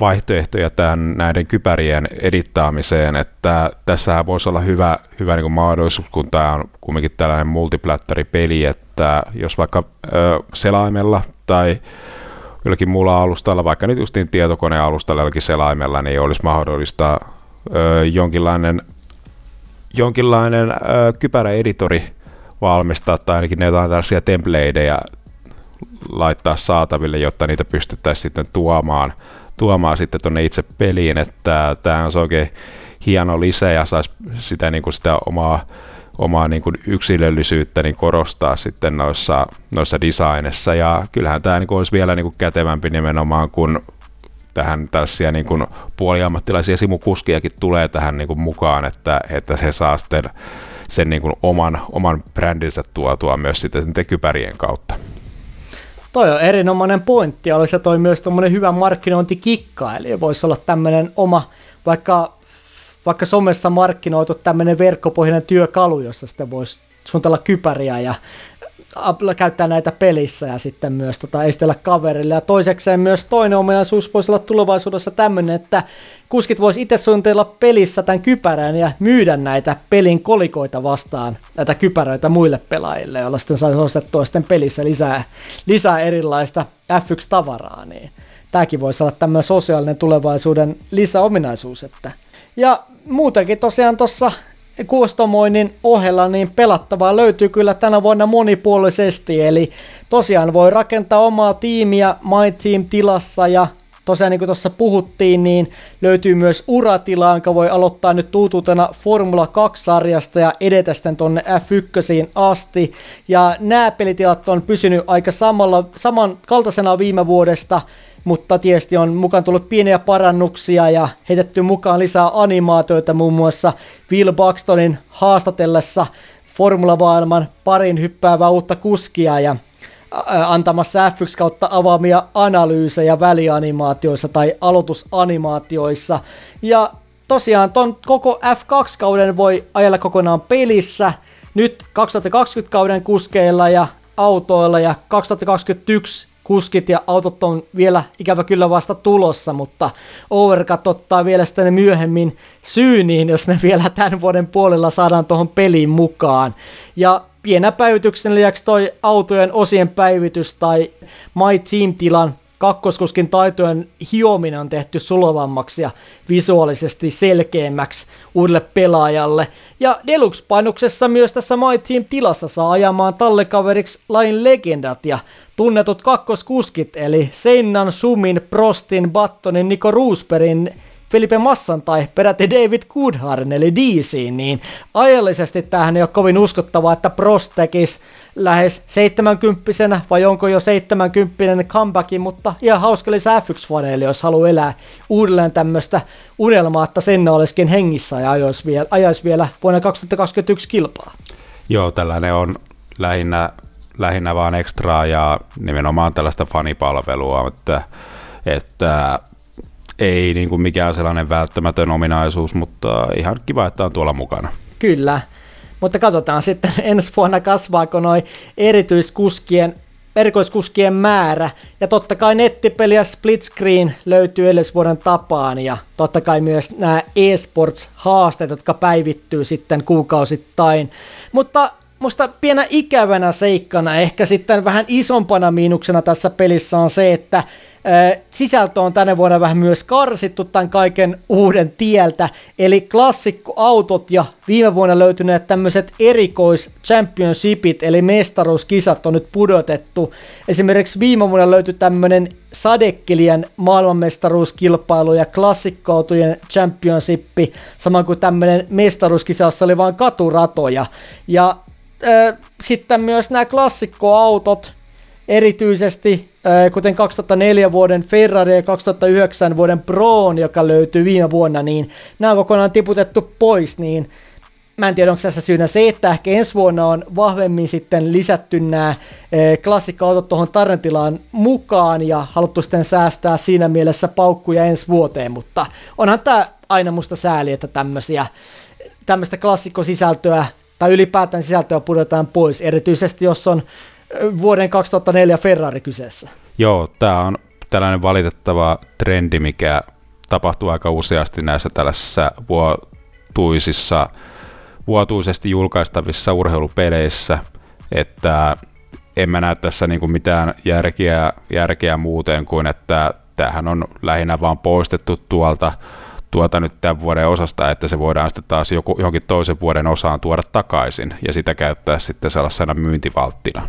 B: vaihtoehtoja tämän, näiden kypärien edittaamiseen, että tässä voisi olla hyvä, hyvä niin mahdollisuus, kun tämä on kumminkin tällainen multiplättäripeli, että jos vaikka ö, selaimella tai jollakin muulla alustalla, vaikka nyt justiin tietokonealustalla jollakin selaimella, niin olisi mahdollista ö, jonkinlainen, jonkinlainen ö, kypäräeditori valmistaa, tai ainakin ne jotain tällaisia templateja laittaa saataville, jotta niitä pystyttäisiin sitten tuomaan, tuomaan sitten tuonne itse peliin, että tämä on oikein hieno lisä ja saisi sitä, niin kuin sitä omaa, omaa niin kuin yksilöllisyyttä niin korostaa sitten noissa, noissa designissa ja kyllähän tämä niin kuin olisi vielä niin kuin kätevämpi nimenomaan kuin tähän tällaisia niin kuin puoliammattilaisia simukuskiakin tulee tähän niin kuin mukaan, että, että se saa sitten sen niin kuin oman, oman brändinsä tuotua myös sitten kypärien kautta.
A: Toi on erinomainen pointti, ja se toi myös tuommoinen hyvä markkinointikikka, eli voisi olla tämmöinen oma, vaikka, vaikka somessa markkinoitu tämmöinen verkkopohjainen työkalu, jossa sitten voisi suunnitella kypäriä ja käyttää näitä pelissä ja sitten myös tota, esitellä kaverille. Ja toisekseen myös toinen ominaisuus voisi olla tulevaisuudessa tämmöinen, että kuskit voisi itse suunnitella pelissä tämän kypärän ja myydä näitä pelin kolikoita vastaan, näitä kypäröitä muille pelaajille, joilla sitten saisi ostettua sitten pelissä lisää, lisää erilaista F1-tavaraa. Niin tämäkin voisi olla tämmöinen sosiaalinen tulevaisuuden lisäominaisuus. Että. Ja muutenkin tosiaan tuossa kustomoinnin ohella niin pelattavaa löytyy kyllä tänä vuonna monipuolisesti, eli tosiaan voi rakentaa omaa tiimiä My Team-tilassa ja tosiaan niin kuin tuossa puhuttiin, niin löytyy myös uratila, jonka voi aloittaa nyt tuutuutena Formula 2-sarjasta ja edetä sitten tuonne F1 asti. Ja nämä pelitilat on pysynyt aika samalla, samankaltaisena viime vuodesta, mutta tietysti on mukaan tullut pieniä parannuksia ja heitetty mukaan lisää animaatioita muun muassa Will Buxtonin haastatellessa Formula-maailman parin hyppäävää uutta kuskia ja antamassa F1 kautta avaamia analyysejä välianimaatioissa tai aloitusanimaatioissa. Ja tosiaan ton koko F2-kauden voi ajella kokonaan pelissä, nyt 2020 kauden kuskeilla ja autoilla ja 2021 kuskit ja autot on vielä ikävä kyllä vasta tulossa, mutta Overcut ottaa vielä sitten myöhemmin syyniin, jos ne vielä tämän vuoden puolella saadaan tuohon peliin mukaan. Ja pienä päivityksen lisäksi toi autojen osien päivitys tai My Team-tilan kakkoskuskin taitojen hiominen on tehty sulovammaksi ja visuaalisesti selkeämmäksi uudelle pelaajalle. Ja Deluxe-painoksessa myös tässä My Team-tilassa saa ajamaan tallekaveriksi lain legendat ja tunnetut kakkoskuskit, eli Seinnan, Sumin, Prostin, Battonin, Niko Roosperin, Felipe Massan tai peräti David Goodharin eli DC, niin ajallisesti tähän ei ole kovin uskottavaa, että Prost tekisi lähes 70 vai onko jo 70 comebackin, mutta ihan hauska lisää F1-faneille, jos haluaa elää uudelleen tämmöistä unelmaa, että Senna olisikin hengissä ja ajaisi vielä, ajaisi vielä vuonna 2021 kilpaa.
B: Joo, tällainen on lähinnä, lähinnä vaan ekstraa ja nimenomaan tällaista fanipalvelua, että, että ei niin kuin mikään sellainen välttämätön ominaisuus, mutta ihan kiva, että on tuolla mukana.
A: Kyllä, mutta katsotaan sitten ensi vuonna kasvaako noin erityiskuskien erikoiskuskien määrä. Ja totta kai nettipeli ja split screen löytyy vuoden tapaan ja totta kai myös nämä eSports-haasteet, jotka päivittyy sitten kuukausittain. Mutta musta pienä ikävänä seikkana, ehkä sitten vähän isompana miinuksena tässä pelissä on se, että Sisältö on tänä vuonna vähän myös karsittu tämän kaiken uuden tieltä, eli klassikkoautot ja viime vuonna löytyneet tämmöiset erikois championshipit, eli mestaruuskisat on nyt pudotettu. Esimerkiksi viime vuonna löytyi tämmöinen sadekelian maailmanmestaruuskilpailu ja klassikkoautojen championshippi, samoin kuin tämmöinen mestaruuskisa, jossa oli vain katuratoja. Ja äh, sitten myös nämä klassikkoautot, erityisesti kuten 2004 vuoden Ferrari ja 2009 vuoden Broon, joka löytyy viime vuonna, niin nämä on kokonaan tiputettu pois, niin mä en tiedä, onko tässä syynä se, että ehkä ensi vuonna on vahvemmin sitten lisätty nämä klassikko-autot tuohon tarjontilaan mukaan ja haluttu sitten säästää siinä mielessä paukkuja ensi vuoteen, mutta onhan tämä aina musta sääli, että tämmöisiä, tämmöistä klassikkosisältöä tai ylipäätään sisältöä pudotetaan pois, erityisesti jos on vuoden 2004 Ferrari kyseessä.
B: Joo, tämä on tällainen valitettava trendi, mikä tapahtuu aika useasti näissä tällaisissa vuotuisissa, vuotuisesti julkaistavissa urheilupeleissä, että en mä näe tässä niin mitään järkeä, järkeä muuten kuin, että tämähän on lähinnä vaan poistettu tuolta tuota nyt tämän vuoden osasta, että se voidaan sitten taas joku, johonkin toisen vuoden osaan tuoda takaisin ja sitä käyttää sitten sellaisena myyntivalttina.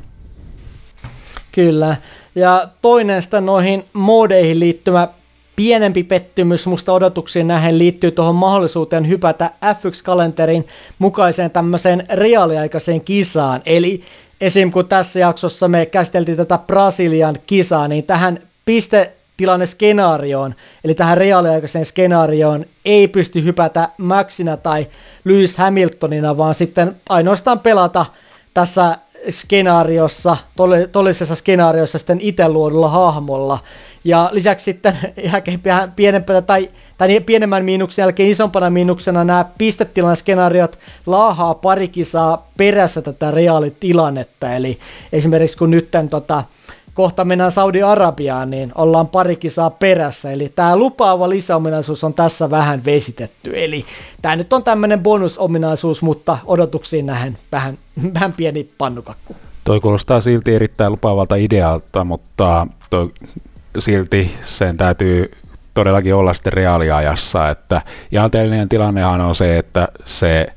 A: Kyllä. Ja toinen sitä noihin modeihin liittyvä pienempi pettymys musta odotuksiin nähen liittyy tuohon mahdollisuuteen hypätä F1-kalenterin mukaiseen tämmöiseen reaaliaikaiseen kisaan. Eli esim. kun tässä jaksossa me käsiteltiin tätä Brasilian kisaa, niin tähän piste tilanne skenaarioon, eli tähän reaaliaikaiseen skenaarioon ei pysty hypätä Maxina tai Lewis Hamiltonina, vaan sitten ainoastaan pelata tässä skenaariossa, todellisessa skenaariossa sitten itse luodulla hahmolla. Ja lisäksi sitten jälkeen pienempänä tai, tai niin pienemmän miinuksen jälkeen isompana miinuksena nämä pistetilan skenaariot laahaa pari kisaa perässä tätä reaalitilannetta. Eli esimerkiksi kun nyt tota, kohta mennään Saudi-Arabiaan, niin ollaan pari kisaa perässä. Eli tämä lupaava lisäominaisuus on tässä vähän vesitetty. Eli tämä nyt on tämmöinen bonusominaisuus, mutta odotuksiin nähen vähän, vähän pieni pannukakku.
B: Toi kuulostaa silti erittäin lupaavalta idealta, mutta toi, silti sen täytyy todellakin olla sitten reaaliajassa, että ihanteellinen tilannehan on se, että se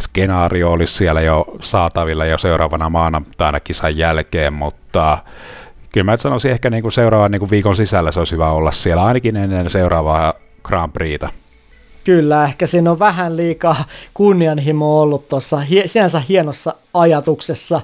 B: skenaario olisi siellä jo saatavilla jo seuraavana maanantaina kisan jälkeen, mutta kyllä mä sanoisin ehkä niin kuin seuraavan niin kuin viikon sisällä se olisi hyvä olla siellä, ainakin ennen seuraavaa Grand Prixta.
A: Kyllä, ehkä siinä on vähän liikaa kunnianhimoa ollut tuossa hie- sinänsä hienossa ajatuksessa.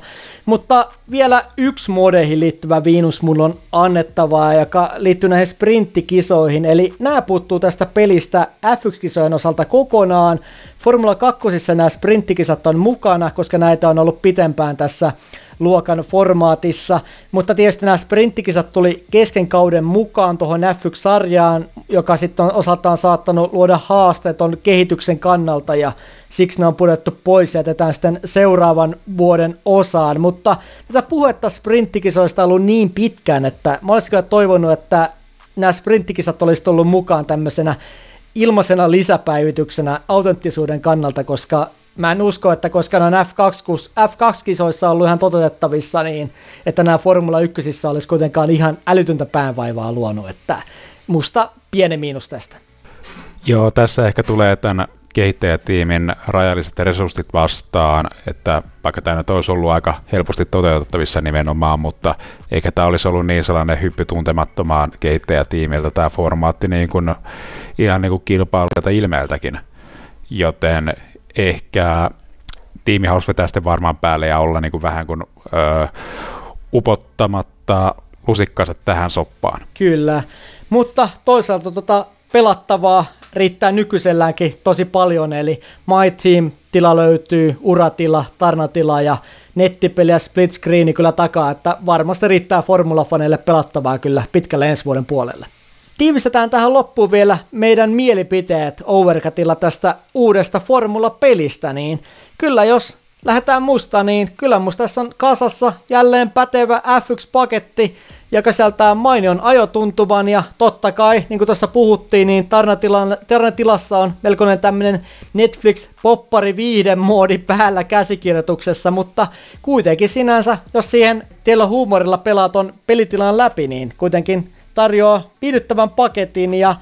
A: Mutta vielä yksi modeihin liittyvä viinus mulla on annettavaa, joka liittyy näihin sprinttikisoihin. Eli nämä puuttuu tästä pelistä F1-kisojen osalta kokonaan. Formula 2 nämä sprinttikisat on mukana, koska näitä on ollut pitempään tässä luokan formaatissa, mutta tietysti nämä sprinttikisat tuli kesken kauden mukaan tuohon F1-sarjaan, joka sitten on osaltaan saattanut luoda haasteet on kehityksen kannalta ja siksi ne on pudettu pois ja jätetään sitten seuraavan vuoden osaan, mutta tätä puhetta sprinttikisoista on ollut niin pitkään, että mä olisin kyllä toivonut, että nämä sprinttikisat olisi tullut mukaan tämmöisenä ilmaisena lisäpäivityksenä autenttisuuden kannalta, koska mä en usko, että koska nämä F2, F2-kisoissa on ollut ihan toteutettavissa, niin että nämä Formula 1 olisi kuitenkaan ihan älytöntä päänvaivaa luonut, että musta pieni miinus tästä.
B: Joo, tässä ehkä tulee tämän kehittäjätiimin rajalliset resurssit vastaan, että vaikka tämä nyt olisi ollut aika helposti toteutettavissa nimenomaan, mutta eikä tämä olisi ollut niin sellainen hyppy tuntemattomaan kehittäjätiimiltä tämä formaatti niin kuin, ihan niin kuin kilpailulta ilmeeltäkin. Joten ehkä tiimi halusi vetää sitten varmaan päälle ja olla niin kuin vähän kuin ö, upottamatta lusikkansa tähän soppaan.
A: Kyllä, mutta toisaalta tota pelattavaa riittää nykyiselläänkin tosi paljon, eli My Team-tila löytyy, uratila, tarnatila ja nettipeli ja split screeni kyllä takaa, että varmasti riittää formulafaneille pelattavaa kyllä pitkälle ensi vuoden puolelle. Tiivistetään tähän loppuun vielä meidän mielipiteet Overcutilla tästä uudesta Formula-pelistä, niin kyllä jos lähdetään musta, niin kyllä musta tässä on kasassa jälleen pätevä F1-paketti, joka sisältää mainion ajotuntuman ja totta kai, niin kuin tuossa puhuttiin, niin Tarnatilassa on melkoinen tämmöinen Netflix poppari viiden moodi päällä käsikirjoituksessa, mutta kuitenkin sinänsä, jos siihen teillä huumorilla pelaat on pelitilan läpi, niin kuitenkin tarjoaa viihdyttävän paketin ja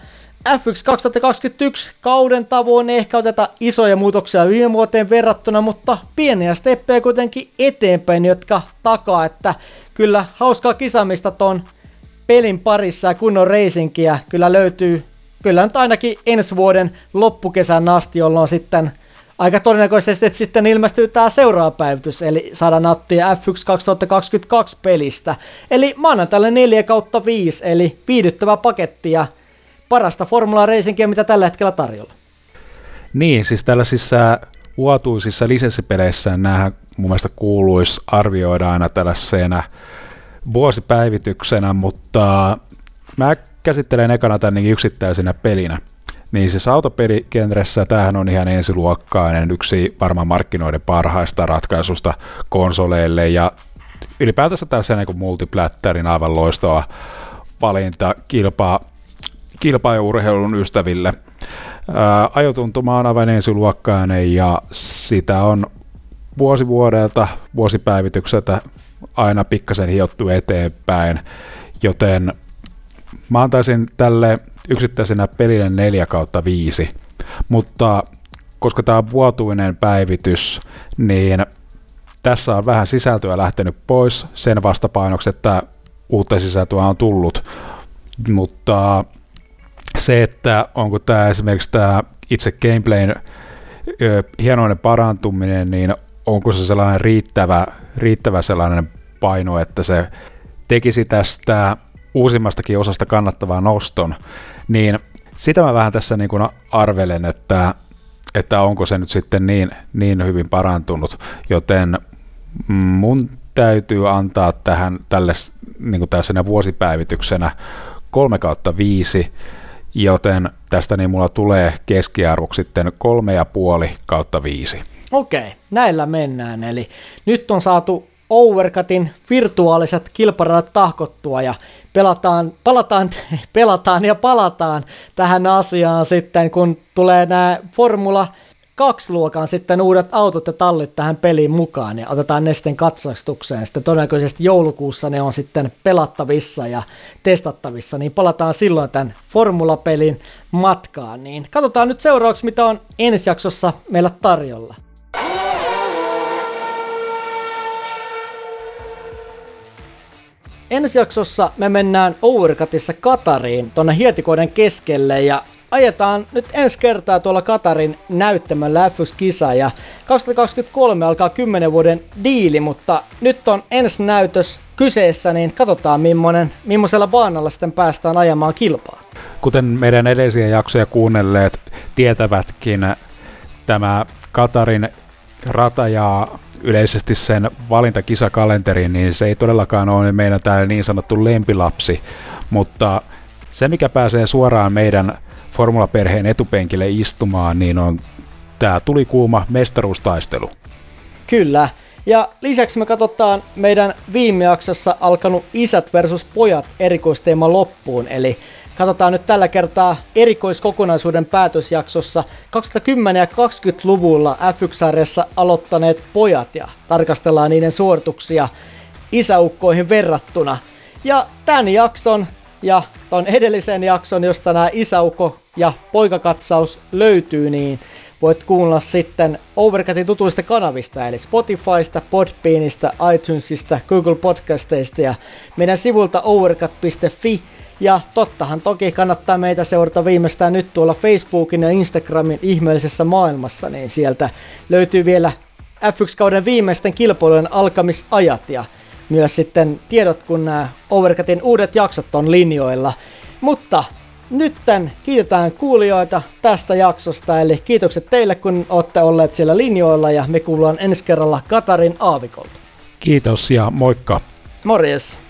A: F1 2021 kauden tavoin ehkä oteta isoja muutoksia viime vuoteen verrattuna, mutta pieniä steppejä kuitenkin eteenpäin, jotka takaa, että kyllä hauskaa kisamista ton pelin parissa ja kunnon reisinkiä kyllä löytyy kyllä nyt ainakin ensi vuoden loppukesän asti, jolloin sitten aika todennäköisesti, että sitten ilmestyy tämä seuraava päivitys, eli saadaan nauttia F1 2022 pelistä. Eli maanantaille 4 kautta 5, eli viihdyttävä paketti ja parasta Formula Racingia, mitä tällä hetkellä tarjolla.
B: Niin, siis tällaisissa vuotuisissa lisenssipeleissä nämä mun mielestä kuuluisi arvioida aina tällaisena vuosipäivityksenä, mutta mä käsittelen ekana tämän niin yksittäisenä pelinä. Niin siis autopelikentressä tämähän on ihan ensiluokkainen, yksi varmaan markkinoiden parhaista ratkaisusta konsoleille ja ylipäätänsä tässä niin multiplättärin aivan loistava valinta kilpaa, kilpaurheilun ystäville. Ää, ajotuntuma on aivan ensiluokkainen ja sitä on vuosi vuodelta, vuosipäivitykseltä aina pikkasen hiottu eteenpäin, joten mä antaisin tälle yksittäisenä pelille 4 kautta 5, mutta koska tämä on vuotuinen päivitys, niin tässä on vähän sisältöä lähtenyt pois sen vastapainoksi, että uutta sisältöä on tullut, mutta se, että onko tämä esimerkiksi tämä itse gameplayn hienoinen parantuminen, niin onko se sellainen riittävä, riittävä sellainen paino, että se tekisi tästä uusimmastakin osasta kannattavaa noston, niin sitä mä vähän tässä niin kuin arvelen, että, että onko se nyt sitten niin, niin hyvin parantunut, joten mun täytyy antaa tähän tälle niin kuin tässä vuosipäivityksenä 3 kautta 5, joten tästä niin mulla tulee keskiarvoksi sitten 3,5 kautta 5.
A: Okei, näillä mennään. Eli nyt on saatu Overcutin virtuaaliset kilparadat tahkottua ja pelataan, palataan, pelataan ja palataan tähän asiaan sitten, kun tulee nämä Formula 2-luokan sitten uudet autot ja tallit tähän peliin mukaan ja otetaan ne sitten katsastukseen. Sitten todennäköisesti joulukuussa ne on sitten pelattavissa ja testattavissa, niin palataan silloin tämän Formula-pelin matkaan. Niin katsotaan nyt seuraavaksi, mitä on ensi jaksossa meillä tarjolla. Ensi jaksossa me mennään Overcutissa Katariin tuonne hietikoiden keskelle ja ajetaan nyt ensi kertaa tuolla Katarin näyttämällä F1-kisa ja 2023 alkaa 10 vuoden diili, mutta nyt on ensi näytös kyseessä, niin katsotaan millainen, millaisella baanalla sitten päästään ajamaan kilpaa.
B: Kuten meidän edellisiä jaksoja kuunnelleet tietävätkin, tämä Katarin rata ja yleisesti sen valintakisakalenterin, niin se ei todellakaan ole meidän täällä niin sanottu lempilapsi, mutta se mikä pääsee suoraan meidän formulaperheen etupenkille istumaan, niin on tämä tulikuuma mestaruustaistelu.
A: Kyllä, ja lisäksi me katsotaan meidän viime jaksossa alkanut isät versus pojat erikoisteema loppuun, eli Katsotaan nyt tällä kertaa erikoiskokonaisuuden päätösjaksossa 2010- ja 20-luvulla F1-sarjassa aloittaneet pojat ja tarkastellaan niiden suorituksia isäukkoihin verrattuna. Ja tämän jakson ja ton edellisen jakson, josta nämä isäukko ja poikakatsaus löytyy, niin voit kuunnella sitten Overcutin tutuista kanavista, eli Spotifysta, Podbeanista, iTunesista, Google Podcasteista ja meidän sivulta overcut.fi ja tottahan toki kannattaa meitä seurata viimeistään nyt tuolla Facebookin ja Instagramin ihmeellisessä maailmassa, niin sieltä löytyy vielä F1-kauden viimeisten kilpailujen alkamisajat ja myös sitten tiedot, kun nämä Overcutin uudet jaksot on linjoilla. Mutta nytten kiitetään kuulijoita tästä jaksosta, eli kiitokset teille, kun olette olleet siellä linjoilla ja me kuullaan ensi kerralla Katarin aavikolta.
B: Kiitos ja moikka!
A: Morjes!